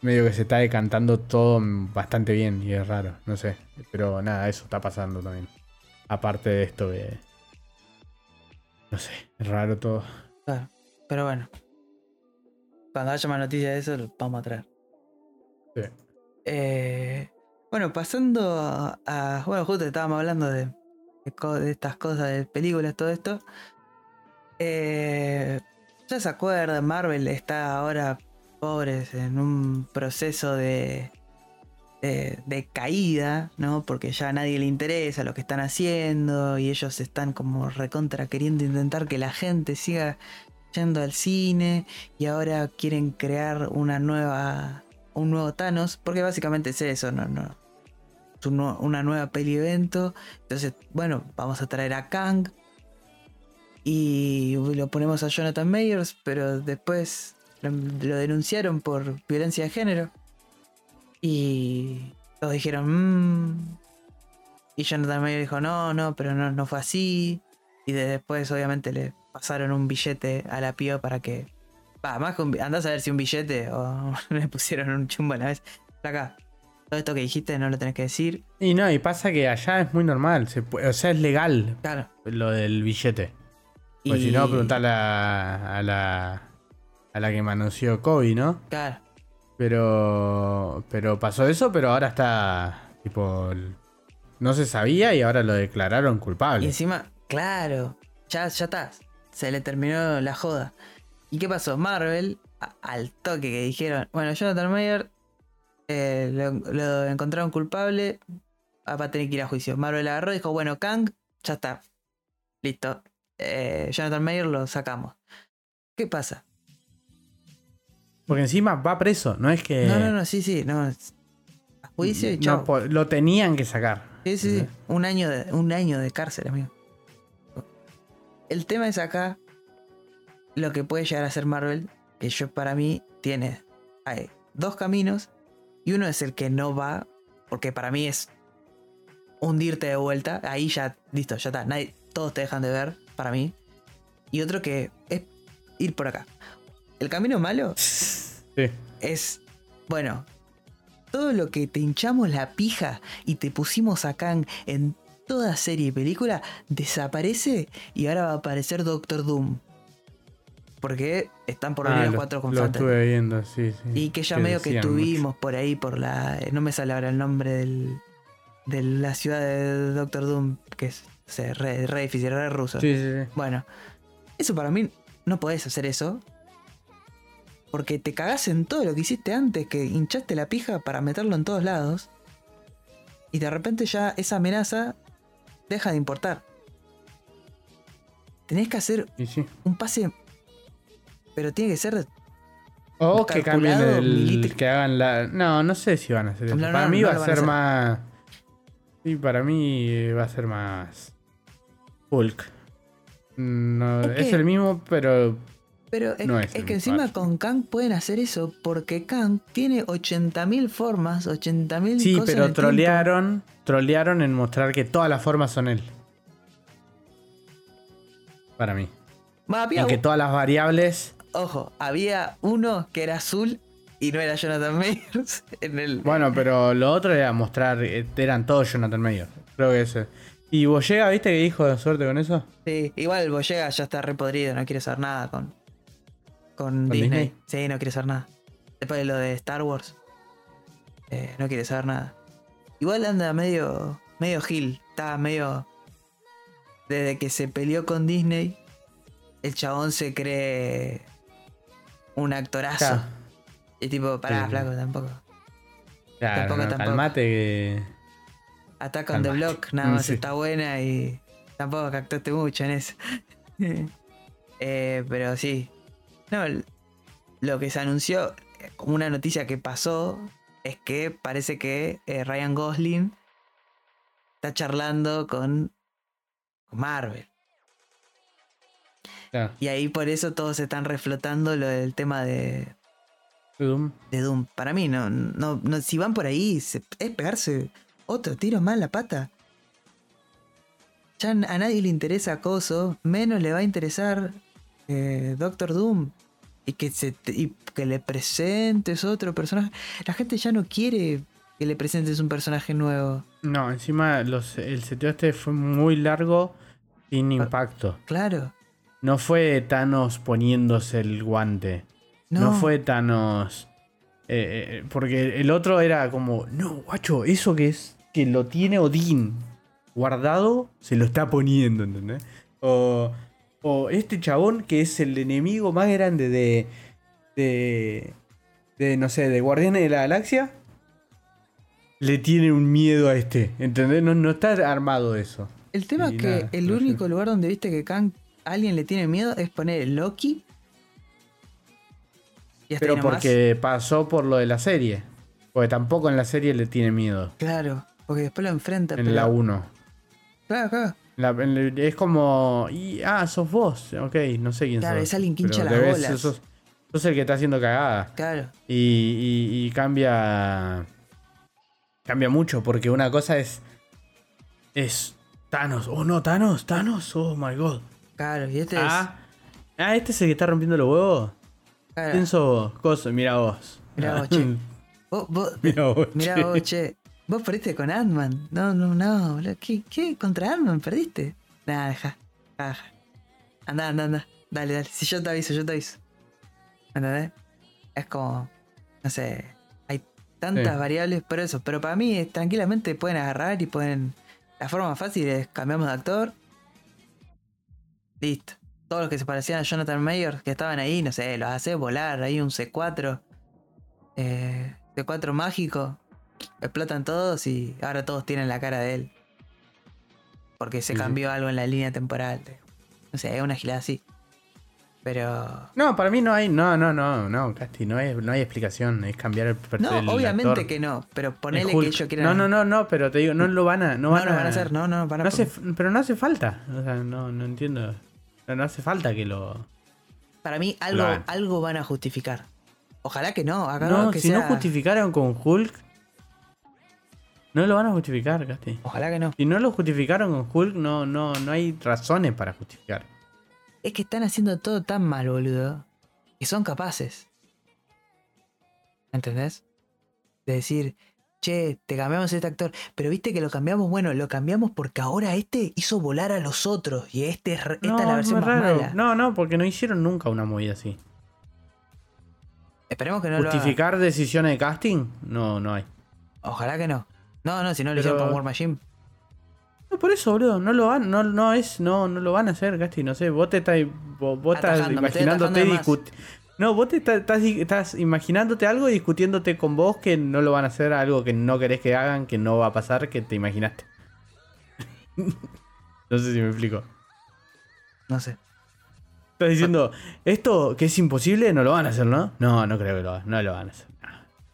Speaker 2: Medio que se está decantando todo bastante bien y es raro, no sé. Pero nada, eso está pasando también. Aparte de esto que. No sé, es raro todo.
Speaker 1: claro. Pero bueno. Cuando haya más noticias de eso, lo vamos a traer.
Speaker 2: Sí.
Speaker 1: Eh, bueno, pasando a, a- Bueno, justo estábamos hablando de, de de estas cosas, de películas, todo esto. Eh, ya se acuerdan, Marvel está ahora, pobres, en un proceso de, de, caída, ¿no? Porque ya a nadie le interesa lo que están haciendo y ellos están como recontra queriendo intentar que la gente siga yendo al cine y ahora quieren crear una nueva un nuevo Thanos porque básicamente es eso no no. Es una nueva peli evento. Entonces bueno vamos a traer a Kang y lo ponemos a Jonathan Mayers pero después lo, lo denunciaron por violencia de género y todos dijeron "Mm". y Jonathan Mayers dijo no no pero no no fue así y de- después obviamente le pasaron un billete a la pío para que. Va, más que un andás a ver si un billete o le pusieron un chumbo a la vez. Acá, todo esto que dijiste no lo tenés que decir.
Speaker 2: Y no, y pasa que allá es muy normal. se puede- o sea, es legal
Speaker 1: Claro.
Speaker 2: lo del billete. Pues
Speaker 1: y-
Speaker 2: si no, preguntarle a, a la. A la que manoseó Kobe, ¿no?
Speaker 1: Claro.
Speaker 2: Pero. Pero pasó eso, pero ahora está. Tipo. No se sabía y ahora lo declararon
Speaker 1: Y
Speaker 2: culpable.
Speaker 1: encima, claro, ya, ya está. Se le terminó la joda. ¿Y qué pasó? Marvel, a- al toque que dijeron, bueno, Jonathan Mayer eh, lo, lo encontraron culpable, ah, va a tener que ir a juicio. Marvel agarró y dijo, bueno, Kang, ya está. Listo. Eh, Jonathan Mayer lo sacamos. ¿Qué pasa?
Speaker 2: Porque encima va preso, no es que.
Speaker 1: No, no, no, sí, sí, no. A juicio y
Speaker 2: no
Speaker 1: chao.
Speaker 2: po- lo tenían que sacar.
Speaker 1: Sí, sí, sí. Un año de, un año de cárcel, amigo. El tema es acá lo que puede llegar a ser Marvel, que yo para mí tiene hay dos caminos y uno es el que no va, porque para mí es hundirte de vuelta, ahí ya, listo, ya está, nadie, todos te dejan de ver, para mí. Y otro que es ir por acá. El camino malo
Speaker 2: Sí.
Speaker 1: es, bueno, todo lo que te hinchamos la pija y te pusimos acá en, en toda serie y película desaparece y ahora va a aparecer Doctor Doom. Porque están por venir
Speaker 2: Ah,
Speaker 1: los
Speaker 2: lo,
Speaker 1: cuatro con
Speaker 2: lo estuve viendo, sí, sí.
Speaker 1: Y que ya medio que
Speaker 2: mucho.
Speaker 1: tuvimos por ahí, por la. No me sale ahora el nombre del, de la ciudad de Doctor Doom, que es o sea, re, re difícil, re ruso.
Speaker 2: Sí, sí, sí.
Speaker 1: Bueno, eso para mí no podés hacer eso. Porque te cagás en todo lo que hiciste antes, que hinchaste la pija para meterlo en todos lados. Y de repente ya esa amenaza deja de importar. Tenés que hacer
Speaker 2: sí.
Speaker 1: un pase. Pero tiene que ser.
Speaker 2: O que cambien el. Que hagan la. No, no sé si van a hacer eso.
Speaker 1: No, no,
Speaker 2: para mí
Speaker 1: no
Speaker 2: va a ser más. Sí, para mí eh, va a ser más. Hulk. No,
Speaker 1: Es
Speaker 2: el mismo, pero.
Speaker 1: Pero es,
Speaker 2: No
Speaker 1: es
Speaker 2: es el
Speaker 1: que encima con Kang pueden hacer eso porque Kang tiene 80.000 formas, 80.000
Speaker 2: Sí,
Speaker 1: cosas.
Speaker 2: pero
Speaker 1: el
Speaker 2: trolearon. Trolearon en mostrar que todas las formas son él. Para mí.
Speaker 1: tiempo. Había,
Speaker 2: que todas las variables.
Speaker 1: Ojo, había uno que era azul y no era Jonathan Mayers en el.
Speaker 2: Bueno, pero lo otro era mostrar. eh, Eran todos Jonathan Mayer. Creo que ese. ¿Y Boyega, viste que dijo de suerte con eso?
Speaker 1: Sí, igual el Boyega ya está repodrido, no quiere saber nada con, con,
Speaker 2: ¿Con
Speaker 1: Disney.
Speaker 2: Disney?
Speaker 1: Sí, no quiere saber nada. Después de lo de Star Wars, eh, no quiere saber nada. Igual anda medio, medio Gil, está medio... Desde que se peleó con Disney, el chabón se cree un actorazo.
Speaker 2: Claro.
Speaker 1: Y tipo, pará,
Speaker 2: Sí.
Speaker 1: flaco, tampoco.
Speaker 2: Claro,
Speaker 1: Tampoco,
Speaker 2: no,
Speaker 1: tampoco.
Speaker 2: calmate que.
Speaker 1: Attack on the. Block, nada más
Speaker 2: Sí.
Speaker 1: está buena y tampoco captaste mucho en eso. Eh, pero sí. No, lo que se anunció, eh, como una noticia que pasó, es que parece que eh, Ryan Gosling está charlando con, con Marvel. Y ahí por eso todos se están reflotando lo del tema de,
Speaker 2: Doom.
Speaker 1: de Doom. Para mí, no, no, no, si van por ahí, se- es pegarse otro tiro más la pata. Ya a nadie le interesa Coso, menos le va a interesar eh, Doctor Doom. Y que, se te- y que le presentes otro personaje. La gente ya no quiere que le presentes un personaje nuevo.
Speaker 2: No, encima los, el seteo este fue muy largo sin impacto.
Speaker 1: Claro.
Speaker 2: No fue Thanos poniéndose el guante.
Speaker 1: No,
Speaker 2: No, fue Thanos. eh, eh, porque el otro era como, no, guacho, eso que es que lo tiene Odín guardado, se lo está poniendo, ¿entendés? O, o este chabón que es el enemigo más grande de, de, de, no sé, de Guardianes de la Galaxia, le tiene un miedo a este, ¿entendés? No, no está armado eso.
Speaker 1: El tema
Speaker 2: Y
Speaker 1: es que
Speaker 2: nada,
Speaker 1: el
Speaker 2: sé.
Speaker 1: único lugar donde viste que Kang a alguien le tiene miedo es poner Loki. Y hasta
Speaker 2: Pero porque pasó por lo de la serie. Porque tampoco en la serie le tiene miedo.
Speaker 1: Claro, porque después lo enfrenta.
Speaker 2: En
Speaker 1: pero-
Speaker 2: la 1.
Speaker 1: Claro, claro.
Speaker 2: La- es como. Y, ah, sos vos. Ok, no sé quién
Speaker 1: Claro,
Speaker 2: sos.
Speaker 1: es alguien que hincha las
Speaker 2: debes-
Speaker 1: bolas.
Speaker 2: Sos, sos el que está haciendo cagada.
Speaker 1: Claro.
Speaker 2: Y, y- y cambia. Cambia mucho, porque una cosa es. Es Thanos. Oh no, Thanos, Thanos. Oh my god.
Speaker 1: Claro, y este
Speaker 2: Ah, ah, este es el que está rompiendo los huevos.
Speaker 1: es. Claro.
Speaker 2: ¿Quién sos? Cosa, mira vos.
Speaker 1: Mirá vos, che. Vos, vos,
Speaker 2: Mira vos. che.
Speaker 1: vos, che. Vos perdiste con Ant-Man. No, no, no. boludo. ¿Qué, ¿Qué? ¿Contra Ant-Man perdiste? Nada, deja. deja. Anda, anda, anda. Dale, dale. Si yo te aviso, yo te aviso. ¿Entendés? Es como. No sé. Hay tantas
Speaker 2: Sí.
Speaker 1: variables por eso. Pero para mí, eh, tranquilamente pueden agarrar y pueden. La forma más fácil es cambiamos de actor. Listo. Todos los que se parecían a Jonathan Mayer, que estaban ahí, no sé, los hace volar. Ahí un C4. Eh, C4 mágico. Explotan todos y ahora todos tienen la cara de él. Porque se cambió algo en la línea temporal. No sé, es una gilada así. Pero.
Speaker 2: No, para mí no hay. No, no, no, no, Casti, no hay, no hay explicación. Es cambiar el
Speaker 1: No,
Speaker 2: perfil.
Speaker 1: obviamente que no. Pero ponele que ellos quieran.
Speaker 2: No, no, no, no, pero te digo, no lo van a. No,
Speaker 1: No,
Speaker 2: van
Speaker 1: lo van a hacer, no, no, van a
Speaker 2: no hace, pero no hace falta. O sea, no, no entiendo. No, no hace falta que lo.
Speaker 1: Para mí, algo, algo van a justificar. Ojalá que no. Acá
Speaker 2: No,
Speaker 1: que
Speaker 2: si
Speaker 1: sea-
Speaker 2: no justificaron con Hulk. No lo van a justificar, Casti.
Speaker 1: Ojalá que no.
Speaker 2: Si no lo justificaron con Hulk, no, no, no hay razones para justificar.
Speaker 1: Es que están haciendo todo tan mal, boludo. Que son capaces. ¿Entendés? De decir, che, te cambiamos este actor, pero viste que lo cambiamos, bueno, lo cambiamos porque ahora este hizo volar a los otros y este es esta
Speaker 2: no,
Speaker 1: es la versión más mala.
Speaker 2: No, no, porque no hicieron nunca una movida así.
Speaker 1: Esperemos que no lo.
Speaker 2: ¿Justificar decisiones de casting? No, no hay.
Speaker 1: Ojalá que no. No, no, si no lo hicieron con War Machine.
Speaker 2: No, por eso, boludo, no lo van, no, no es, no, no lo van a hacer, Gasti, no sé, vos te estás, vos, estás imaginándote
Speaker 1: atajando de más.
Speaker 2: discut- No, vos te estás, estás, estás imaginándote algo y discutiéndote con vos que no lo van a hacer, algo que no querés que hagan, que no va a pasar, que te imaginaste. no sé si me explico.
Speaker 1: No sé.
Speaker 2: Estás diciendo, esto que es imposible, no lo van a hacer, ¿no? No, no creo que lo hagan, no lo van a hacer.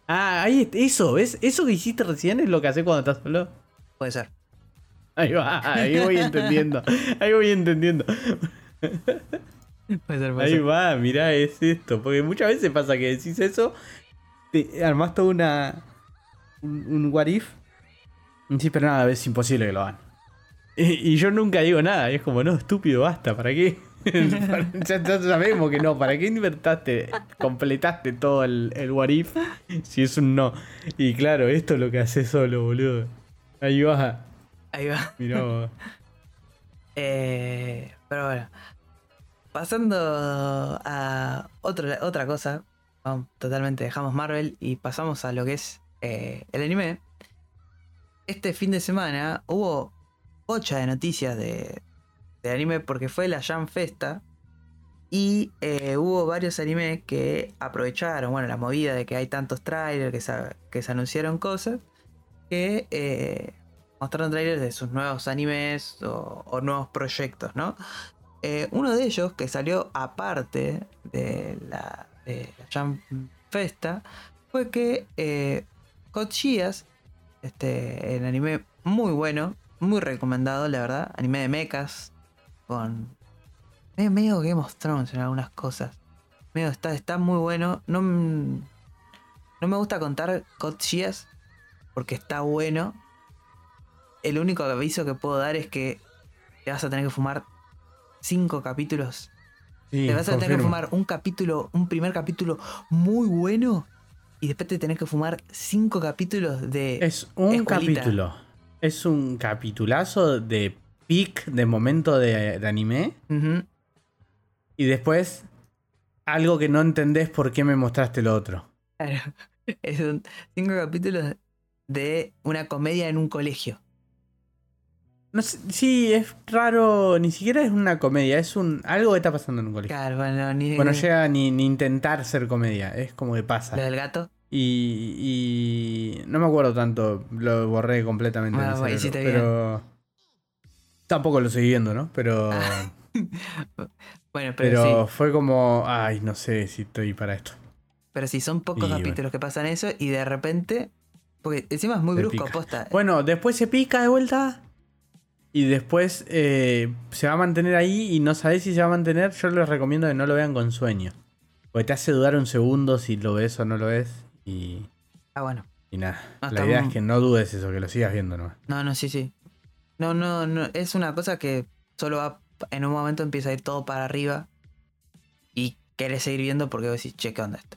Speaker 2: Ah, ahí, eso, ¿ves? Eso que hiciste recién es lo que haces cuando estás solo.
Speaker 1: Puede ser.
Speaker 2: Ahí va, ahí voy entendiendo. Ahí voy entendiendo.
Speaker 1: Puede ser, puede
Speaker 2: Ahí
Speaker 1: ser.
Speaker 2: va, mirá, es esto. Porque muchas veces pasa que decís eso, te armás toda una. un, un what if. decís, pero nada, es imposible que lo hagan. Y, y yo nunca digo nada, y es como, no, estúpido, basta, ¿para qué? ya, ya sabemos que no, ¿para qué inventaste, completaste todo el, el what if si es un no? Y claro, esto es lo que haces solo, boludo. Ahí va,
Speaker 1: Ahí va.
Speaker 2: mirá vos.
Speaker 1: Eh, pero bueno. Pasando a otra, otra cosa. totalmente dejamos Marvel y pasamos a lo que es eh, el anime. Este fin de semana hubo bocha de noticias de, de anime porque fue la Jam Festa. Y eh, hubo varios animes que aprovecharon, bueno, la movida de que hay tantos trailers, que se, que se anunciaron cosas, que eh, mostraron trailers de sus nuevos animes o, nuevos proyectos, ¿no? Eh, uno de ellos que salió aparte de la, de Jam Festa fue que eh, Geass, este, el anime muy bueno, muy recomendado, la verdad, anime de mechas, con medio, medio Game of Thrones en algunas cosas. Medio está, está muy bueno. No, m- no me gusta contar Geass porque está bueno. El único aviso que puedo dar es que te vas a tener que fumar cinco capítulos.
Speaker 2: Sí,
Speaker 1: te vas a tener que fumar un capítulo, un primer capítulo muy bueno. Y después te tenés que fumar cinco capítulos de.
Speaker 2: Es un
Speaker 1: Escuelita.
Speaker 2: capítulo. Es un capitulazo de peak de momento de, de anime. Y después algo que no entendés por qué me mostraste lo otro.
Speaker 1: Claro. Es un- cinco capítulos de una comedia en un colegio.
Speaker 2: No sé, sí, es raro. Ni siquiera es una comedia. Es un algo que está pasando en un colegio.
Speaker 1: Claro, bueno, ni.
Speaker 2: Bueno, llega ni, ni intentar ser comedia. Es como que pasa.
Speaker 1: Lo del gato.
Speaker 2: Y, y no me acuerdo tanto. Lo borré completamente. de mi
Speaker 1: Bueno,
Speaker 2: cerebro,
Speaker 1: hiciste
Speaker 2: pero tampoco lo seguí viendo, ¿no? Pero...
Speaker 1: Bueno, pero,
Speaker 2: Pero
Speaker 1: sí.
Speaker 2: fue como, ay, no sé si estoy para esto.
Speaker 1: Pero sí, son pocos
Speaker 2: Y bueno.
Speaker 1: capítulos que pasan eso y de repente. Porque encima es muy brusco,
Speaker 2: pica.
Speaker 1: posta.
Speaker 2: Bueno, después se pica de vuelta. Y después eh, se va a mantener ahí y no sabes si se va a mantener. Yo les recomiendo que no lo vean con sueño. Porque te hace dudar un segundo si lo ves o no lo ves. Y,
Speaker 1: Ah, bueno.
Speaker 2: y nada.
Speaker 1: No,
Speaker 2: La idea es que no dudes eso, que lo sigas viendo nomás.
Speaker 1: No, no, sí, sí. No, no, no. Es una cosa que solo va. En un momento empieza a ir todo para arriba. Y querés seguir viendo porque vos decís, che, ¿qué onda esto?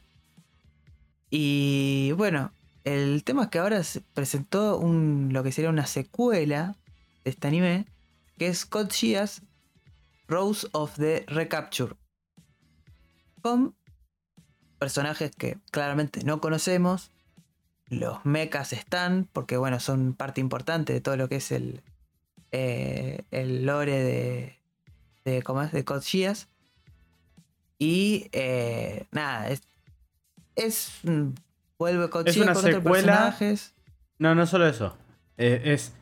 Speaker 1: Y bueno, el tema es que ahora se presentó un, lo que sería una secuela de este anime. Que es Code Geass Rose of the Recapture. Con personajes que claramente no conocemos. Los mechas están, porque bueno, son parte importante de todo lo que es el, eh, el lore de, de, ¿cómo es? de Code Geass. Y eh, nada, es, es vuelve Code
Speaker 2: Es una
Speaker 1: con otros
Speaker 2: secuela.
Speaker 1: personajes.
Speaker 2: No, no solo eso. Eh, es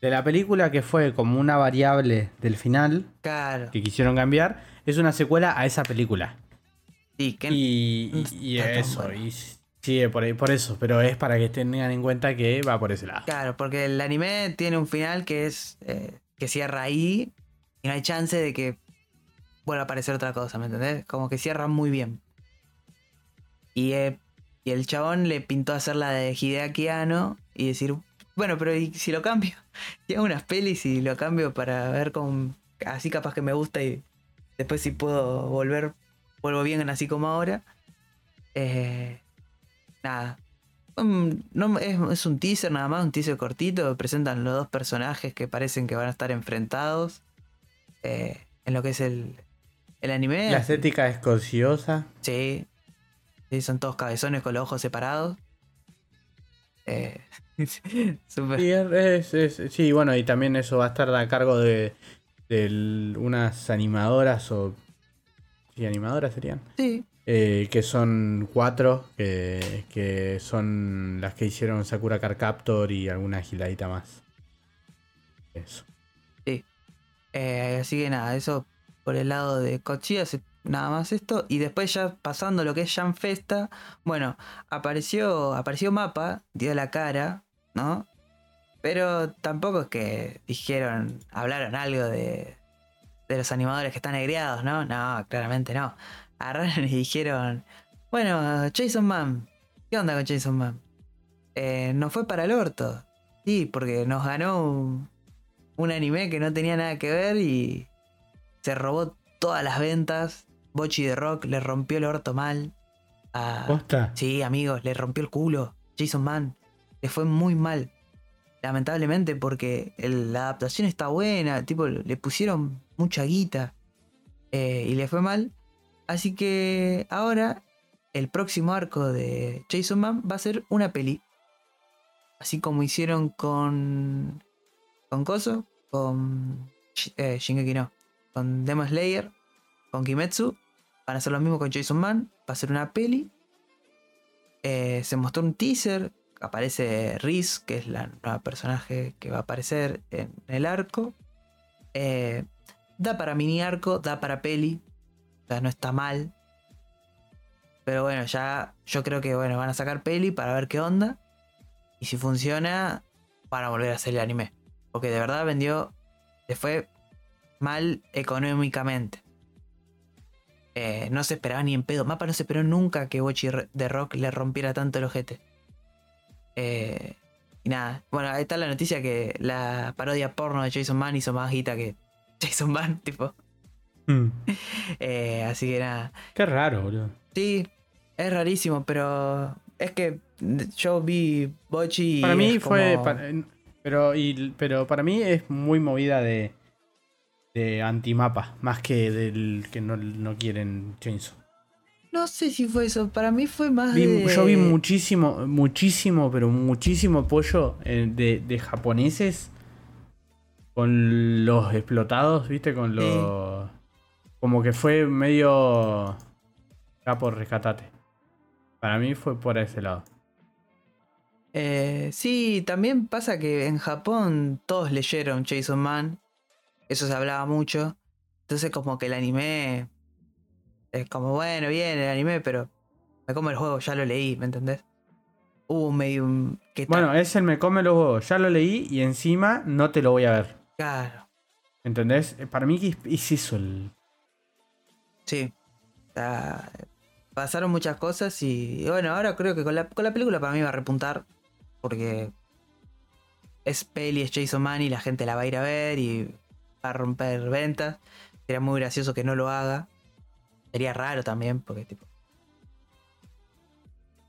Speaker 2: de la película que fue como una variable del final
Speaker 1: Claro.
Speaker 2: que quisieron cambiar. Es una secuela a esa película.
Speaker 1: Sí, que
Speaker 2: Y, y- y eso,
Speaker 1: bueno.
Speaker 2: y sigue por, ahí- por eso, pero es para que tengan en cuenta que va por ese lado.
Speaker 1: Claro, porque el anime tiene un final que es eh, que cierra ahí y no hay chance de que vuelva a aparecer otra cosa, ¿me entendés? Como que cierra muy bien. Y, eh, el chabón le pintó hacer la de Hideaki Anno y decir, bueno, pero ¿y si lo cambio? Y hago unas pelis y lo cambio para ver con... Así capaz que me gusta y después si puedo volver, vuelvo bien así como ahora. Eh, nada. Um, no, es, es un teaser nada más, un teaser cortito. Presentan los dos personajes que parecen que van a estar enfrentados eh, en lo que es el, el anime.
Speaker 2: La estética es cociosa.
Speaker 1: Sí. Sí, son todos cabezones con los ojos separados. Eh, super-
Speaker 2: Sí, es- es- es- sí, bueno, y también eso va a estar a cargo de, de unas animadoras o... Sí, animadoras serían.
Speaker 1: sí,
Speaker 2: Eh, que son cuatro, que, que son las que hicieron Sakura Car Captor y alguna giladita más. Eso.
Speaker 1: Eh, así que nada, eso por el lado de Kochia, se- nada más esto. Y después ya pasando lo que es Jam Festa, bueno, apareció, apareció Mapa, dio la cara, ¿no? Pero tampoco es que dijeron, hablaron algo de, de los animadores que están agriados, ¿no? No, claramente no. Agarraron y dijeron, bueno, Jason Man, ¿qué onda con Jason Man? Eh, nos fue para el orto. Sí, porque nos ganó un, un anime que no tenía nada que ver y se robó todas las ventas. Bochi de Rock le rompió el orto mal. a-
Speaker 2: ¿Posta?
Speaker 1: Sí, amigos, le rompió el culo. Jason Man. Le fue muy mal. Lamentablemente porque el- la adaptación está buena. Tipo, le pusieron mucha guita. eh, y le fue mal. Así que ahora el próximo arco de Jason Man va a ser una peli. Así como hicieron con. Con Koso. Con. Eh, Shingeki no. Con Demon Slayer. Con Kimetsu. Van a hacer lo mismo con Jason Man. Va a ser una peli. Eh, se mostró un teaser. Aparece Riz, que es la nueva personaje que va a aparecer en el arco. Eh, da para mini arco, da para peli. O sea, no está mal. Pero bueno, ya yo creo que bueno, van a sacar peli para ver qué onda. Y si funciona, van a volver a hacer el anime. Porque de verdad vendió. Le fue mal económicamente. Eh, no se esperaba ni en pedo. Mapa no se esperó nunca que Bochi de Rock le rompiera tanto el ojete. Eh, y nada. Bueno, ahí está la noticia que la parodia porno de Jason Man hizo más guita que Jason Man, tipo.
Speaker 2: Mm.
Speaker 1: Eh, así que nada.
Speaker 2: Qué raro, boludo.
Speaker 1: Sí, es rarísimo, pero es que yo vi Bochi. y
Speaker 2: Para mí fue.
Speaker 1: como-
Speaker 2: pero, y, pero para mí es muy movida de, de antimapa, más que del que no, no quieren Chainsaw.
Speaker 1: No sé si fue eso. Para mí fue más
Speaker 2: Vi-
Speaker 1: de.
Speaker 2: Yo vi muchísimo, muchísimo, pero muchísimo apoyo eh, de, de japoneses con los explotados, ¿viste? Con los. Como que fue medio. Capo, rescatate. Para mí fue por ese lado.
Speaker 1: Eh, sí, también pasa que en Japón todos leyeron Jason Man. Eso se hablaba mucho. Entonces, como que el anime. Es como, bueno, bien el anime, pero. Me como el juego, ya lo leí, ¿me entendés? Hubo medio. Que
Speaker 2: Bueno, es el me come los huevos. Ya lo leí y encima no te lo voy a ver.
Speaker 1: Claro,
Speaker 2: ¿Entendés? Eh, Para mí que es eso el.
Speaker 1: Sí. Sea, pasaron muchas cosas y, bueno, ahora creo que con la, con la película para mí va a repuntar. Porque es peli, es Jason Man y la gente la va a ir a ver y va a romper ventas. Sería muy gracioso que no lo haga. Sería raro también, porque tipo.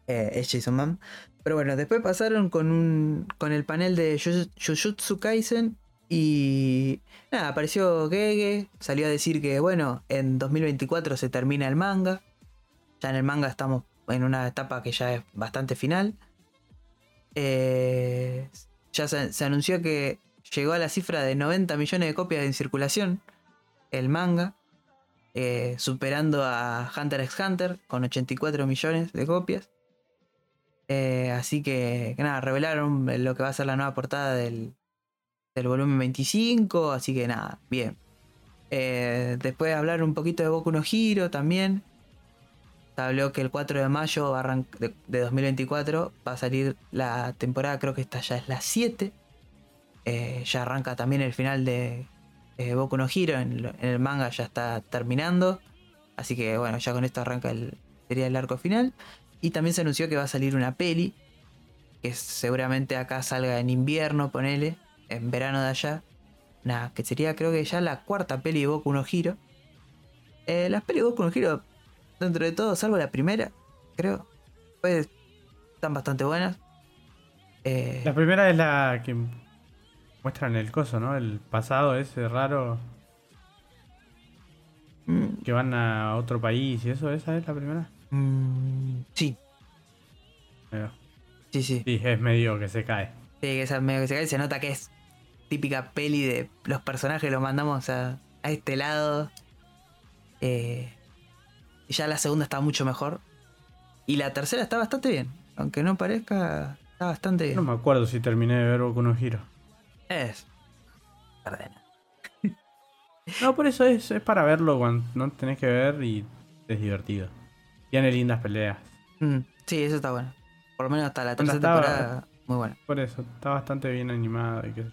Speaker 1: eh, es Jason Man. Pero bueno, después pasaron con un. con el panel de Juju- Jujutsu Kaisen. Y. Nada, apareció Gege. Salió a decir que, bueno, en 2024 se termina el manga. Ya en el manga estamos en una etapa que ya es bastante final. Eh, ya se, anunció que llegó a la cifra de 90 millones de copias en circulación el manga, eh, superando a Hunter x Hunter con 84 millones de copias. Eh, así que, que nada, revelaron lo que va a ser la nueva portada del, del volumen 25, así que nada, bien. Eh, después hablar un poquito de Boku no Hero también. Se habló que el 4 de mayo de, de 2024 va a salir la temporada, creo que esta ya es la 7. Eh, ya arranca también el final de Boku no Hero, en, en el manga ya está terminando. Así que bueno, ya con esto arranca el, sería el arco final. Y también se anunció que va a salir una peli, que seguramente acá salga en invierno, ponele, en verano de allá. Nada, que sería creo que ya la cuarta peli de Boku no Hero. Eh, las pelis de Boku no Hero, dentro de todo, salvo la primera, creo, fue están bastante buenas. Eh,
Speaker 2: La primera es la que muestran el coso, ¿no? El pasado ese raro
Speaker 1: mm,
Speaker 2: que van a otro país y eso, ¿esa es la primera?
Speaker 1: mm, sí, sí, sí.
Speaker 2: Sí, es medio que se cae.
Speaker 1: Sí, que esa medio que se cae, se nota que es típica peli de los personajes, los mandamos a, a este lado. Eh, y ya la segunda está mucho mejor. Y la tercera está bastante bien. Aunque no parezca, está bastante bien.
Speaker 2: No me acuerdo si terminé de ver Boku no Hero.
Speaker 1: Es. Ordena.
Speaker 2: No, por eso es, es para verlo cuando no tenés que ver y es divertido. Tiene lindas peleas.
Speaker 1: Mm, sí, eso está bueno. Por lo menos hasta la tercera temporada. Muy bueno.
Speaker 2: Por eso, está bastante bien animado. Y, que-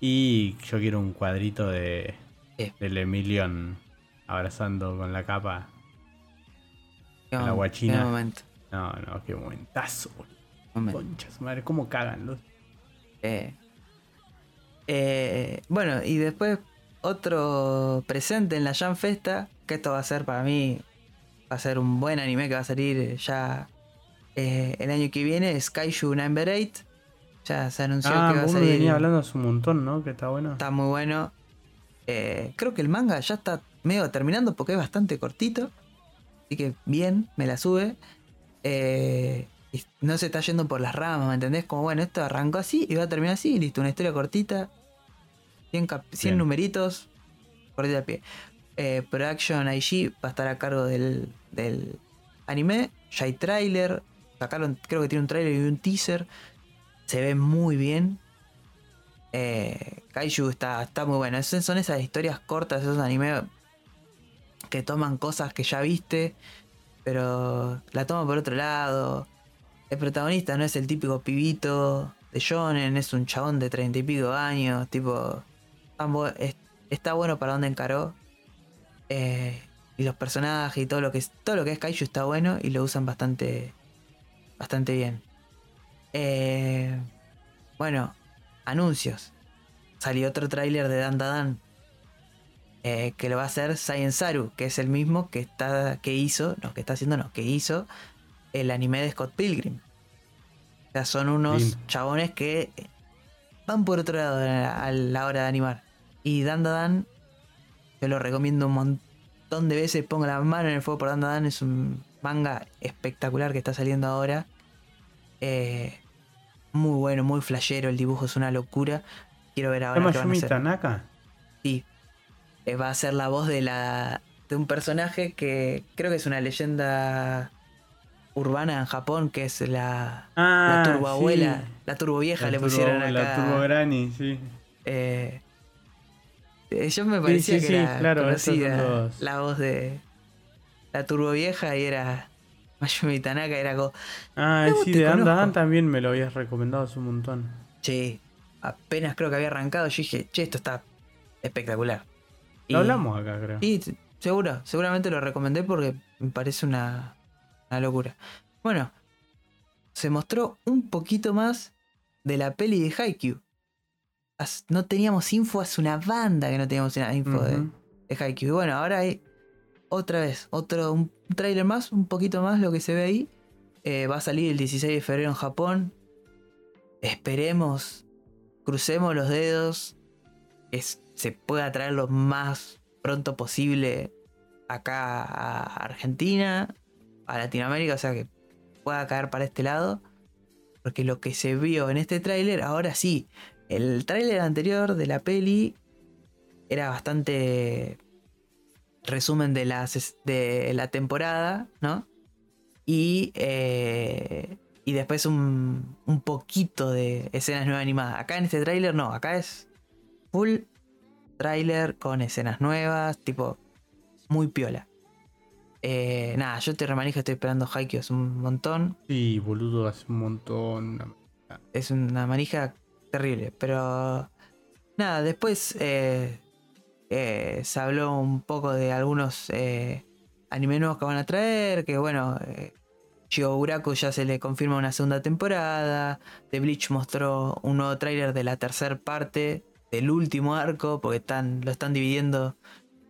Speaker 2: y yo quiero un cuadrito de
Speaker 1: Sí.
Speaker 2: del Emilion abrazando con la capa. A la guachina.
Speaker 1: qué momento.
Speaker 2: No, no, qué momentazo.
Speaker 1: momento.
Speaker 2: Concha su madre, cómo cagan los.
Speaker 1: Eh, eh, bueno, y después otro presente en la Jam Festa, que esto va a ser para mí, va a ser un buen anime que va a salir ya eh, el año que viene, es Kaiju Number 8. Ya se anunció
Speaker 2: Ah,
Speaker 1: que va a salir.
Speaker 2: venía hablando hace un montón, ¿no? Que está bueno.
Speaker 1: Está muy bueno. Eh, creo que el manga ya está medio terminando porque es bastante cortito. Así que bien, me la sube. Eh, y no se está yendo por las ramas, ¿me entendés? Como bueno, esto arrancó así y va a terminar así. Listo, una historia cortita. 100, cap- 100
Speaker 2: Bien.
Speaker 1: numeritos. Cortita al pie. Eh, Production IG va a estar a cargo del, del anime. Ya hay trailer. Sacaron, creo que tiene un trailer y un teaser. Se ve muy bien. Eh, Kaiju está, está muy bueno. Es- Son esas historias cortas, esos animes que toman cosas que ya viste, pero la toman por otro lado. El protagonista no es el típico pibito de Shonen, es un chabón de treinta y pico años, tipo. está bueno para donde encaró. Eh, y los personajes y todo lo que es. Todo lo que es Kaiju está bueno y lo usan bastante. Bastante bien. Eh, bueno, anuncios. Salió otro tráiler de Dan eh, que lo va a hacer Saru, que es el mismo que está. que hizo. No, que está haciendo, no, que hizo el anime de Scott Pilgrim. O sea, son unos chabones que van por otro lado a la, hora de animar. Y Dan Dan yo lo recomiendo un montón de veces. Pongo la mano en el fuego por Dan Dan. Es un manga espectacular que está saliendo ahora. Eh, muy bueno, muy flashero. El dibujo es una locura. Quiero ver
Speaker 2: ¿Se
Speaker 1: ahora qué van a hacer.
Speaker 2: Tanaka?
Speaker 1: Sí. Eh, va a ser la voz de la de un personaje que creo que es una leyenda urbana en Japón, que es la, la
Speaker 2: Ah,
Speaker 1: turbo abuela,
Speaker 2: sí.
Speaker 1: la turbo vieja
Speaker 2: La
Speaker 1: le
Speaker 2: turbo-
Speaker 1: pusieron acá.
Speaker 2: La Turbo Granny, sí.
Speaker 1: eh, yo me parecía
Speaker 2: sí,
Speaker 1: que era
Speaker 2: claro,
Speaker 1: conocida la voz de la turbo vieja y era Mayumi Tanaka, era como,
Speaker 2: Ah, sí, de Dan
Speaker 1: conozco.
Speaker 2: Dan también me lo habías recomendado hace un montón.
Speaker 1: che, apenas creo que había arrancado, yo dije, che, esto está espectacular.
Speaker 2: Lo
Speaker 1: Y-
Speaker 2: hablamos acá, creo.
Speaker 1: Sí, t- seguro, seguramente lo recomendé porque me parece una, una locura. Bueno, se mostró un poquito más de la peli de Haikyuu. No teníamos info, hace una banda que no teníamos info de,
Speaker 2: Ujú.
Speaker 1: de Haikyuu. Y bueno, ahora hay otra vez, otro, un trailer más, un poquito más lo que se ve ahí. Eh, va a salir el 16 de febrero en Japón. Esperemos, crucemos los dedos, que se pueda traer lo más pronto posible acá a Argentina, a Latinoamérica, o sea que pueda caer para este lado. Porque lo que se vio en este tráiler, ahora sí, el tráiler anterior de la peli era bastante resumen de, las, de la temporada, ¿no? Y, eh, y después un, un poquito de escenas nuevas animadas. Acá en este tráiler no, acá es full tráiler con escenas nuevas, tipo muy piola. Eh, nada, yo te remanija, estoy esperando Haikyuu hace un montón.
Speaker 2: Sí, boludo, hace un montón.
Speaker 1: Es una manija terrible, pero nada, después eh, eh, se habló un poco de algunos eh, anime nuevos que van a traer, que bueno, eh, Shigoguraku ya se le confirma una segunda temporada, The Bleach mostró un nuevo tráiler de la tercera parte del último arco, porque están, lo están dividiendo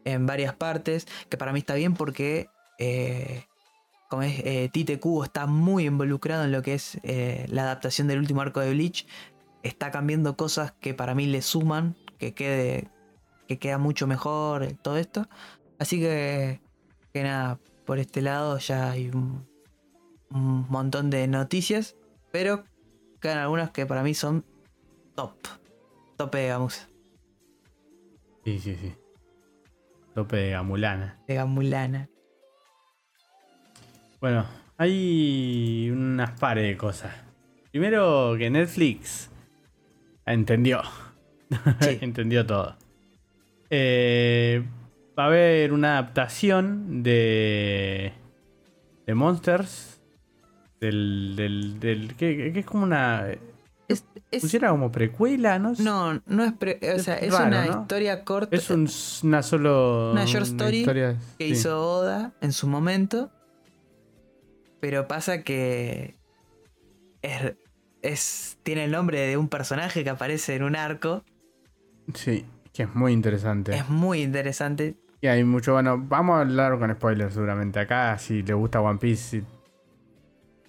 Speaker 1: en varias partes, que para mí está bien porque eh, como es, Tite Kubo está muy involucrado en lo que es la adaptación del último arco de Bleach. Está cambiando cosas que para mí le suman, que quede, que queda mucho mejor eh, todo esto. Así que, que nada, por este lado ya hay un, un montón de noticias, pero quedan algunas que para mí son top, tope de gamuza,
Speaker 2: Sí, sí, sí. Tope de Gamulana.
Speaker 1: de gamulana.
Speaker 2: Bueno, hay unas pares de cosas. Primero que Netflix entendió.
Speaker 1: Sí.
Speaker 2: entendió todo. Eh, va a haber una adaptación de. de Monsters. Del. del, del que, que es como una.
Speaker 1: Es, es-
Speaker 2: Pusiera como precuela, ¿no?
Speaker 1: no, no es, pre- o
Speaker 2: Es
Speaker 1: sea, es
Speaker 2: raro,
Speaker 1: una
Speaker 2: ¿no?
Speaker 1: historia corta.
Speaker 2: Es un- una solo.
Speaker 1: Una short story
Speaker 2: historia,
Speaker 1: que
Speaker 2: sí.
Speaker 1: hizo Oda en su momento. Pero pasa que es, es- tiene el nombre de un personaje que aparece en un arco.
Speaker 2: Sí, que es muy interesante.
Speaker 1: Es muy interesante.
Speaker 2: Y hay mucho, bueno, vamos a hablar con spoilers seguramente. Acá, si le gusta One Piece, si-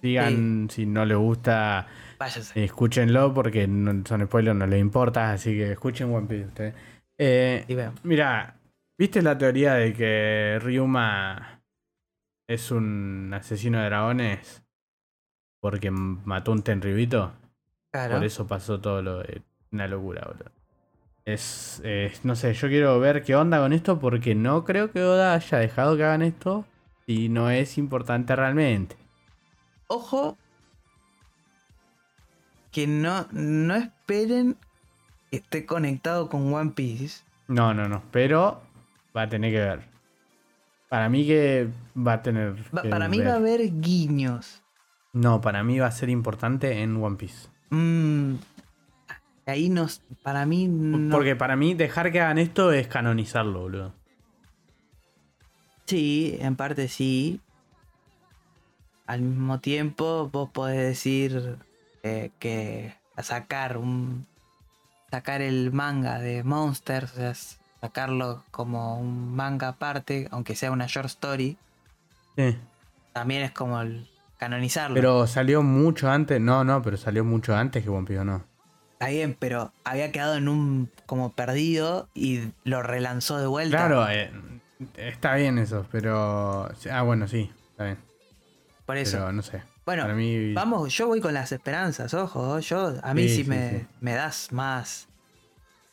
Speaker 2: digan si no le gusta,
Speaker 1: Váyase.
Speaker 2: escúchenlo porque no, son spoilers, no les importa, así que escuchen One Piece ustedes. Eh, mira, ¿viste la teoría de que Ryuma es un asesino de dragones porque mató un Tenryubito?
Speaker 1: Claro.
Speaker 2: Por eso pasó todo lo de una locura, boludo. Es, es- no sé, yo quiero ver qué onda con esto porque no creo que Oda haya dejado que hagan esto y no es importante realmente.
Speaker 1: Ojo. Que no, no esperen que esté conectado con One Piece.
Speaker 2: No, no, no, pero va a tener que ver. Para mí que va a tener
Speaker 1: Va- para mí
Speaker 2: ver.
Speaker 1: va a haber guiños.
Speaker 2: No, para mí va a ser importante en One Piece.
Speaker 1: Mm, ahí nos. Para mí. No.
Speaker 2: Porque para mí dejar que hagan esto es canonizarlo, boludo.
Speaker 1: Sí, en parte sí. Al mismo tiempo, vos podés decir eh, que sacar un. sacar el manga de Monsters, o sea, sacarlo como un manga aparte, aunque sea una short story,
Speaker 2: Sí.
Speaker 1: también es como el canonizarlo.
Speaker 2: Pero salió mucho antes. No, no, pero salió mucho antes que One Piece, ¿o no?
Speaker 1: Está bien, pero había quedado en un como perdido y lo relanzó de vuelta.
Speaker 2: Claro, eh, está bien eso, pero. Ah, bueno, sí, está bien.
Speaker 1: por eso.
Speaker 2: Pero no sé.
Speaker 1: bueno,
Speaker 2: para mí.
Speaker 1: Vamos, yo voy con las esperanzas, ojo. Yo, a mí
Speaker 2: Sí,
Speaker 1: si
Speaker 2: sí,
Speaker 1: me,
Speaker 2: sí.
Speaker 1: me das más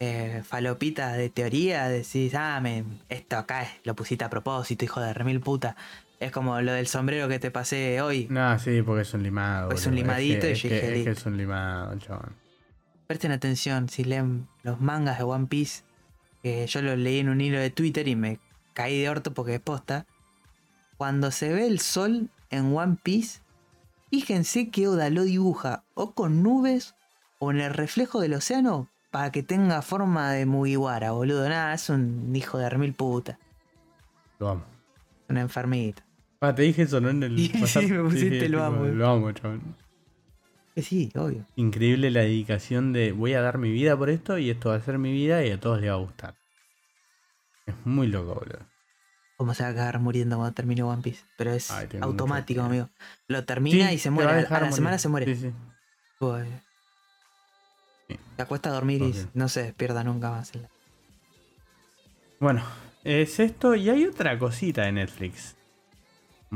Speaker 1: eh, falopita de teoría, decís, ah, me, esto acá es- lo pusiste a propósito, hijo de remil puta. Es como lo del sombrero que te pasé hoy.
Speaker 2: No, sí, porque es un limado.
Speaker 1: Es un limadito
Speaker 2: que-
Speaker 1: y
Speaker 2: es
Speaker 1: yo
Speaker 2: que,
Speaker 1: dije,
Speaker 2: es que es un limado, chabón.
Speaker 1: Presten atención, si leen los mangas de One Piece, que yo los leí en un hilo de Twitter y me caí de orto porque es posta. Cuando se ve el sol en One Piece, fíjense que Oda lo dibuja o con nubes o en el reflejo del océano para que tenga forma de Mugiwara, boludo. Nada, es un hijo de remil puta.
Speaker 2: Lo amo.
Speaker 1: Un enfermito.
Speaker 2: Ah, te dije eso, ¿no? En el
Speaker 1: Sí, sí, me pusiste lo amo.
Speaker 2: Lo amo, chabón.
Speaker 1: Que sí, obvio.
Speaker 2: Increíble la dedicación de voy a dar mi vida por esto y esto va a ser mi vida y a todos les va a gustar. Es muy loco, boludo.
Speaker 1: Cómo se va a acabar muriendo cuando termine One Piece. Pero es
Speaker 2: Ay,
Speaker 1: automático, amigo. Lo termina
Speaker 2: Sí,
Speaker 1: y se
Speaker 2: te
Speaker 1: muere. A, la semana se muere.
Speaker 2: Sí, sí. Sí.
Speaker 1: Se acuesta a dormir y no se despierta nunca más.
Speaker 2: Bueno, es esto y hay otra cosita de Netflix.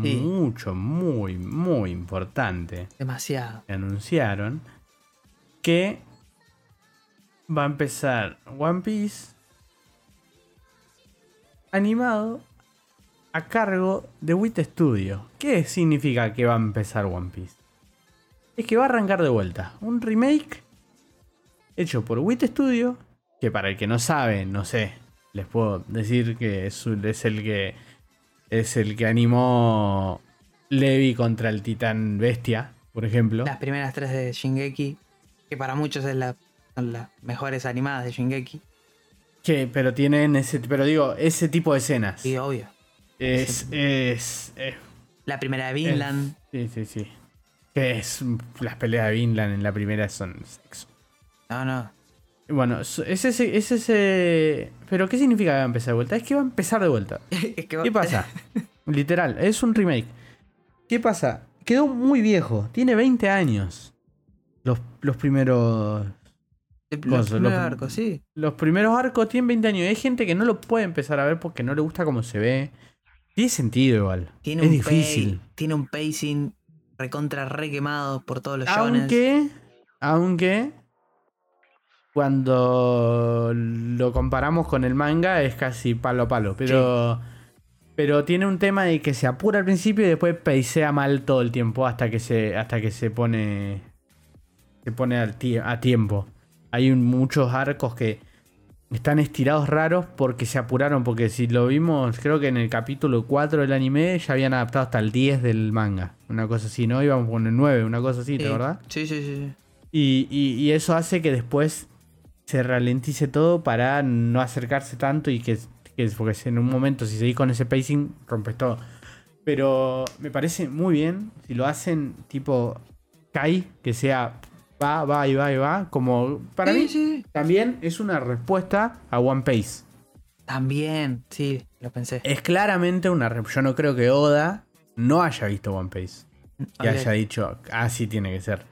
Speaker 1: Sí.
Speaker 2: Mucho, muy, muy importante.
Speaker 1: Demasiado.
Speaker 2: que anunciaron que va a empezar One Piece animado a cargo de Wit Studio. ¿Qué significa que va a empezar One Piece? Es que va a arrancar de vuelta. Un remake hecho por Wit Studio. Que para el que no sabe, no sé, les puedo decir que es, es el que es el que animó Levi contra el Titán Bestia, por ejemplo.
Speaker 1: Las primeras tres de Shingeki, que para muchos es la- son las mejores animadas de Shingeki.
Speaker 2: Que, pero tienen ese, pero digo, ese tipo de escenas.
Speaker 1: Y obvio.
Speaker 2: Es, es, es-
Speaker 1: La primera de Vinland.
Speaker 2: Sí, sí, sí. Que es las peleas de Vinland en la primera son sexo.
Speaker 1: No, no.
Speaker 2: Bueno, es es ese, es ese. Pero ¿qué significa que va a empezar de vuelta? Es que va a empezar de vuelta.
Speaker 1: es que va-
Speaker 2: ¿Qué pasa? Literal, es un remake. ¿Qué pasa? Quedó muy viejo. Tiene 20 años. Los, los primeros.
Speaker 1: Los
Speaker 2: Cosas,
Speaker 1: primeros arcos, sí.
Speaker 2: Los primeros arcos tienen 20 años. Hay gente que no lo puede empezar a ver porque no le gusta cómo se ve. Tiene sentido igual.
Speaker 1: Tiene
Speaker 2: es
Speaker 1: un
Speaker 2: difícil.
Speaker 1: tiene un pacing recontra re quemado por todos los.
Speaker 2: Aunque, aunque, cuando lo comparamos con el manga es casi palo a palo. Pero, pero tiene un tema de que se apura al principio y después peisea mal todo el tiempo hasta que se, hasta que se pone, se pone al tie- a tiempo. Hay un- muchos arcos que están estirados raros porque se apuraron. Porque si lo vimos, creo que en el capítulo 4 del anime ya habían adaptado hasta el 10 del manga. Una cosa así, ¿no? Íbamos con el 9, una cosa así,
Speaker 1: sí.
Speaker 2: ¿verdad?
Speaker 1: Sí, sí, sí. sí.
Speaker 2: Y, y- y eso hace que después se ralentice todo para no acercarse tanto y que, que- porque en un momento si seguís con ese pacing rompes todo. Pero me parece muy bien si lo hacen tipo Kai, que sea va, va y va y va, como para
Speaker 1: Sí,
Speaker 2: mí
Speaker 1: sí.
Speaker 2: también es una respuesta a One Piece.
Speaker 1: También, sí, lo pensé.
Speaker 2: Es claramente una yo no creo que Oda no haya visto One Piece y haya dicho, así tiene que ser.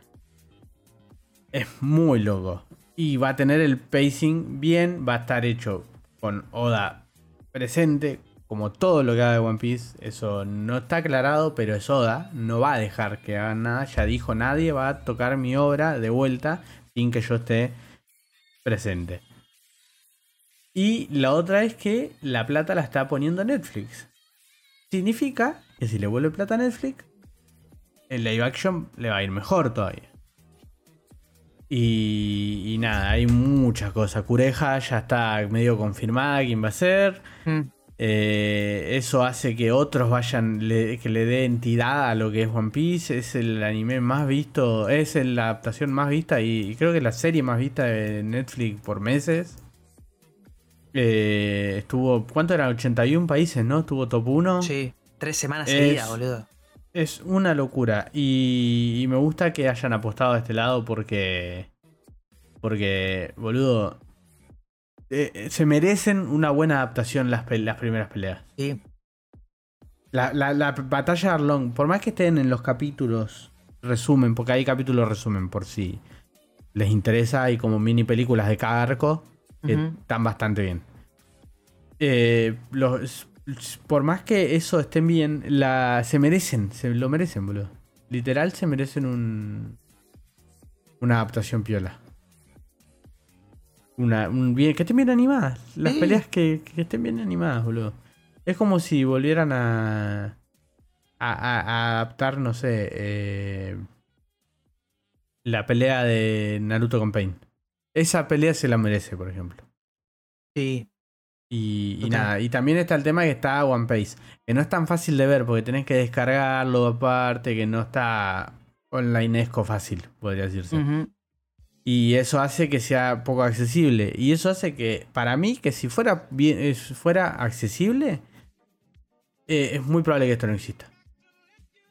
Speaker 2: Es muy loco. Y va a tener el pacing bien, va a estar hecho con Oda presente, como todo lo que haga de One Piece. Eso no está aclarado, pero es Oda. No va a dejar que hagan nada. Ya dijo, nadie va a tocar mi obra de vuelta sin que yo esté presente. Y la otra es que la plata la está poniendo Netflix. Significa que si le vuelve plata a Netflix, el live action le va a ir mejor todavía. Y, y nada, hay muchas cosas. Cureja ya está medio confirmada quién va a ser.
Speaker 1: Mm.
Speaker 2: Eh, eso hace que otros vayan, le- que le dé entidad a lo que es One Piece. Es el anime más visto, es la adaptación más vista y, y creo que la serie más vista de Netflix por meses. Eh, estuvo, ¿cuánto eran? 81 países, ¿no? Estuvo top 1.
Speaker 1: Sí, tres semanas seguidas, boludo.
Speaker 2: Es una locura. Y, y me gusta que hayan apostado a este lado porque. Porque, boludo. eh, eh, se merecen una buena adaptación las, las primeras peleas.
Speaker 1: Sí,
Speaker 2: La, la- la batalla de Arlong, por más que estén en los capítulos resumen, porque hay capítulos resumen por si les interesa, hay como mini películas de cada arco que están bastante bien. Eh, los, por más que eso estén bien, la, se merecen, se lo merecen, boludo. Literal se merecen un, una adaptación piola. Una, un bien, que estén bien animadas. Las peleas que, que estén bien animadas, boludo. Es como si volvieran a, a, a- a adaptar, no sé, eh, la pelea de Naruto con Pain. Esa pelea se la merece, por ejemplo.
Speaker 1: sí.
Speaker 2: Y, nada, y también está el tema que está One Piece, que no es tan fácil de ver porque tenés que descargarlo aparte, que no está onlinesco fácil, podría decirse. Y eso hace que sea poco accesible. Y eso hace que, para mí, que si fuera bien, eh, fuera accesible, eh, es muy probable que esto no exista.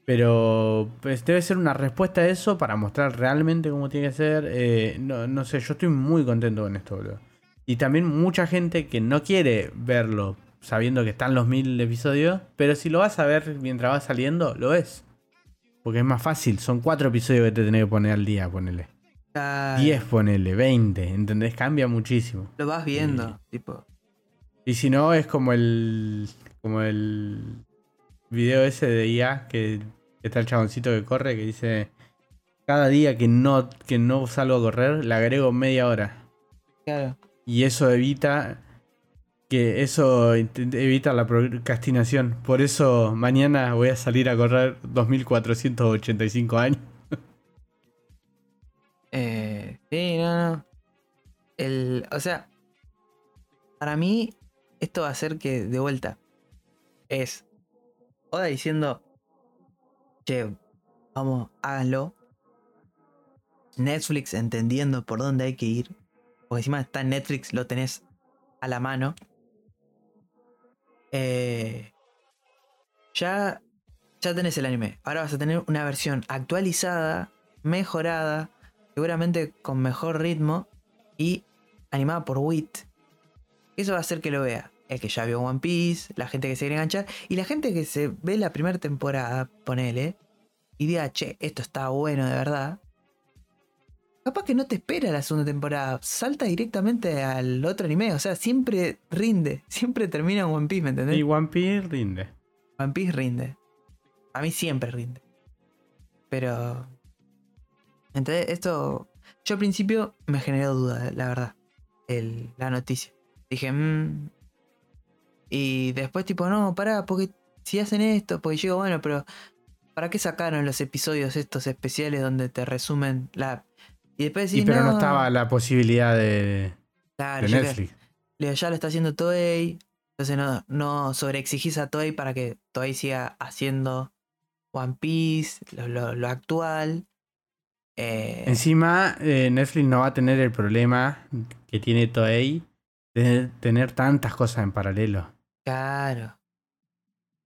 Speaker 2: Pero pues, debe ser una respuesta a eso para mostrar realmente cómo tiene que ser. Eh, no, no sé, yo estoy muy contento con esto, boludo. Y también mucha gente que no quiere verlo sabiendo que están los mil episodios, pero si lo vas a ver mientras va saliendo, lo ves. Porque es más fácil, son cuatro episodios que te tenés que poner al día, ponele.
Speaker 1: Claro.
Speaker 2: 10, ponele, 20, ¿entendés? Cambia muchísimo.
Speaker 1: Lo vas viendo, tipo.
Speaker 2: Y si no, es como el. como el video ese de IA que está el chaboncito que corre que dice. Cada día que no, que no salgo a correr, le agrego media hora.
Speaker 1: Claro.
Speaker 2: Y eso evita. Que eso evita la procrastinación. Por eso mañana voy a salir a correr 2485 años.
Speaker 1: Eh, sí, no, no. El, o sea, para mí, esto va a ser que, de vuelta, es Oda diciendo, che, vamos, háganlo. Netflix entendiendo por dónde hay que ir. Porque encima está en Netflix, lo tenés a la mano. Eh, ya, ya tenés el anime. Ahora vas a tener una versión actualizada, mejorada, seguramente con mejor ritmo y animada por WIT. Eso va a hacer que lo vea. el que ya vio One Piece, la gente que se quiere enganchar, y la gente que se ve la primera temporada, ponele, y diga, che, esto está bueno de verdad. Capaz que no te espera la segunda temporada, salta directamente al otro anime, o sea, siempre rinde, siempre termina en One Piece, ¿me entendés?
Speaker 2: Y One Piece rinde.
Speaker 1: One Piece rinde. A mí siempre rinde. Pero. Entonces, esto. Yo al principio me generó duda, la verdad. El, la noticia. Dije, mmm. Y después, tipo, no, pará, porque si hacen esto, pues yo, bueno, pero. ¿Para qué sacaron los episodios estos especiales donde te resumen la. Y después decís,
Speaker 2: Y pero no,
Speaker 1: no
Speaker 2: estaba la posibilidad de,
Speaker 1: Claro,
Speaker 2: de Netflix.
Speaker 1: ya lo está haciendo Toei. Entonces no, no sobreexigís a Toei para que Toei siga haciendo One Piece, lo, lo- lo actual. Eh,
Speaker 2: Encima, eh, Netflix no va a tener el problema que tiene Toei de tener tantas cosas en paralelo.
Speaker 1: claro.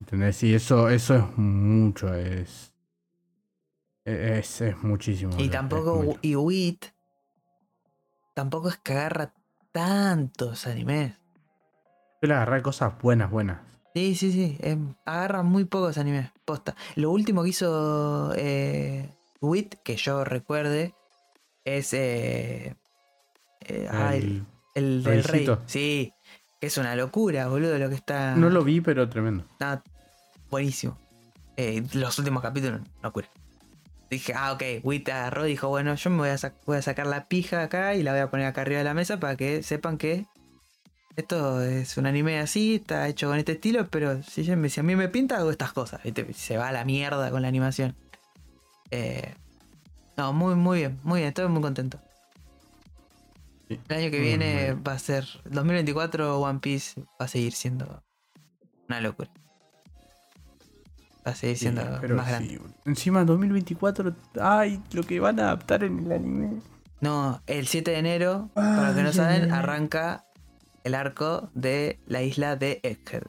Speaker 2: ¿Entendés? Y eso, eso es mucho, es. Es, es muchísimo.
Speaker 1: Y tampoco, y WIT tampoco es que agarra tantos animes.
Speaker 2: Yo le agarré cosas buenas, buenas.
Speaker 1: Sí, sí, sí. em, agarra muy pocos animes. Posta. Lo último que hizo eh, WIT, que yo recuerde, es eh, eh, ah, el,
Speaker 2: El-
Speaker 1: el del rey. Sí. Que es una locura, boludo, lo que está.
Speaker 2: No lo vi, pero tremendo.
Speaker 1: Está buenísimo. Eh, los últimos capítulos, locura. Dije, ah, ok, Wit agarró y dijo, bueno, yo me voy a, sac- voy a sacar la pija acá y la voy a poner acá arriba de la mesa para que sepan que esto es un anime así, está hecho con este estilo, pero si, yo si a mí me pinta, hago estas cosas. ¿viste? Se va a la mierda con la animación. Eh, no, muy, muy bien, muy bien, estoy muy contento.
Speaker 2: Sí.
Speaker 1: El año que
Speaker 2: Muy
Speaker 1: viene
Speaker 2: bien.
Speaker 1: va a ser 2024 One Piece va a seguir siendo una locura. Va a seguir siendo
Speaker 2: Sí, pero
Speaker 1: más
Speaker 2: sí,
Speaker 1: grande.
Speaker 2: boludo. Encima 2024, ay, lo que van a adaptar en el anime.
Speaker 1: No, el 7 de enero, para los que no saben,
Speaker 2: ay,
Speaker 1: arranca el arco de la isla de Egghead.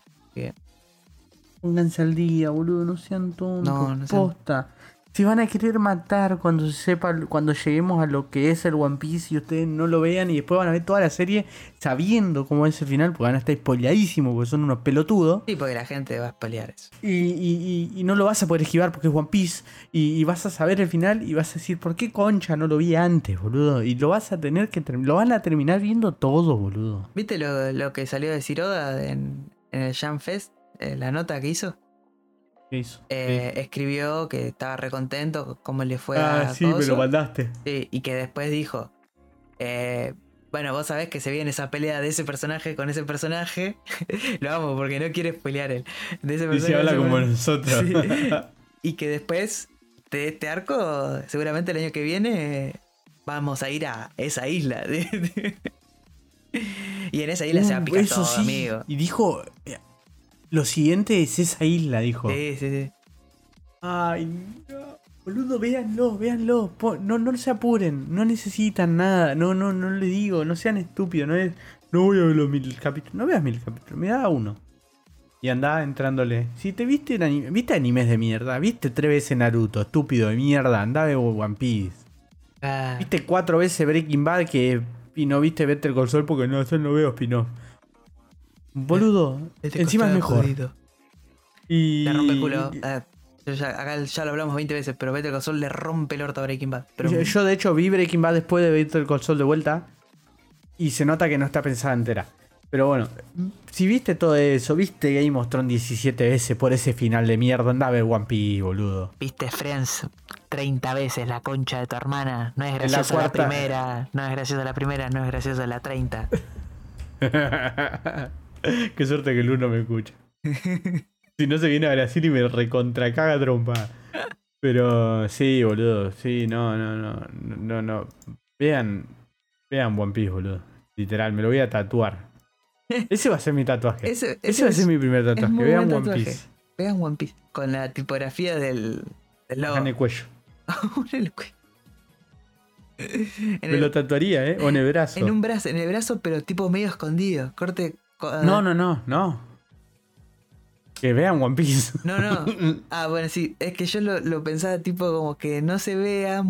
Speaker 2: Pónganse al día, boludo, no sean tontos.
Speaker 1: No, no sean-
Speaker 2: posta. Si van a querer matar cuando se sepa, cuando lleguemos a lo que es el One Piece y ustedes no lo vean y después van a ver toda la serie sabiendo cómo es el final, porque van a estar spoileadísimos porque son unos pelotudos.
Speaker 1: Sí, porque la gente va a spoilear eso.
Speaker 2: Y, y- y- y no lo vas a poder esquivar porque es One Piece. Y, vas a saber el final y vas a decir, ¿por qué concha no lo vi antes, boludo? Y lo vas a tener que lo van a terminar viendo todo, boludo.
Speaker 1: ¿Viste lo, lo que salió de Siroda en, en el Jam Fest? Eh, la nota que hizo.
Speaker 2: ¿Qué hizo?
Speaker 1: Eh, Escribió que estaba recontento cómo le fue
Speaker 2: ah,
Speaker 1: a
Speaker 2: sí, me
Speaker 1: Coso.
Speaker 2: lo mandaste.
Speaker 1: Sí, y que después dijo, eh, bueno, vos sabés que se viene esa pelea de ese personaje con ese personaje. Lo amo porque no quiere spoilear él. De ese
Speaker 2: Y se habla como nosotros.
Speaker 1: Sí. Y que después de este arco, seguramente el año que viene, vamos a ir a esa isla. y en esa isla se va a
Speaker 2: Uh,
Speaker 1: picar
Speaker 2: eso
Speaker 1: todo,
Speaker 2: sí.
Speaker 1: amigo.
Speaker 2: Y dijo, eh, lo siguiente es esa isla, dijo.
Speaker 1: Sí, sí, sí.
Speaker 2: Ay, no. Boludo, véanlo, véanlo. No, no se apuren, no necesitan nada. No, no, no le digo, no sean estúpidos. No es, no voy a ver los mil capítulos. No veas mil capítulos, me da uno. Y andá entrándole. Si te viste anime, viste animes de mierda, viste tres veces Naruto, estúpido de mierda, andá ver One Piece.
Speaker 1: Ah,
Speaker 2: Viste cuatro veces Breaking Bad que y no viste Better Call Saul porque no, yo no veo spin-off. Boludo,
Speaker 1: este
Speaker 2: encima es mejor.
Speaker 1: jodido.
Speaker 2: Y...
Speaker 1: Le rompe el culo. Ah, ya, acá ya lo hablamos 20 veces, pero Better Call Saul le rompe el orto a Breaking Bad. Pero
Speaker 2: yo, yo, de hecho vi Breaking Bad después de Better Call Saul de vuelta y se nota que no está pensada entera. Pero bueno, si viste todo eso, viste Game of Thrones 17 veces por ese final de mierda, anda a ver One Piece, boludo.
Speaker 1: Viste Friends 30 veces la concha de tu hermana. No es graciosa la,
Speaker 2: cuarta-
Speaker 1: primera, no es graciosa la primera, no es graciosa la 30.
Speaker 2: Qué suerte que el uno me escucha. si no se viene a Brasil y me recontra caga trompa. Pero sí, boludo. Sí, no, no, no. No, no. Vean. Vean One Piece, boludo. Literal, me lo voy a tatuar. Ese va a ser mi tatuaje.
Speaker 1: Ese,
Speaker 2: Ese va a ser mi primer tatuaje. Vean One
Speaker 1: tatuaje.
Speaker 2: Piece.
Speaker 1: Vean One Piece. Con la tipografía del, del logo.
Speaker 2: En el cuello.
Speaker 1: en el cue- En
Speaker 2: Me
Speaker 1: el-
Speaker 2: lo tatuaría, ¿eh? O en el brazo.
Speaker 1: en un brazo, en el brazo, pero tipo medio escondido. Corte.
Speaker 2: No, no, no, no. Que vean One Piece.
Speaker 1: No, no. Ah, bueno, sí. Es que yo lo, lo pensaba tipo como que no se vea,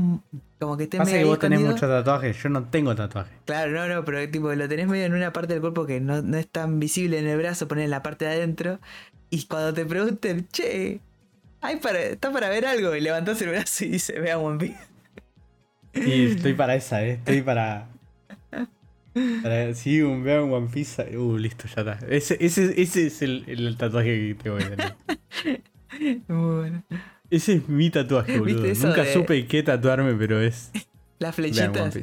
Speaker 1: como que esté
Speaker 2: Pasa
Speaker 1: medio
Speaker 2: que vos tenés muchos tatuajes, yo no tengo tatuajes.
Speaker 1: Claro, no, no, pero tipo lo tenés medio en una parte del cuerpo que no, no es tan visible en el brazo, poner en la parte de adentro. Y cuando te pregunten, che, hay para, está para ver algo, y levantás el brazo y dice, vea One Piece.
Speaker 2: Y estoy para esa, eh. Estoy para. Sí, un vean One Piece. Uh, listo, ya está. Ese, ese, ese es el, el tatuaje que tengo que tener.
Speaker 1: Muy bueno.
Speaker 2: Ese es mi tatuaje,
Speaker 1: ¿Viste
Speaker 2: boludo. Nunca
Speaker 1: de-
Speaker 2: supe qué tatuarme, pero es.
Speaker 1: Las flechitas.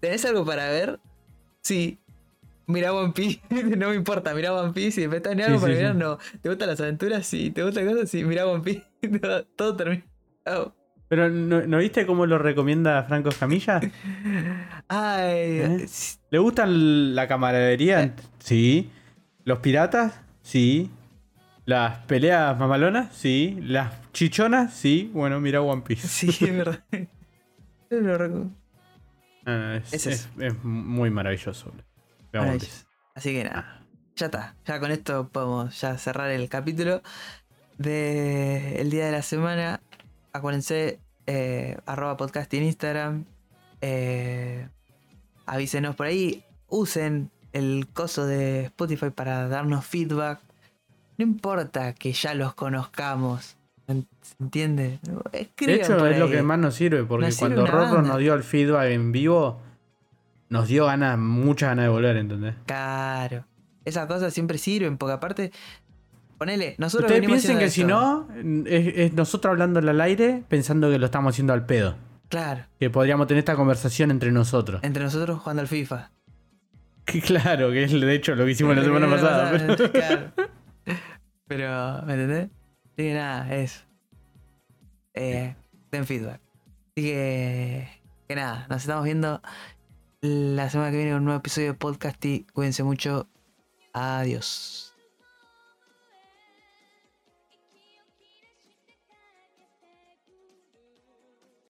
Speaker 1: ¿Tenés algo para ver? Sí. Mira One Piece, no me importa, mira One Piece y después tenés
Speaker 2: Sí,
Speaker 1: algo para
Speaker 2: sí,
Speaker 1: mirar,
Speaker 2: sí.
Speaker 1: no. ¿Te gustan las aventuras? Sí. ¿Te gustan cosas? Sí, mira One Piece. todo, todo termina.
Speaker 2: Pero ¿no, ¿no viste cómo lo recomienda Franco Escamilla?
Speaker 1: Ay,
Speaker 2: ¿Eh? ¿Le gustan la camaradería?
Speaker 1: Eh.
Speaker 2: Sí. ¿Los piratas? Sí. ¿Las peleas mamalonas? Sí. ¿Las chichonas? Sí. Bueno, mira One Piece.
Speaker 1: sí, es verdad. Yo lo
Speaker 2: Ah, es,
Speaker 1: Es eso.
Speaker 2: es- es muy maravilloso.
Speaker 1: Así que nada, ya está. Ya con esto podemos ya cerrar el capítulo de el día de la semana. Acuérdense, eh, arroba podcast en Instagram. Eh, avísenos por ahí. Usen el coso de Spotify para darnos feedback. No importa que ya los conozcamos. ¿Se entiende?
Speaker 2: De
Speaker 1: Escriban
Speaker 2: hecho,
Speaker 1: por
Speaker 2: es lo que más nos sirve, porque
Speaker 1: Nos sirve
Speaker 2: cuando Rorro
Speaker 1: banda.
Speaker 2: nos dio el feedback en vivo, nos dio ganas, muchas ganas de volver, ¿entendés?
Speaker 1: Claro. Esas cosas siempre sirven, porque aparte, ponele, nosotros
Speaker 2: Ustedes piensen que si no, es, es nosotros hablando al aire, pensando que lo estamos haciendo al pedo.
Speaker 1: Claro,
Speaker 2: Que podríamos tener esta conversación entre nosotros.
Speaker 1: entre nosotros jugando al FIFA.
Speaker 2: Que claro, que es de hecho lo que hicimos la semana pasada. pero-
Speaker 1: Claro. Pero, ¿me entendés? Así que nada, eso. Eh, den feedback. Así que, que nada, nos estamos viendo la semana que viene con un nuevo episodio de podcast y cuídense mucho. Adiós.